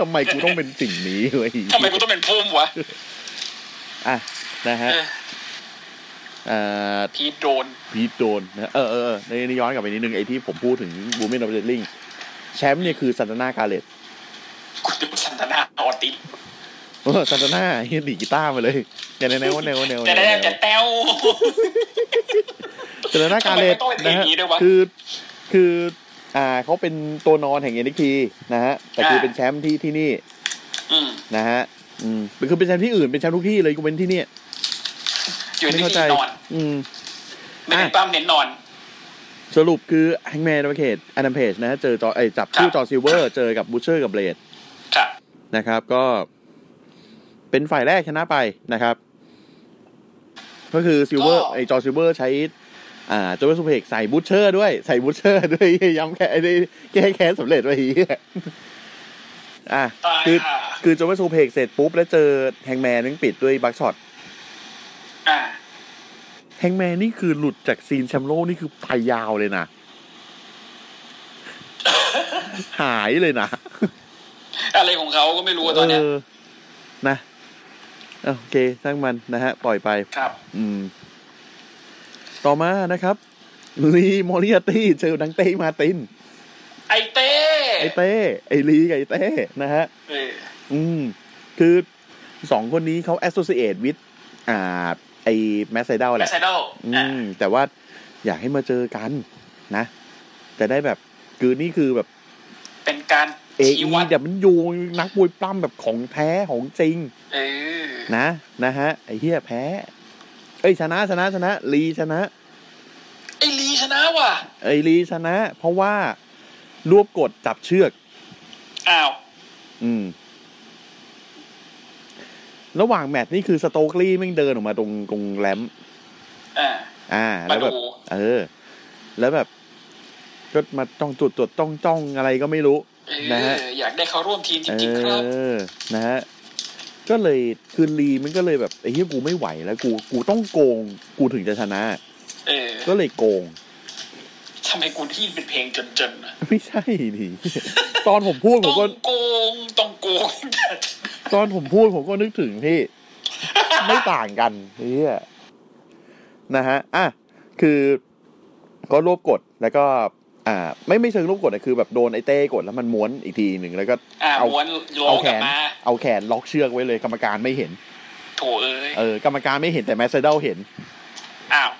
ทำไมกูต้องเป็นสิ่งนี้เว้ยทำไมกูต้องเป็นพุ่มวะอะนะฮะเออเอ่อพีทโดนพีทโดนนะเออเออเออในนี้ย้อนกลับไปนิดนึงไอ้ที่ผมพูดถึงบูมเมนออฟเดลิงแชมป์เนี่ยคือซันตาน่ากาเลตกูดูสันตนาออติสเออซันตาน่าเฮียดีดกีตาร์มาเลยแนวแนวแนวแนวแต่แนได้วแต่แต้วซันตาน่ากาเลตทำไมมันต้องเป็นนะฮะอย่างนี้ด้วยวะคือคืออ่าเขาเป็นตัว นอนแห่งเอ็นทีนะฮะ แต่คืออ่าเป็นแชมป์ที่ที่นี่อืมนะฮะ อืมคือเป็นแชมป์ที่อื่นเป็นแชมป์ทุกที่เลยกูเป็นที่เนี่ยอยู่ไม่ที่เข้าใจนอน อืมไม่ได้ปั้มเน้นนอน สรุปคือแฮงแมนดัมเพจอดัมเพจนะฮะเจอจอไอยจับคู่ครับจอซิลเวอร์ เจอกับบูเชอร์กับเบลดครับนะครับก็ เป็นฝ่ายแรกชนะไปนะครับ ก็คือซิลเวอร์ไอจอซิลเวอร์ใช้อ่าจอร์ซูเพกใส่บูเชอร์ด้วยใส่บูเชอร์ด้วย ย้ำแค่ไอ้นี่แก้แค้นสำเร็จไว้ทียอะตายคือค่ะคือ German suplex เสร็จปุ๊บ แล้วเจอ Hangman นึงปิดด้วย Buckshot อ่า Hangman นี่คือหลุดจาก scene แชมป์โลกนี่คือไปยาวเลยนะ หายเลยนะ อะไรของเขาก็ไม่รู้อะตอนเนี้ยเออนะเอา โอเคช่างมันนะฮะ ปล่อยไปครับ อืม ต่อมานะครับ Lee Moriarty เจอ Dante Martin ไอเต้ ไอเต้ ไอลีกับไอเต้นะฮะเอออืม คือสองคนนี้เขา associate with อ่า ไอแมสไซเดลแหแมละสไซดอลอือ่ามแต่ว่าอยากให้มาเจอกันนะแต่ได้แบบ คือนี่คือแบบ เป็นการ เอชี้วัดเดี๋ยวมันอยู่นักมวยปล้ำแบบของแท้ของจริงเออนะนะฮะ ไอเฮียแพ้ เอ้ยชนะชนะชนะลีชนะ ไอลีชนะว่ะไอลีชนะ เพราะว่ารวบกดจับเชือกอ้าวอืม ระหว่างแมตช์นี่คือสโตกลี่แม่งเดินออกมาตรงตรงแรมป์อ่าอ่ามาแล้วแบบดูเออ แล้วแบบก็มาจ้องจุดตรวจจ้องจ้องอะไรก็ไม่รู้เออ นะฮะอยากได้เขาร่วมทีมจเอริงๆครับอนะฮะก็เลยคือลีมันก็เลยแบบไอ้เหี้ยกูไม่ไหวแล้ว กูกูต้องโกง กูถึงจะชนะเออก็เลยโกงทำไมกูที่เป็นเพลงจนๆนะไม่ใช่ดิตอนผมพูดผต้มองก็โกงต้องโกงตอนผมพูดผมก็นึกถึงพี่ไม่ต่างกันเฮียนะฮะอะคือก็รวบกดแล้วก็ อ่า ไม่ไม่เชิงรวบกดอะคือแบบโดนไอ้เต้กดแล้วมันม้วนอีกทีหนึ่งแล้วก็อ่าเอาม้วนโลเอากแขลับนมาเอาแขนล็อกเชือกไว้เลยกรรมการไม่เห็นโถเอ้ยเออกรรมการไม่เห็นแต่ Matt Sydal เห็นอ้าว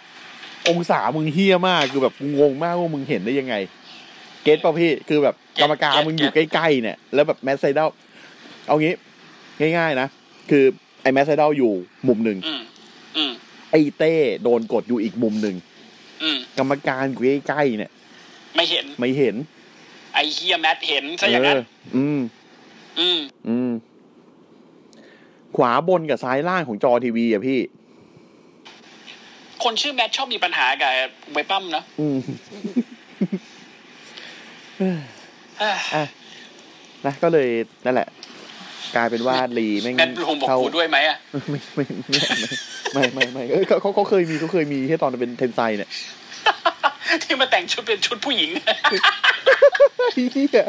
องศามึงเฮี้ยมากคือแบบกูงงมากว่ามึงเห็นได้ยังไง เก็ตป่ะพี่คือแบบกรรมการมึงอยู่ใกล้ๆเนี่ย แล้วแบบ Matt Sydal เอางี้ ง่ายๆนะ คือไอ้ Matt Sydal อยู่มุมหนึ่งอืมอืมไอ้เต้โดนกดอยู่อีกมุมหนึ่งอืมกรรมการอยู่ใกล้ๆเนี่ย ไม่เห็น ไม่เห็น ไอเฮีย Matt เห็นซะอย่างนั้นเอออืม อืม อืม ขวาบนกับซ้ายล่างของจอทีวีอะพี่ คนชื่อแมทชอบมีปัญหากับไวปั้มเนอะอืมเอ้ยอะนะก็เลยนั่นแหละ กลายเป็นว่าลีแม่งแมทลูมบอกเข้ากูด้วยไหมอะไม่ไม่ไม่ไม่ไม่ไม่เอ้ยเขาเขาเขาเคยมีเขาเคยมีที่ตอนเป็นเทนไซเนี่ย ที่มาแต่งชุดเป็นชุดผู้หญิงเหี้ย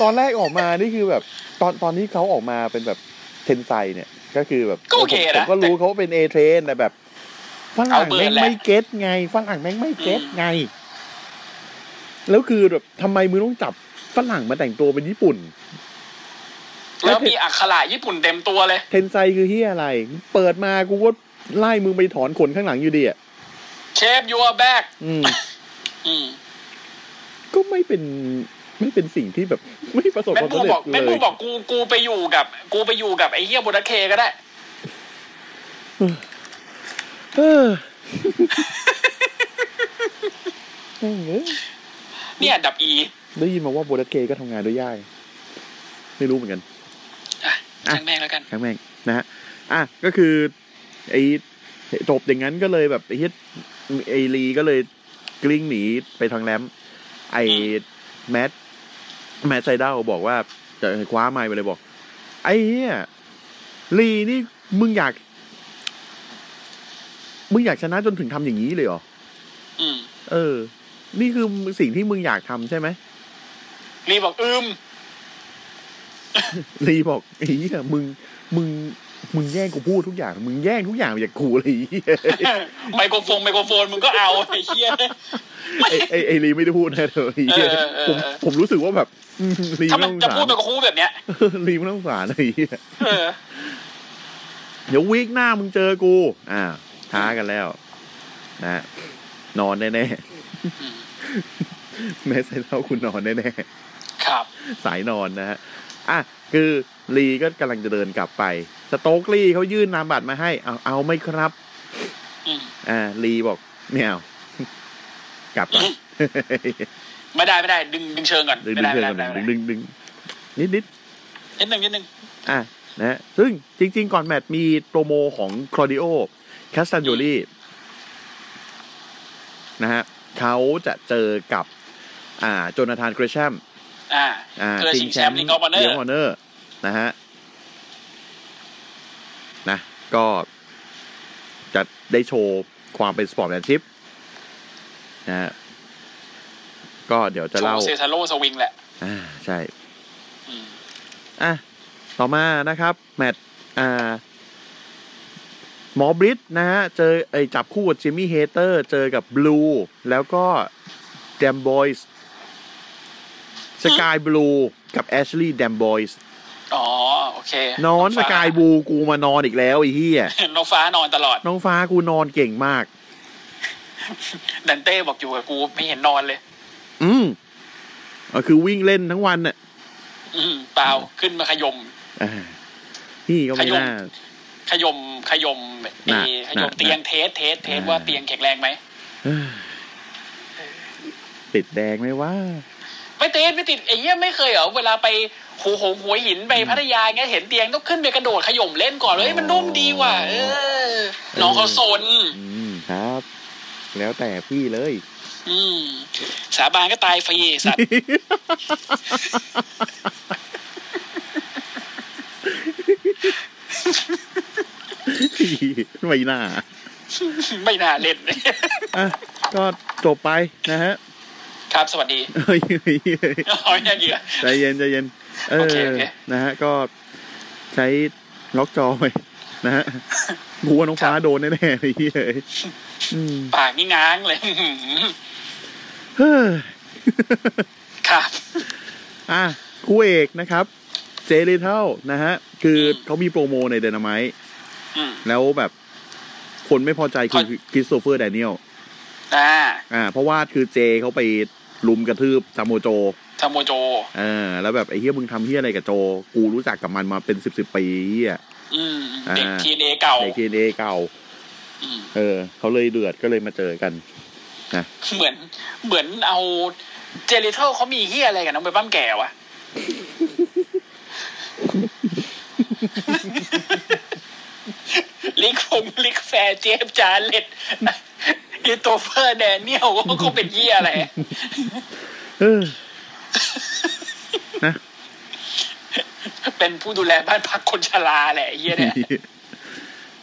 ตอนแรกออกมานี่คือแบบ ตอนตอนที่เขาออกมาเป็นแบบ Tensai เนี่ยก็คือแบบก็โอเคผมนะผมก็รู้เขาเป็น A-Train แต่แบบฝรั่ง Albert แม่งแหละไม่ get ไงฝรั่งแม่งไม่ get ไง แล้วคือแบบทำไมมึงต้องจับฝรั่งมาแต่งตัวเป็นญี่ปุ่น แล้วมีอักขระญี่ปุ่นเต็มตัวเลย Tensai คือเหี้ยอะไร เปิดมากูก็ไล่มึงไปถอนขนข้างหลังอยู่ดีอะ เชฟยูอาแบกอืมอืมก็ไม่เป็นไม่เป็นสิ่งที่แบบไม่ประสบแมความนบูสำเร็บจอกแมนเลบูยบอกกูกูไปอยู่กับ กูไปอยู่กับไอ้เฮียโบนัสเคก็ได้เออแม่งเอ้ยเนี่ยดับอีได้ยินมาว่าโบนัสเคก็ทำงานด้วยยากไม่รู้เหมือนกันอะช่างแม่งแล้วกันช่างแม่งนะฮะอะก็คือไอ้จบอย่างนั้นก็เลยแบบไอ้เฮ็ด ไอ้ลีก็เลยกลิ้งหนีไปทางแรมป์ไอ้แมทแมทไซเดลบอกว่าจะคว้าไม้ไปเลยบอก ไอ้เหี้ยลีนี่มึงอยาก มึงอยากชนะจนถึงทำอย่างนี้เลยเหรออืมเออ นี่คือสิ่งที่มึงอยากทำใช่ไหมรีบอกอืมลีบอกไอ้เหี้ยมึงมึง มึงแย่งกูพูดทุกอย่าง มึงแย่งทุกอย่างจากกูเลยไอ้เหี้ยไมโครโฟนไมโครโฟนมึงก็เอาไอ้เฮียไอ้ไอ้ไอ้ลีไม่ได้พูดนะเธอไอ้เหี้ยเออเออผมเออผมรู้สึกว่าแบบอืมลีถ้าไม่มันต้องจะสาพูดรเป็นคู่แบบเนี้ยลีไม่ต้องสารไอ้เหี้ยเออเดี๋ยววีคหน้ามึงเจอกู อ่าท้ากันแล้ว นะ นอนแน่อืมๆแม้ใส่เท้าคุณนอนแน่ครับๆสายนอนนะฮะ อะคือลีก็กำลังจะเดินกลับไป สโต๊กลีเขายื่นนามบัตรมาให้ เอาเอาไหมครับอืมอ่าลีบอกไม่เอากลับก่อนไม่ได้ไม่ได้ ดึงดึงเชิงก่อนดึงไม่ดึงได้เชิไม่งได้ก่อนไม่ได้ดึงดึงดึงนิดนิดนิดนึงนิดนึงอะนะฮะซึ่งจริง ๆ ก่อนแมตช์มีโปรโมของ Claudio Castagnoli นะฮะเขาจะเจอกับ อ่า Jonathan Gresham อ่าอ่าเพื่อชิงแชมป์ Ring of Honor Ring of Honor นะฮะนะก็จะได้โชว์ความเป็น sportsmanship นะฮะก็เดี๋ยวจะโชว์ Cesaro Swing แหละ อ่า ใช่อืมอะ ต่อมานะครับ แมตช์อ่า หมอ Britt นะฮะ เจอไอจับคู่กับ Jamie Hayter เจอกับบลู แล้วก็ D'Amboise Skye Blue กับ Ashley D'Amboiseอ๋อ โอเคนอนสกายบลูกูมานอนอีกแล้วไอ้เหี้ยน้องฟ้านอนตลอด น้องฟ้ากูนอนเก่งมาก ดันเต้บอกอยู่กับกูไม่เห็นนอนเลย อืมก็คือวิ่งเล่นทั้งวันน่ะ อืมเปล่าขึ้นมาขย่มอ่านี่ก็ไม่ขย่มน่าขย่มขย่มเอน่ะขย่มน่ะเตียง test test test อ่าว่าเตียงแข็งแรงไหมเอ้ยติดแดงไหมว่า ไม่ติดไม่ติดไอ้เหี้ยไม่เคยเหรอเวลาไปหูหงหัวหินไปพัทยาเงี้ยเห็นเตียงต้องขึ้นไปกระโดดขย่มเล่นก่อนเลยมันนุ่มดีว่ะเออน้องเขาซนอืมครับ แล้วแต่พี่เลย อืม สาบานก็ตายฟรีสัตว์ไม่น่า ไม่น่าเล่นอะก็จบไปนะฮะ ครับสวัสดีเฮ้ยเฮ้ยเฮ้ยอ๋ออย่างเงี้ยใจเย็นใจเย็นเอโออเคโอเคนะฮะก็ใช้ Lockjaw ไปนะฮะกูว่าน้องฟ้าโดนแน่ๆเลยเฮ้ยอืมปากนี่ง้างเลยเฮ้ยครับ อะคู่เอกนะครับ Jay Lethal นะฮะ คืออมเขามีโปรโมในเดน a ไม t ์อืมแล้วแบบคนไม่พอใจคือเขา Christopher Daniels อ่าอ่า เพราะว่าคือ Jay เขาไปรุมกระทืบ Samoa Joeซาโมโจเออแล้วแบบไอ้เฮียมึงทำเฮียอะไรกับโจ กูรู้จักกับมันมาเป็นสิบสิบปีเฮียอืมอ่าเด็กทีเอเก่าในเกเอเก่าอืมเออเขาเลยเดือดก็เลยมาเจอกันเหมือนเหมือนเอาเจลิเทลเขามีเฮียอะไรกับน้องไปปั้มแก่วะลิกฟงลิกแฟร์เจฟจาเล Christopher Daniels ก็เป็นเหี้ยอะไรเออนะเป็นผู้ดูแลบ้านพักคนชราแหละไอ้เหี้ยเนี่ย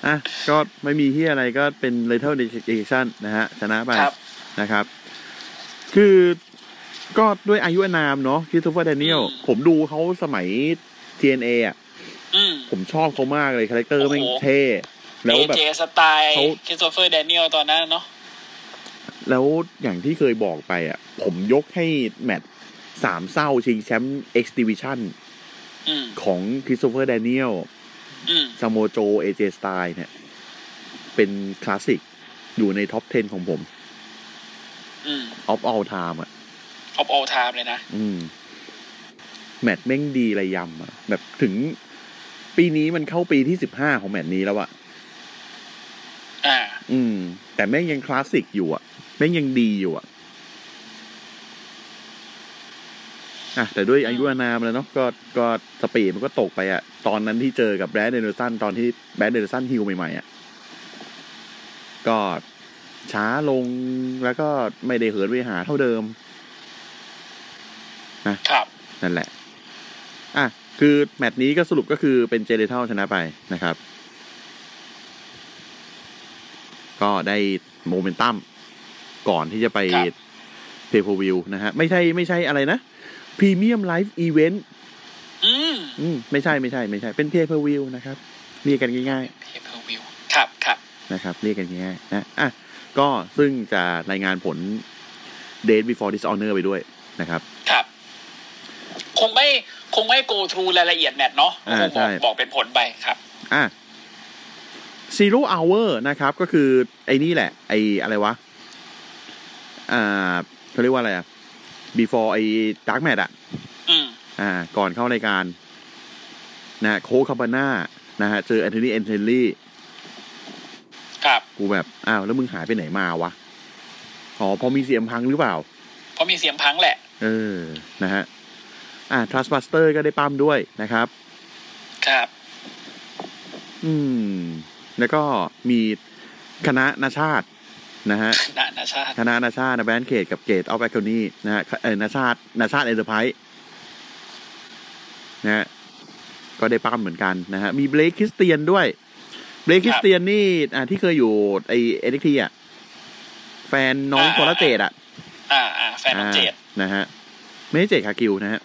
อะก็ไม่มีที่อะไรก็เป็น Lethal Injection นะฮะ ชนะไปครับนะครับ คือก็ด้วยอายุอานามเนาะ Christopher Daniels อืมผมดูเขาสมัย TNA อะอืมผมชอบเขามากเลย คาแรคเตอร์โอ้โหแม่งเท่แล้วเอแบบเจสไตล์เขา Christopher Daniels ตอนนั้นเนาะ แล้วอย่างที่เคยบอกไปอะ ผมยกให้แมตช์สามเศร้าชิงแชมป์ X Division อืมของ Christopher Daniels อืม Samoa Joe AJ Styles เนี่ย เป็นคลาสสิกอยู่ใน top 10 ของผมอืม of all time อะ of all time เลยนะ อืม แมตช์แม่งดีระยำอะ แบบถึงปีนี้มันเข้าปีที่สิบห้าของแมตช์นี้แล้วอะ อ่า อืม แต่แม่งยังคลาสสิกอยู่อะ แม่งยังดีอยู่อะอะแต่ด้วยอายุอานามแล้วเนาะก็ก็สปีดมันก็ตกไปอะ ตอนนั้นที่เจอกับ Bryan Danielson ตอนที่ Bryan Danielson heel ใหม่ๆอะก็ช้าลงแล้วก็ไม่ได้เหินไปเหินมาเท่าเดิมครับนั่นแหละ อะ คือแมตช์นี้ก็สรุปก็คือเป็น Jay Lethal ชนะไปนะครับ ก็ได้โมเมนตัม ก่อนที่จะไปครับเพย์ r วิวนะฮะ ไม่ใช่ไม่ใช่อะไรนะ premium live event อืมอืมไม่ใช่ไม่ใช่ ไม่ใช่ เป็นเพย์ r วิวนะครับเรียกกันง่าย pay-per-view ครับครับๆนะครับเรียกกันง่ายๆนะอะก็ซึ่งจะรายงานผล Death Before Dishonor ไปด้วยนะครับ ครับ คงไม่คงไม่ go through รายละเอียดแมตช์เนาะอ่าคงบอกใช่บอกเป็นผลไปครับ อะ Zero Hour นะครับ ก็คือ ไอ้นี่แหละ ไอ้อะไรวะ อ่าเขาเรียกว่าอะไรอะ before ไอ้ Dark Match อะอืมอ่า ก่อนเข้ารายการ นะ Colt Cabana นะฮะ เจอ Anthony Henry ครับ กูแบบ อ้าว แล้วมึงหายไปไหนมาวะ อ๋อพอมีเสียงพังหรือเปล่าเพราะมีเสียงพังแหละ เออ นะฮะ อ่า Trustbuster ก็ได้ปั้มด้วยนะครับ ครับ อืม แล้วก็มีคณะนาชาติ นะฮะนานาชาติคณะนาชาตินะแบนเขตกับเกตออฟแอคนี่นะฮะเออนาชาตินาชาติเอ็นเตอร์ไพรส์นะฮะก็ได้ปั้มเหมือนกันนะฮะมี Blake Christian ด้วย Blake Christian นี่อ่าที่เคยอยู่ NXT อะแฟนน้อง Cora Jade อะ อ่าอ่าแฟนน้อง Jade อะนะฮะไม่ใช่เจดคากิวนะฮะ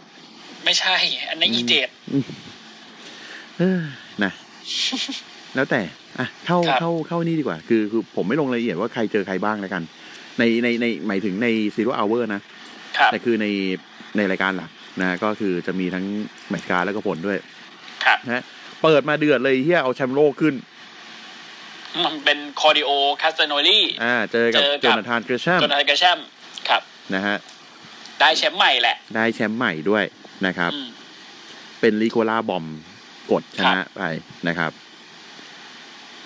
ไม่ใช่ อันนั้นอี Jadeเออนะ แล้วแต่อะเข้าครับเข้าเข้านี่ดีกว่า คือคือผมไม่ลงรายละเอียดว่าใครเจอใครบ้างแล้วกัน ในในในหมายถึงใน Zero Hour นะครับแต่คือในในรายการหลักนะก็คือจะมีทั้ง match card แล้วก็ผลด้วยครับนะเปิดมาเดือดเลยเฮียเอาแชมป์โลกขึ้น มันเป็น Claudio Castagnoliอ่า เจอกับเจอกับ Jonathan Gresham จนอะไร Gresham ครับนะฮะได้แชมป์ใหม่แหละ ได้แชมป์ใหม่ด้วยนะครับอืมเป็นลิโกลาบอมกดชนะไปนะครับ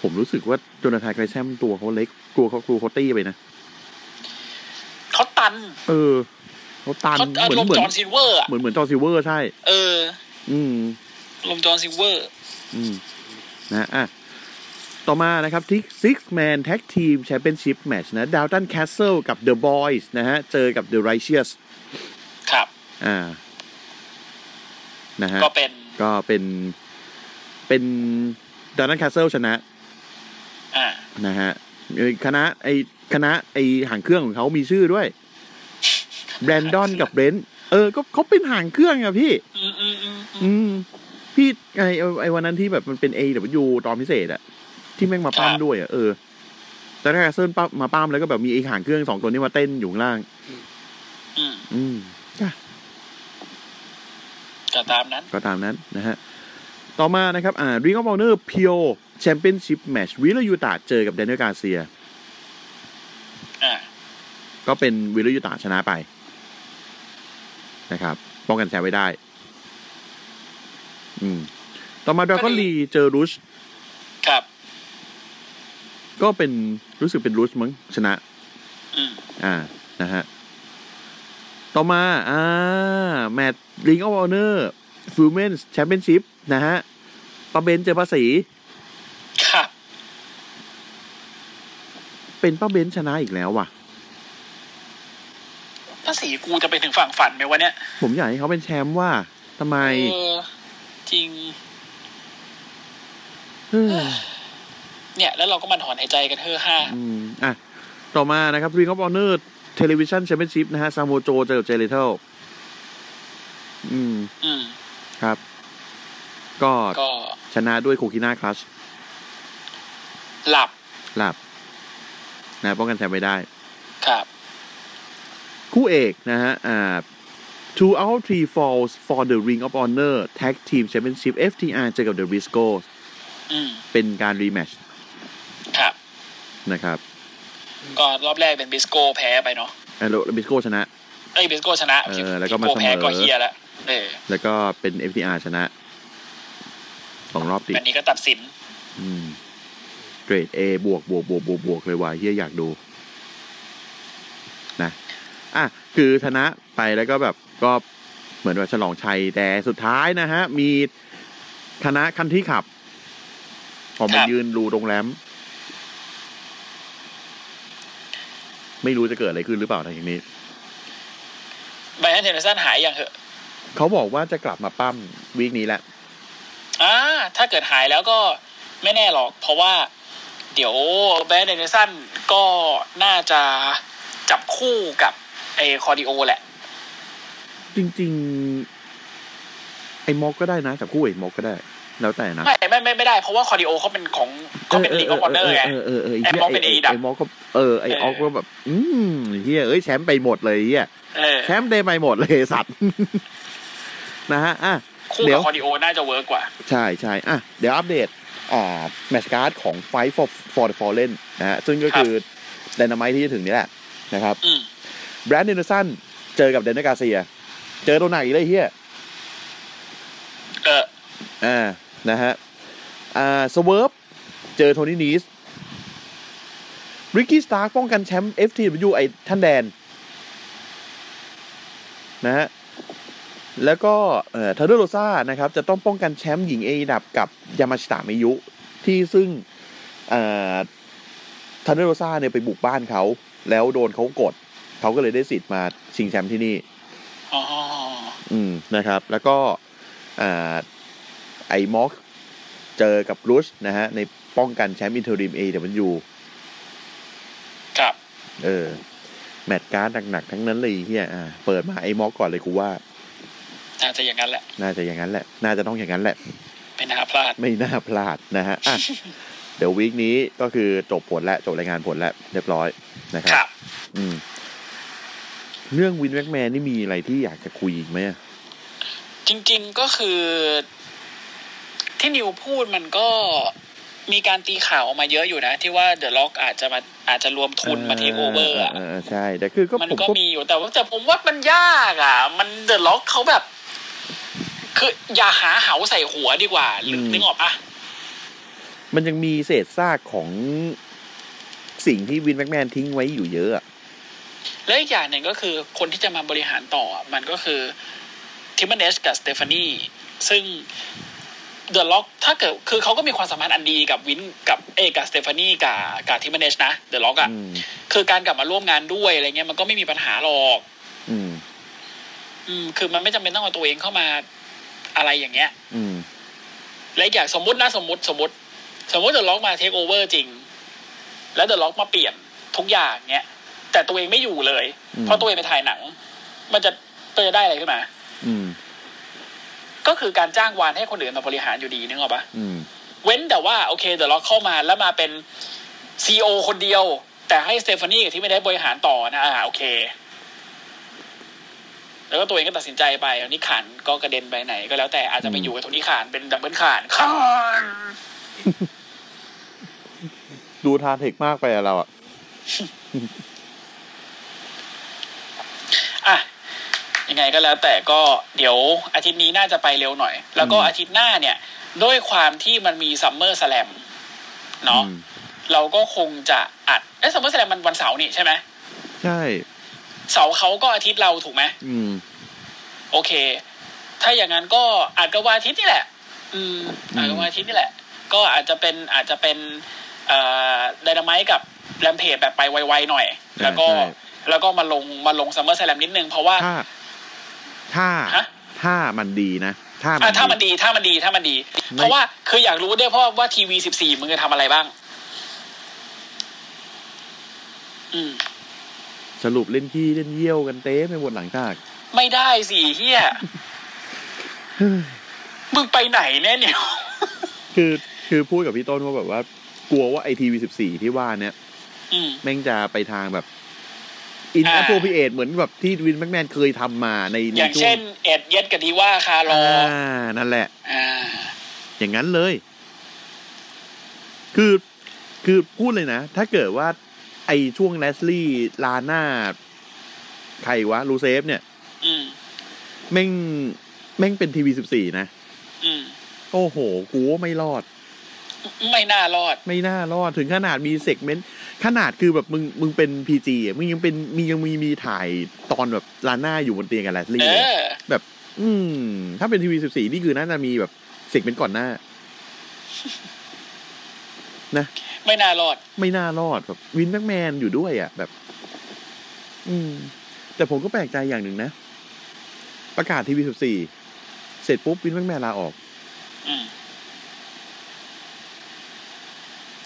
ผมรู้สึกว่า Jonathan Gresham ตัวเขาเล็กกลัวเขากลัวเขาตี้ไปนะเขาตัน เออเขาตันเขาอาอารมณ์เหมือน John Silver อะเหมือนเหมือน John Silver ใช่ เออ อืมอารมณ์ John Silver อืม นะอะต่อมานะครับที่ Six Man Tag Team Championship Match นะ Dalton Castle กับ The Boys นะฮะ เจอกับ The Righteous ครับ อ่า นะฮะ ก็เป็น ก็เป็น เป็น Dalton Castle ชนะอ่านะ ฮะคณะไอคณะไอหางเครื่องของเขามีชื่อด้วยแบรนดอนกับเบรนท์เออ ก็เขาเป็นหางเครื่องอะพี่ อืมอืมอืมอืมอืมพี่ไอไอ้ไอวันนั้นที่แบบมันเป็น A W ตอนพิเศษอะที่แม่งมาปั้มครับด้วยอะเออแต่ถ้าเซิร์นปั้มมาปั้มแล้วก็แบบมีไอหางเครื่องสองตัวนี้มาเต้นอยู่ข้างล่าง อืมอืมจ้ะก็ตามนั้น ก็ตามนั้นนะฮะ ต่อมานะครับ อ่า Ring of Honor Pure Championship Match วิ ลยูตาเจอกับ Daniel Garcia อ่าก็เป็นวิลยูตาชนะไป นะครับ ป้องกันแชมป์ไว้ได้ อืม ต่อมาดราก้อนลีเจอรุชครับ ก็เป็นรู้สึกเป็นรุชมั้งชนะอืมอ่านะฮะ ต่อมา อ่า แมตช์ Ring of Honor Women's Championship นะฮะป้าเบนซ์เจอป้าสี ครับ เป็นป้าเบนซ์ชนะอีกแล้วว่ะป้าสีกูจะไปถึงฝั่งฝันไหมวะเนี่ย ผมอยากให้เขาเป็นแชมป์ว่ะทำไมเอออจริงเฮ้ยเนี่ย แล้วเราก็มาถอนหายใจกันเฮ้อห้าอืมอะ ต่อมานะครับ Ring of Honor Television Championship นะฮะ ซาโมโจเจอกับเจเลเทลอืม อืม ครับ ก็ก็ชนะด้วยโคคิน่าคลัช หลับ หลับ นะป้องกันแชมป์ไม่ได้ ครับ คู่เอกนะฮะอ่า two out of three falls for the Ring of Honor Tag Team Championship FTR เจอกับ The Briscoes อืมเป็นการ rematch ครับ นะครับ ก็รอบแรกเป็น Briscoe แพ้ไปเนาะเออ Briscoe ชนะเอ้ย Briscoe ชนะเออแล้วก็มา Briscoe แพ้เสมอก็เฮียแล้วเออแล้วก็เป็น FTR ชนะสองรอบติดอันนี้ก็ตัดสิน อืม เกรด A บวกบวกบวกบวกบวกเลยว่ะเฮียอยากดูนะอะคือชนะไปแล้วก็แบบก็เหมือนว่าฉลองชัยแต่สุดท้ายนะฮะ มีคณะคันที่ขับพอมาครับยืนรูตรงแรม ไม่รู้จะเกิดอะไรขึ้นหรือเปล่าทางนี้ไบรอันเทนเนอร์สันหายยังเหอะเขาบอกว่าจะกลับมาปั้มวีคนี้แหละอ่าถ้าเกิดหายแล้วก็ไม่แน่หรอก เพราะว่า เดี๋ยวไบรอันเทนเนอร์สันก็น่าจะจับคู่กับไอคอร์ดิโอแหละ จริง ๆ ไอ้ม็อกก็ได้นะจับคู่ไอ้ม็อกก็ได้ แล้วแต่นะไม่ไม่ไม่ไม่ได้เพราะว่า Claudio เขาเป็นของเขาเป็น Ring of Honor ไงเออเออเออไอ้ม็อกเป็น AEW ไอ้ม็อกก็เออไอ้ม็อกก็แบบ อืมเฮียเอ้ยแชมป์ไปหมดเลยเฮียเออแชมป์ได้ไปหมดเลยสัตว์นะฮะอะคู่เดี๋กัยบวคอร์ดิโอน่าจะเวิร์กกว่า ใช่ใช่อะเดี๋ยวอัปเดตอ่า match card ของ Fight for for the Fallen นะฮะซึ่งก็คือไดนาไมที่จะถึงนี้แหละนะครับอืม Bryan Danielson เจอกับ Daniel Garcia เจอตัวหนักอีกเลยเฮียเอออ่านะฮะอ่า Swerve เจอ Tony Nese ริกกี้สตาร์ป้องกันแชมป์ FTW ไอท่านแดน นะฮะ แล้วก็เอ่อ Thunder Rosa นะครับจะต้องป้องกันแชมป์หญิง AEW กับยามาชิตะมิยุ ที่ซึ่งเอ่อ Thunder Rosa เนี่ยไปบุกบ้านเขาแล้วโดนเขากด เขาก็เลยได้สิทธิ์มาชิงแชมป์ที่นี่อ๋ออืมนะครับ แล้วก็อ่าไอ้ม็อกเจอกับรุชนะฮะในป้องกันแชมป์ interim AEW ครับ เออ match card หนักๆ ทั้งนั้นเลยเฮียอ่าเปิดมาไอ้ม็อกก่อนเลยกูว่า น่าจะอย่างนั้นแหละ น่าจะอย่างนั้นแหละ น่าจะต้องอย่างนั้นแหละ ไม่น่าพลาด ไม่น่าพลาดนะฮะอะเดี๋ยว week นี้ก็คือจบผลแล้วจบรายงานผลแล้วเรียบร้อยนะคครัรับบอืม เรื่อง Vince McMahon นี่มีอะไรที่อยากจะคุยอีกไหมอะจริง ๆก็คือ ที่นิวพูดมันก็มีการตีข่าวออกมาเยอะอยู่นะ ที่ว่า The Rock อาจจะมาอาจจะร่วมทุนมาเทคโอเวอร์อะเออใช่แต่คือก็มันผมก็ก็มีอยู่แต่ว่าแต่ผมว่ามันยากอะ มัน The Rock เขาแบบ คืออย่าหาเหาใส่หัวดีกว่าหรือนึกออกปะมันยังมีเศษซากของสิ่งที่ Vince McMahon ทิ้งไว้อยู่เยอะอะแล้วอีกอย่างหนึ่งก็คือคนที่จะมาบริหารต่อมันก็คือ Triple H กับ Stephanie ซึ่ง The Rock ถ้าเกิดคือเขาก็มีความสัมพันธ์อันดีกับ Vince กับเอกับ Stephanie กับกับ Triple H นะ The Rock อะอืมคือการกลับมาร่วมงานด้วยอะไรเงี้ยมันก็ไม่มีปัญหาหรอก อืม อืม คือมันไม่จำเป็นต้องเอาตัวเองเข้ามา อะไรอย่างเงี้ย อืม และอีกอย่างสมมตินะสมมติสมมติ สมมติ The Rock มาเทคโอเวอร์จริง แล้ว The Rock มาเปลี่ยนทุกอย่างเงี้ยแต่ตัวเองไม่อยู่เลยอืมเพราะตัวเองไปถ่ายหนัง มันจะมันจะได้อะไรขึ้นมา อืม ก็คือการจ้างวานให้คนอื่นมาบริหารอยู่ดีนึกออกปะอืมเว้นแต่ว่าโอเค The Rock เข้ามาแล้วมาเป็น CEO คนเดียว แต่ให้ Stephanie กับ Triple H ไม่ได้บริหารต่อนะอ่าโอเค แล้วก็ตัวเองก็ตัดสินใจไปไอ้ Nick Khan ก็กระเด็นไปไหน ก็แล้วแต่อาจจะไปอยู่กับโทนี่ขานเป็นดับเบิลขานขานดูทาเทคมากไปอะเราอะอะยังไงก็แล้วแต่ก็เดี๋ยวอาทิตย์นี้น่าจะไปเร็วหน่อย แล้วก็อาทิตย์หน้าเนี่ย ด้วยความที่มันมี SummerSlamเนาะอืมเราก็คงจะอัดเอ้ SummerSlam มันวันเสาร์นี่ใช่ไหมใช่ เสาร์เขาก็อาทิตย์เราถูกไหมอืม โอเค ถ้าอย่างนั้นก็อัดกับวันอาทิตย์นี่แหละ อืมอ่าวันอาทิตย์นี่แหละ ก็อาจจะเป็นอาจจะเป็นเอ่อไดนาไมต์กับ Rampage แบบไปไวๆหน่อย แล้วก็ใช่แล้วก็มาลงมาลงซัมเมอร์ a ซ a มนิดนึงเพราะว่า ถ้าถ้าฮะถ้ามันดีนะถ้าอะถ้ามันดีถ้ามันดีถ้ามันดีไม่เพราะว่าคืออยากรู้ด้วยเพราะว่าทีวีสิบสี่มึงจะทำอะไรบ้าง อืม สรุปเล่นขี้เล่นเยี่ยวกันเต้ไปหมดหลังจาก ไม่ได้สิเฮียมึงไปไหนเนี่ยเนี่ยคือคือพูดกับพี่ต้นว่าแบบว่า กลัวว่าไอทีวีสิบสี่ที่ว่าเนี่ยอืมแม่งจะไปทางแบบอินอ่าแอปโปรพิเอตเหมือนแบบที่วินแม็กแมนเคยทำมาในในอย่างช่วเช่งนเอ็ดเย็ดกับดีว่าคาร์ลออ่านั่นแหละอ่าอย่างนั้นเลย คือคือพูดเลยนะ ถ้าเกิดว่าไอช่วงแลสลี่ลาน่าใครวะลูเซฟเนี่ยอืมแม่งแม่งเป็นทีวีสิบสี่นะอืมโอ้โห กูว่าไม่รอด ไม่น่ารอด ไม่น่ารอดถึงขนาดมีเซกเมนต์ขนาดคือแบบมึงมึงเป็นพีจีอะมึงยังเป็นมียังมีมีถ่ายตอนแบบ Lana อยู่บนเตียงกับ Lashley เอเลยอแบบ อืม ถ้าเป็นทีวีสิบสี่นี่คือน่าจะมีแบบ segment ก่อนหน้า ไม่น่ารอด ไม่น่ารอดแบบ Vince McMahon อยู่ด้วยอะ แบบ อืม แต่ผมก็แปลกใจอย่างหนึ่งนะ ประกาศทีวีสิบสี่เสร็จปุ๊บ Vince McMahon ลาออกอืม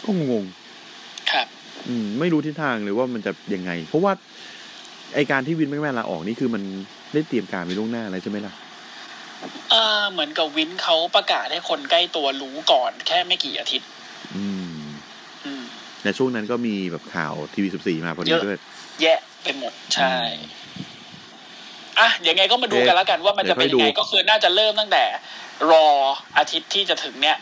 ก็งงครับๆอืม ไม่รู้ทิศทางเลยว่ามันจะยังไง เพราะว่าไอการที่วินแม็กแมนลาออกนี่คือมันได้เตรียมการไว้ล่วงหน้าอะไรใช่ไหมล่ะเออเหมือนกับวินเขาประกาศให้คนใกล้ตัวรู้ก่อน แค่ไม่กี่อาทิตย์ อืมอื มในช่วงนั้นก็มีแบบข่าวทีวีสิบสี่มาพอดีเยอะด้วย แยะไปหมดใช่อะยังไงก็มาดูกันแล้วกันว่ามันจะเป็นยังไงเดี๋ยวค่อยดูก็คือน่าจะเริ่มตั้งแต่ รออาทิตย์ที่จะถึงเนี้ย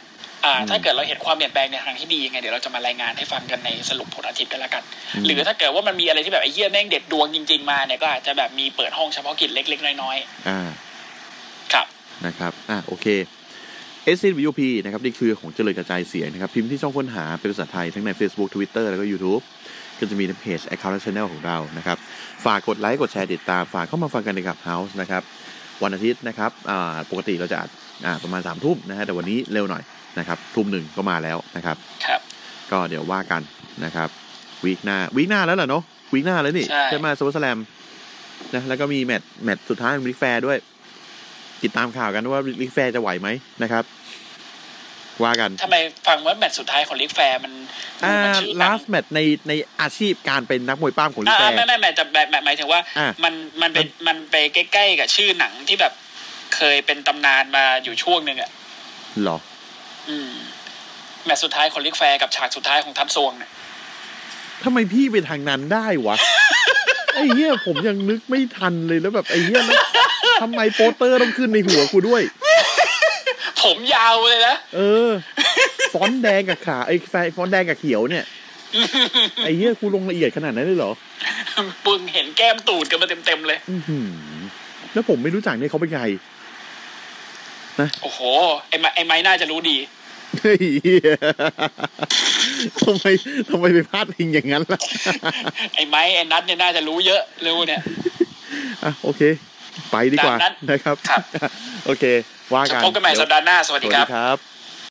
อ่าอืมถ้าเกิดเราเห็นความเปลี่ยนแปลงในทางที่ดียังไงเดี๋ยวเราจะมารายงานให้ฟังกันในสรุปผลอาทิตย์กันแล้วกันอืมหรือถ้าเกิดว่ามันมีอะไรที่แบบไอ้เหี้ยแม่งเด็ดดวงจริง ๆมาเนี่ยก็อาจจะแบบมีเปิดห้องเฉพาะกิจเล็ก ๆ น้อยอ่าๆครับนะครับ อะโอเค s c v p นะครับนี่คือของเจริญกระจายเสียงนะครับ พิมพ์ที่ช่องค้นหาเป็นภาษาไทย ทั้งใน Facebook Twitter แล้วก็ YouTube ก็จะมีในเพจ Account และ Channel ของเรานะครับ ฝากกดไลค์กดแชร์ติดตาม ฝากเข้ามาฟังกันในกับ House นะครับ วันอาทิตย์นะครับอ่าปกติเราจะอัดอ่าประมาณสามทุ่มนะฮะแต่วันนี้เร็วหน่อยนะครับทุ่มหนึ่งก็มาแล้วนะครับครับ ก็เดี๋ยวว่ากันนะครับ week หน้า week หน้าแล้วเหรอเนาะ week หน้าแล้วนี่ใช่ไหม SummerSlam นะแล้วก็มีแมตช์แมตช์สุดท้ายของ Ric Flair ด้วย ติดตามข่าวกันว่า Ric Flair จะไหวไหมนะครับ ว่ากันทำไมฟังว่าแมตช์สุดท้ายของ Ric Flair มันอ่ามันชื่อหนัง last match ในในอาชีพการเป็นนักมวยปล้ำของ Ric อ่า Flair ไม่ไม่ไม่แต่แบบแบบหมายถึงว่าอะมันมันเป็นมันไปใกล้ๆกับชื่อหนังที่แบบเคยเป็นตำนานมาอยู่ช่วงหนึ่งอะเหรอ อืมแมตช์สุดท้ายของ Ric Flair กับฉากสุดท้ายของทัพซวงเนี่ย ทำไมพี่ไปทางนั้นได้วะไอ้เหี้ยผมยังนึกไม่ทันเลยแล้วแบบไอ้เหี้ยแล้วทำไมโปสเตอร์ต้องขึ้นในหัวกูด้วย ผมยาวเลยนะเออ ฟอนต์แดงกับขาไอ้แฟฟอนต์แดงกับเขียวเนี่ย ไอ้เหี้ยกูลงละเอียดขนาดนั้นเลยเหรอปึงเห็นแก้มตูดกันมาเต็มๆเลยอือหือแล้วผมไม่รู้จักเนี่ยเขาเป็นใครโอ้โหไอ้ไม้ไอ้ไม้น่าจะรู้ดี เฮ้ยเหี้ยทำไมทำไมไปพลาดพิงอย่างนั้นล่ะ ไอ้ไม้ไอ้นัทเนี่ยน่าจะรู้เยอะเร็วเนี่ยอะโอเค ไปดีกว่าตามนั้นนะครับ ครับ โอเค ว่ากันพบกันใหม่สัปดาห์หน้า สวัสสดีวัสครัดีบครับ